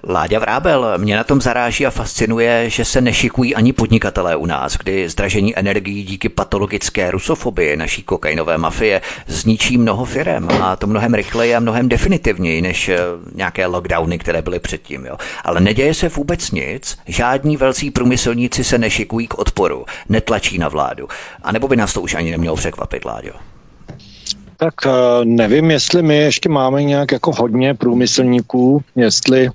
Láďa Vrábel, mě na tom zaráží a fascinuje, že se nešikují ani podnikatelé u nás, kdy zdražení energií díky patologické rusofobii naší kokainové mafie zničí mnoho firem a to mnohem rychleji a mnohem definitivněji než eh, nějaké lockdowny, které byly předtím. Jo. Ale neděje se vůbec nic, žádní velcí průmyslníci se nešikují k odporu, netlačí na vládu. A nebo by nás to už ani nemělo překvapit, Láďo? Tak eh, nevím, jestli my ještě máme nějak jako hodně průmyslníků, jestli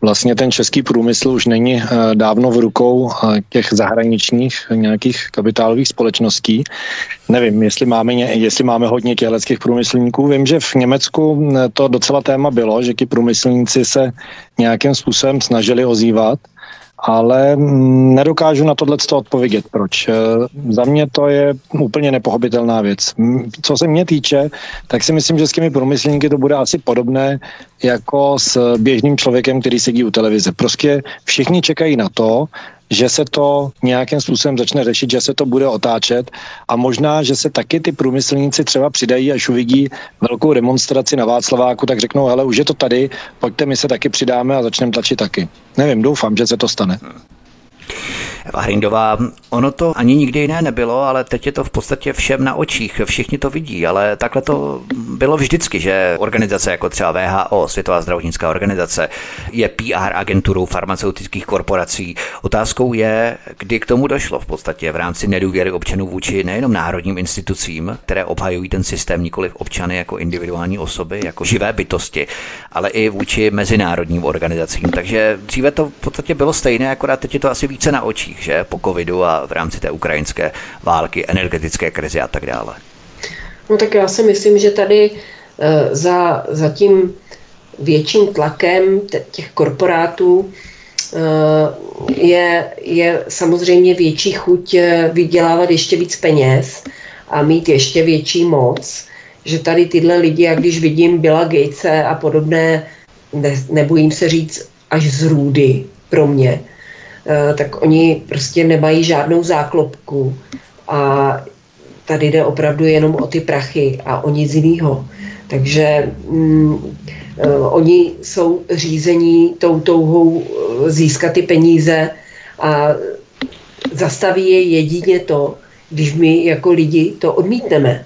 vlastně ten český průmysl už není eh, dávno v rukou eh, těch zahraničních nějakých kapitálových společností. Nevím, jestli máme, jestli máme hodně těchto průmyslníků. Vím, že v Německu to docela téma bylo, že ti průmyslníci se nějakým způsobem snažili ozývat ale mm, nedokážu na tohle odpovědět, proč. E, za mě to je úplně nepochopitelná věc. Co se mě týče, tak si myslím, že s těmi průmyslníky to bude asi podobné jako s běžným člověkem, který sedí u televize. Prostě všichni čekají na to, že se to nějakým způsobem začne řešit, že se to bude otáčet a možná, že se taky ty průmyslníci třeba přidají, až uvidí velkou demonstraci na Václaváku, tak řeknou, hele, už je to tady, pojďte, my se taky přidáme a začneme tlačit taky. Nevím, doufám, že se to stane. Eva Hrindová, ono to ani nikdy jiné nebylo, ale teď je to v podstatě všem na očích, všichni to vidí, ale takhle to bylo vždycky, že organizace jako třeba VHO, Světová zdravotnická organizace, je PR agenturou farmaceutických korporací. Otázkou je, kdy k tomu došlo v podstatě v rámci nedůvěry občanů vůči nejenom národním institucím, které obhajují ten systém nikoli občany jako individuální osoby, jako živé bytosti, ale i vůči mezinárodním organizacím. Takže dříve to v podstatě bylo stejné, akorát teď je to asi více na očích dalších, že, po covidu a v rámci té ukrajinské války, energetické krize a tak dále. No tak já si myslím, že tady eh, za, za tím větším tlakem těch korporátů eh, je, je samozřejmě větší chuť eh, vydělávat ještě víc peněz a mít ještě větší moc, že tady tyhle lidi, jak když vidím Billa Gatese a podobné, ne, nebojím se říct, až zrůdy pro mě, tak oni prostě nemají žádnou záklopku a tady jde opravdu jenom o ty prachy a o nic jiného. Takže mm, uh, oni jsou řízení tou touhou eh, získat ty peníze a zastaví je jedině to, když my jako lidi to odmítneme.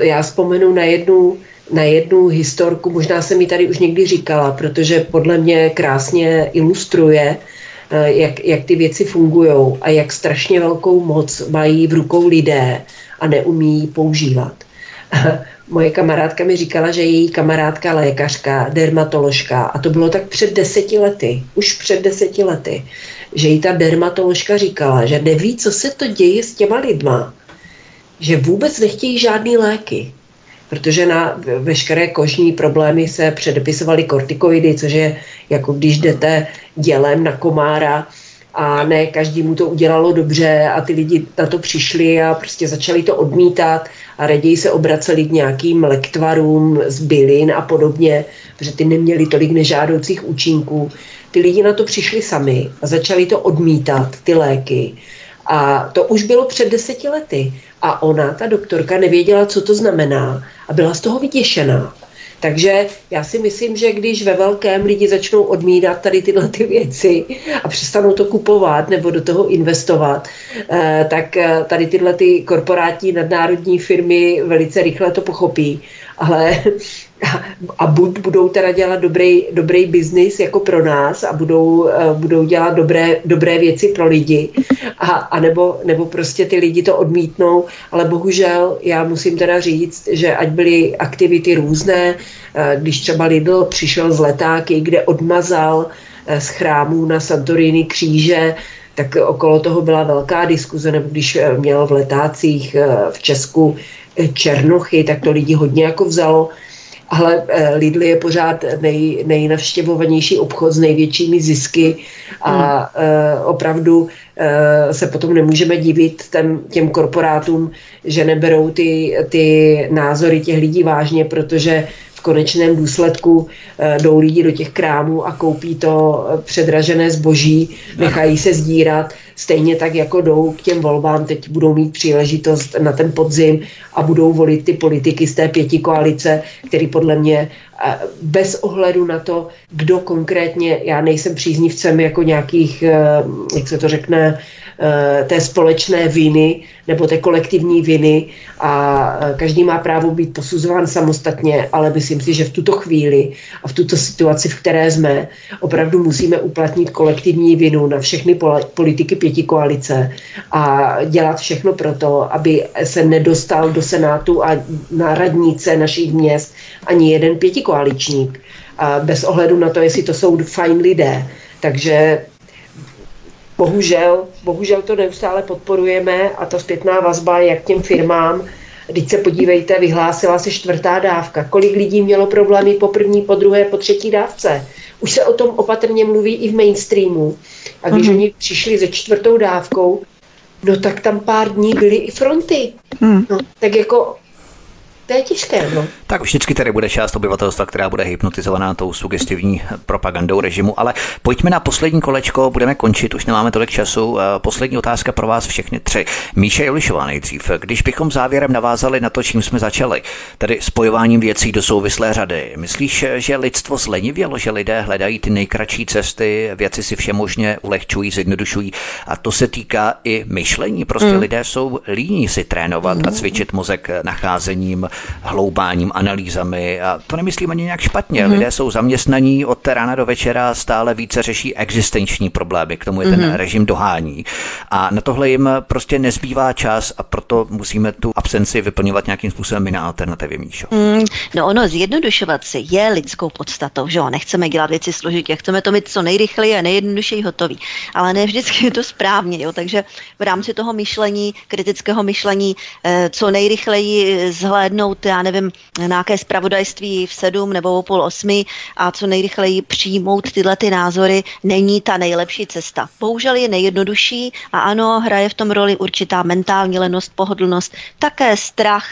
Já vzpomenu na jednu, na jednu historku, možná jsem mi tady už někdy říkala, protože podle mě krásně ilustruje Eh, jak, jak ty věci fungují a jak strašně velkou moc mají v rukou lidé a neumí používat. Moje kamarádka mi říkala, že její kamarádka lékařka, dermatoložka, a to bylo tak před deseti lety, už před deseti lety, že jí ta dermatoložka říkala, že neví, co se to děje s těma lidma, že vůbec nechtějí žádný léky, protože na veškeré kožní problémy se předepisovaly kortikoidy, což je jako když jdete dělem na komára a ne každý mu to udělalo dobře a ty lidi na to přišli a prostě začali to odmítat a raději se obraceli k nějakým lektvarům z bylin a podobně, protože ty neměli tolik nežádoucích účinků. Ty lidi na to přišli sami a začali to odmítat, ty léky. A to už bylo před deseti lety. A ona, ta doktorka, nevěděla, co to znamená a byla z toho vyděšená. Takže já si myslím, že když ve velkém lidi začnou odmítat tady tyhle ty věci a přestanou to kupovat nebo do toho investovat, eh, tak eh, tady tyhle ty korporátní nadnárodní firmy velice rychle to pochopí. Ale a buď budou teda dělat dobrý, dobrý biznis jako pro nás a budou, eh, budou dělat dobré, dobré věci pro lidi, a, a nebo, nebo prostě ty lidi to odmítnou, ale bohužel já musím teda říct, že ať byly aktivity různé, eh, když třeba Lidl přišel z letáky, kde odmazal eh, z chrámů na Santorini kříže, tak okolo toho byla velká diskuze, nebo když měl v letácích v Česku černochy, tak to lidi hodně jako vzalo ale eh, Lidl je pořád nej, nejnavštěvovanější obchod s největšími zisky a hmm. opravdu eh, se potom nemůžeme divit těm, těm korporátům, že neberou ty, ty názory těch lidí vážně, protože v konečném důsledku jdou lidi do těch krámů a koupí to předražené zboží, nechají se sdírat Stejně tak jako jdou k těm volbám, teď budou mít příležitost na ten podzim a budou volit ty politiky z té pěti koalice, který podle mě bez ohledu na to, kdo konkrétně, já nejsem příznivcem jako nějakých, eh, jak se to řekne, Eh, té společné viny nebo té kolektivní viny a eh, každý má právo být posuzován samostatně, ale myslím si, že v tuto chvíli a v tuto situaci, v které jsme, opravdu musíme uplatnit kolektivní vinu na všechny politiky pěti koalice a dělat všechno pro to, aby se nedostal do Senátu a na radnice našich měst ani jeden pětikoaličník. A bez ohledu na to, jestli to jsou fajn lidé. Takže bohužel, bohužel to neustále podporujeme a ta zpětná vazba jak těm firmám, Teď se podívejte, vyhlásila se čtvrtá dávka. Kolik lidí mělo problémy po první, po druhé, po třetí dávce? Už se o tom opatrně mluví i v mainstreamu. A když mm-hmm. oni přišli se čtvrtou dávkou, no tak tam pár dní byly i fronty. Mm. No, tak jako to je těžké. No. Tak vždycky tady bude část obyvatelstva, která bude hypnotizovaná tou sugestivní propagandou režimu, ale pojďme na poslední kolečko, budeme končit, už nemáme tolik času. Eh, poslední otázka pro vás všechny tři. Míše Jolišová nejdřív. Když bychom závěrem navázali na to, čím jsme začali, tedy spojováním věcí do souvislé řady, myslíš, že lidstvo zlenivělo, že lidé hledají ty nejkratší cesty, věci si všemožně ulehčují, zjednodušují a to se týká i myšlení. Prostě mm. lidé jsou líní si trénovat mm. a cvičit mozek nacházením, hloubáním, analýzami a to nemyslím ani nějak špatně. Mm-hmm. Lidé jsou zaměstnaní od rána do večera, stále více řeší existenční problémy, k tomu je ten mm-hmm. režim dohání. A na tohle jim prostě nezbývá čas a proto musíme tu absenci vyplňovat nějakým způsobem i na alternativy, Míšo. Mm, no ono, zjednodušovat si je lidskou podstatou, že jo, nechceme dělat věci složitě, chceme to mít co nejrychleji a nejjednodušeji hotový. Ale ne vždycky je to správně, jo, takže v rámci toho myšlení, kritického myšlení, eh, co nejrychleji zhlédnout, já nevím, nějaké zpravodajství v sedm nebo o půl osmi a co nejrychleji přijmout tyhle ty názory není ta nejlepší cesta. Bohužel je nejjednodušší a ano, hraje v tom roli určitá mentální lenost, pohodlnost, také strach,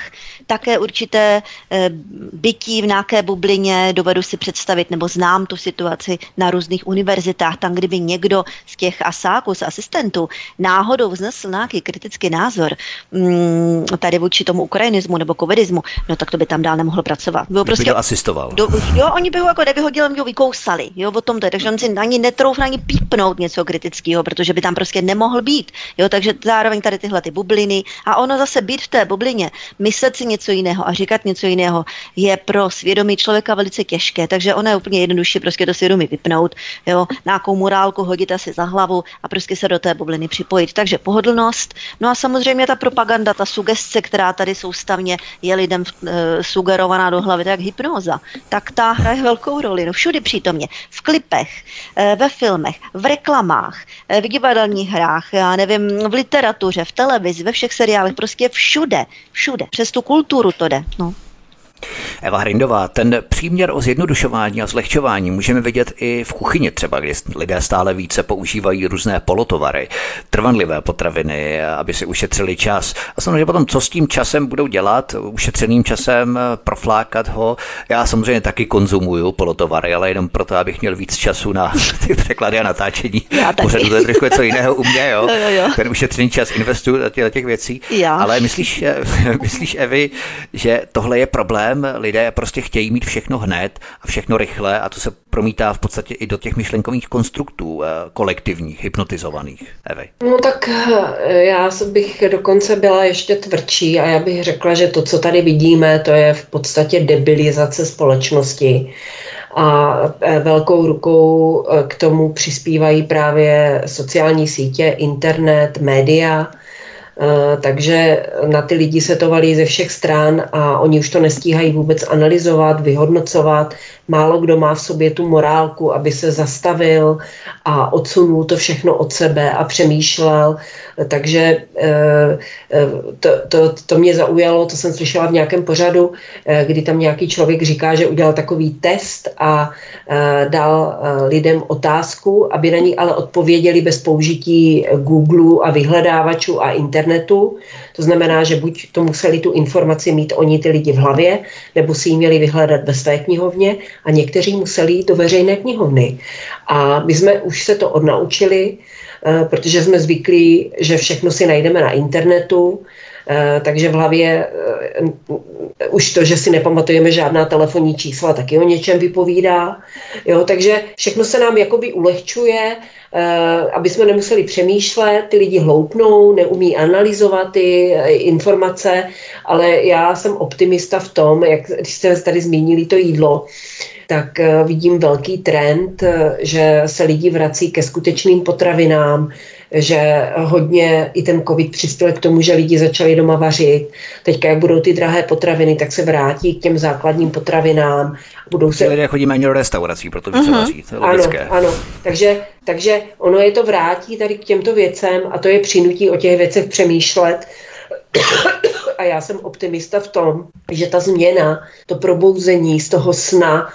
také určité e, bytí v nějaké bublině, dovedu si představit, nebo znám tu situaci na různých univerzitách, tam kdyby někdo z těch asáků, z asistentů, náhodou vznesl nějaký kritický názor mm, tady vůči tomu ukrajinismu nebo covidismu, no tak to by tam dál nemohl pracovat. Bylo prostě, asistoval. Do, jo, oni by ho jako nevyhodili, mě ho vykousali, jo, o tom to je, takže on si ani netroufne ani pípnout něco kritického, protože by tam prostě nemohl být, jo, takže zároveň tady tyhle ty bubliny a ono zase být v té bublině, myslet si něco jiného a říkat něco jiného je pro svědomí člověka velice těžké, takže ono je úplně jednodušší prostě to svědomí vypnout, jo, nějakou morálku hodit asi za hlavu a prostě se do té bubliny připojit. Takže pohodlnost, no a samozřejmě ta propaganda, ta sugestce, která tady soustavně je lidem e, sugerovaná do hlavy, tak hypnoza, tak ta hraje velkou roli. No všude přítomně. V klipech, e, ve filmech, v reklamách, e, v divadelních hrách, já nevím, v literatuře, v televizi, ve všech seriálech, prostě všude, všude. Přes tu kulturu to jde. No. Eva Hrindová, ten příměr o zjednodušování a zlehčování můžeme vidět i v kuchyni třeba, kdy lidé stále více používají různé polotovary, trvanlivé potraviny, aby si ušetřili čas. A samozřejmě potom, co s tím časem budou dělat, ušetřeným časem proflákat ho. Já samozřejmě taky konzumuju polotovary, ale jenom proto, abych měl víc času na ty překlady a natáčení. Pořadu to je trochu něco jiného u mě, jo. jo, jo. Ten ušetřený čas investuju do těch, těch věcí. Já. Ale myslíš, myslíš, Evi, že tohle je problém? Lidé prostě chtějí mít všechno hned a všechno rychle a to se promítá v podstatě i do těch myšlenkových konstruktů eh, kolektivních, hypnotizovaných. Evi. No tak eh, já bych dokonce byla ještě tvrdší a já bych řekla, že to, co tady vidíme, to je v podstatě debilizace společnosti a eh, velkou rukou k tomu přispívají právě sociální sítě, internet, média, takže na ty lidi se to valí ze všech stran a oni už to nestíhají vůbec analyzovat, vyhodnocovat. Málo kdo má v sobě tu morálku, aby se zastavil a odsunul to všechno od sebe a přemýšlel. Takže eh, eh, to, to, to mě zaujalo, to jsem slyšela v nějakém pořadu, kdy tam nějaký člověk říká, že udělal takový test a dal lidem otázku, aby na ní ale odpověděli bez použití Google a vyhledávačů a internetu. To znamená, že buď to museli tu informaci mít oni ty lidi v hlavě, nebo si ji měli vyhledat ve své knihovně a někteří museli jít do veřejné knihovny. A my jsme už se to odnaučili, eh, protože jsme zvyklí, že všechno si najdeme na internetu, eh, takže v hlavě eh, už to, že si nepamatujeme žádná telefonní čísla, taky o něčem vypovídá. Jo, takže všechno se nám jakoby ulehčuje Eh, aby jsme nemuseli přemýšlet, ty lidi hloupnou, neumí analyzovat ty eh, informace, ale já jsem optimista v tom, jak když jste tady zmínili to jídlo, tak eh, vidím velký trend, že se lidi vrací ke skutečným potravinám, že hodně i ten covid přispěl k tomu, že lidi začali doma vařit. Teďka, jak budou ty drahé potraviny, tak se vrátí k těm základním potravinám. Budou se... Lidé chodí méně do restaurací, proto více uh-huh. vaří. To je ano, ano. Takže, takže ono je to vrátí tady k těmto věcem a to je přinutí o těch věcech přemýšlet. A já jsem optimista v tom, že ta změna, to probouzení z toho sna,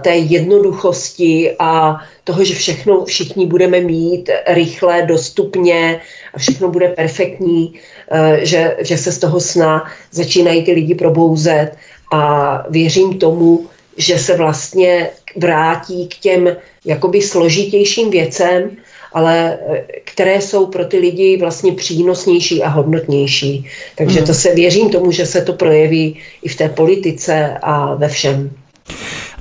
té jednoduchosti a toho, že všechno všichni budeme mít rychle, dostupně a všechno bude perfektní, eh, že, že se z toho sna začínají ty lidi probouzet a věřím tomu, že se vlastně vrátí k těm jakoby složitějším věcem, ale eh, které jsou pro ty lidi vlastně přínosnější a hodnotnější. Takže hmm. to se věřím tomu, že se to projeví i v té politice a ve všem.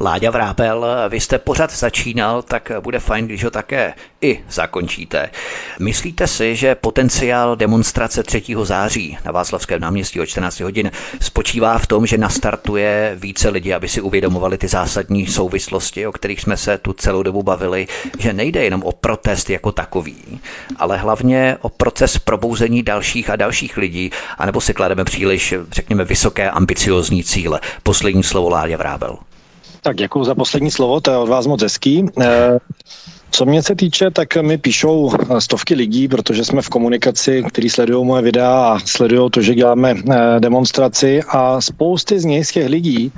Láďa Vrápel, vy jste pořád začínal, tak bude fajn, když ho také i zakončíte. Myslíte si, že potenciál demonstrace 3. září na Václavském náměstí o 14 hodin spočívá v tom, že nastartuje více lidí, aby si uvědomovali ty zásadní souvislosti, o kterých jsme se tu celou dobu bavili, že nejde jenom o protest jako takový, ale hlavně o proces probouzení dalších a dalších lidí, anebo si klademe příliš, řekněme, vysoké ambiciozní cíle. Poslední slovo Láďa Vrábel. Tak děkuji za poslední slovo, to je od vás moc hezký. Eh, co mě se týče, tak mi píšou eh, stovky lidí, protože jsme v komunikaci, kteří sledují moje videa a sledují to, že děláme eh, demonstraci a spousty z nich, z těch lidí,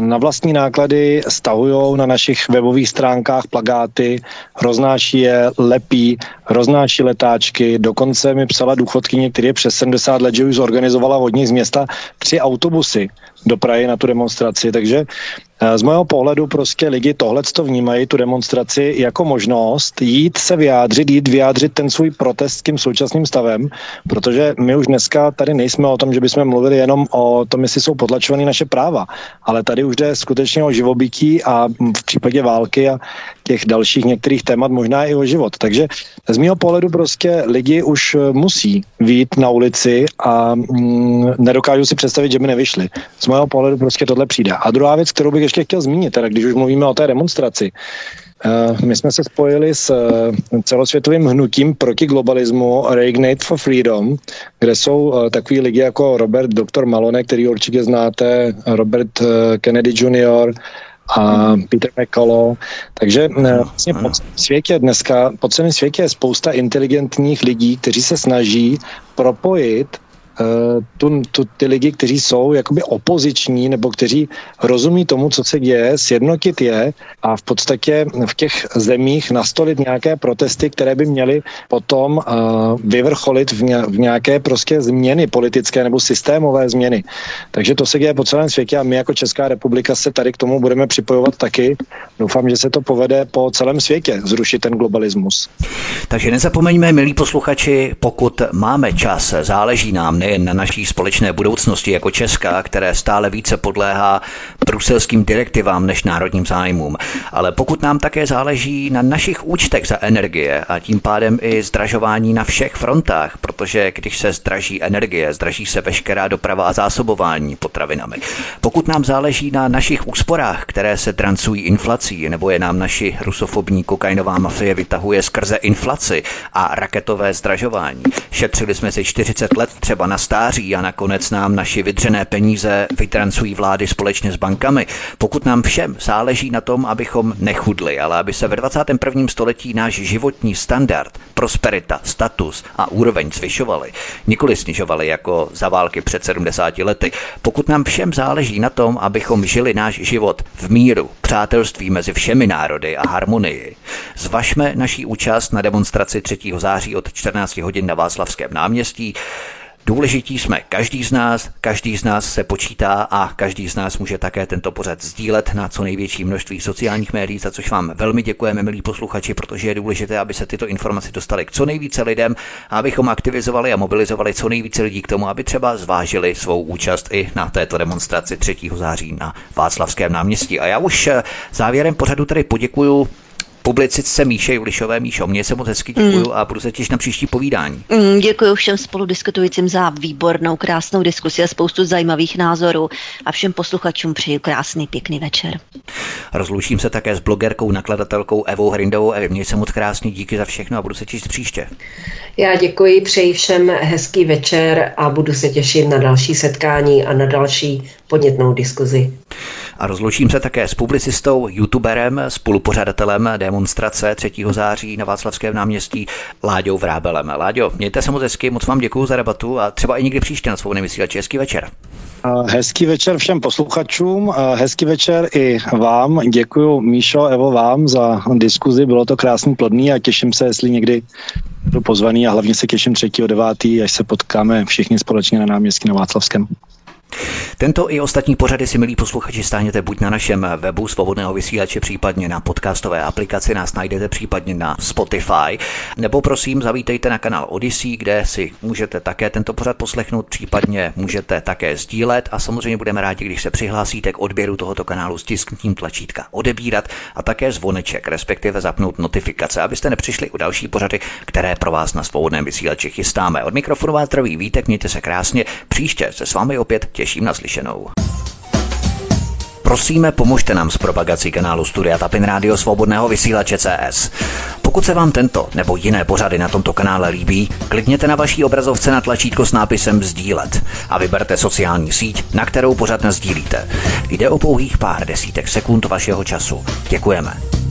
na vlastní náklady stahují na našich webových stránkách plagáty, roznáší je, lepí, roznáší letáčky. Dokonce mi psala důchodkyně, který je přes 70 let, že už zorganizovala od z města tři autobusy do Prahy na tu demonstraci. Takže z mého pohledu prostě lidi tohle to vnímají, tu demonstraci, jako možnost jít se vyjádřit, jít vyjádřit ten svůj protest s tím současným stavem, protože my už dneska tady nejsme o tom, že bychom mluvili jenom o tom, jestli jsou potlačované naše práva, ale tady už jde skutečně o živobytí a v případě války a těch dalších některých témat možná i o život. Takže z mého pohledu prostě lidi už musí výjít na ulici a mm, nedokážu si představit, že by nevyšli. Z mého pohledu prostě tohle přijde. A druhá věc, kterou bych ještě chtěl zmínit, teda když už mluvíme o té demonstraci, eh, my jsme se spojili s eh, celosvětovým hnutím proti globalismu Reignite for Freedom, kde jsou eh, takový lidi jako Robert Dr. Malone, který určitě znáte, Robert Kennedy Jr., a Peter McCullough. Takže vlastně po celém světě dneska, po celém světě je spousta inteligentních lidí, kteří se snaží propojit tu, tu, ty lidi, kteří jsou jakoby opoziční nebo kteří rozumí tomu, co se děje, sjednotit je a v podstatě v těch zemích nastolit nějaké protesty, které by měly potom uh, vyvrcholit v, ně, v nějaké prostě změny politické nebo systémové změny. Takže to se děje po celém světě a my jako Česká republika se tady k tomu budeme připojovat taky. Doufám, že se to povede po celém světě, zrušit ten globalismus. Takže nezapomeňme, milí posluchači, pokud máme čas, záleží nám nejen na naší společné budoucnosti jako Česká, které stále více podléhá bruselským direktivám než národním zájmům, ale pokud nám také záleží na našich účtech za energie a tím pádem i zdražování na všech frontách, protože když se zdraží energie, zdraží se veškerá doprava a zásobování potravinami. Pokud nám záleží na našich úsporách, které se drancují inflací, nebo je nám naši rusofobní kokainová mafie vytahuje skrze inflaci a raketové zdražování. Šetřili jsme si 40 let třeba na stáří a nakonec nám naši vydřené peníze vytrancují vlády společně s bankami. Pokud nám všem záleží na tom, abychom nechudli, ale aby se ve 21. století náš životní standard, prosperita, status a úroveň zvyšovaly, nikoli snižovaly jako za války před 70 lety. Pokud nám všem záleží na tom, abychom žili náš život v míru, přátelství mezi všemi národy a harmonii, zvažme naší účast na demonstraci 3. září od 14 hodin na Václavském náměstí. Důležití jsme každý z nás, každý z nás se počítá a každý z nás může také tento pořad sdílet na co největší množství sociálních médií, za což vám velmi děkujeme, milí posluchači, protože je důležité, aby se tyto informace dostaly k co nejvíce lidem a abychom aktivizovali a mobilizovali co nejvíce lidí k tomu, aby třeba zvážili svou účast i na této demonstraci 3. září na Václavském náměstí. A já už eh, závěrem pořadu tady poděkuju publicitce Míše Julišové. Míšo, mě se moc hezky děkuju mm. a budu se těšit na příští povídání. Mm, děkuji všem spoludiskutujícím za výbornou, krásnou diskusi a spoustu zajímavých názorů a všem posluchačům přeji krásný, pěkný večer. Rozloučím se také s blogerkou, nakladatelkou Evou Hrindovou. Evi, měj se moc krásný, díky za všechno a budu se těšit příště. Já děkuji, přeji všem hezký večer a budu se těšit na další setkání a na další podnětnou diskuzi. A rozloučím se také s publicistou, youtuberem, spolupořadatelem demonstrace 3. září na Václavském náměstí Láďou Vrábelem. Láďo, mějte se moc hezky, moc vám děkuji za debatu a třeba i někdy příště na svou nevysílači. Hezký večer. Hezký večer všem posluchačům, hezký večer i vám. Děkuji Míšo, Evo vám za diskuzi, bylo to krásný, plodný a těším se, jestli někdy budu pozvaný a hlavně se těším 3.9., až se potkáme všichni společně na náměstí na Václavském. Tento i ostatní pořady si, milí posluchači, stáhněte buď na našem webu svobodného vysílače, případně na podcastové aplikaci, nás najdete případně na Spotify, nebo prosím zavítejte na kanál Odyssey, kde si můžete také tento pořad poslechnout, případně můžete také sdílet a samozřejmě budeme rádi, když se přihlásíte k odběru tohoto kanálu stisknutím tlačítka odebírat a také zvoneček, respektive zapnout notifikace, abyste nepřišli u další pořady, které pro vás na svobodném vysílači chystáme. Od mikrofonu vás zdraví vítek, mějte se krásně, příště se s vámi opět těším na slyšenou. Prosíme, pomožte nám s propagací kanálu Studia Tapin Rádio Svobodného vysílače CS. Pokud se vám tento nebo jiné pořady na tomto kanále líbí, klikněte na vaší obrazovce na tlačítko s nápisem Sdílet a vyberte sociální síť, na kterou pořad sdílíte. Jde o pouhých pár desítek sekund vašeho času. Děkujeme.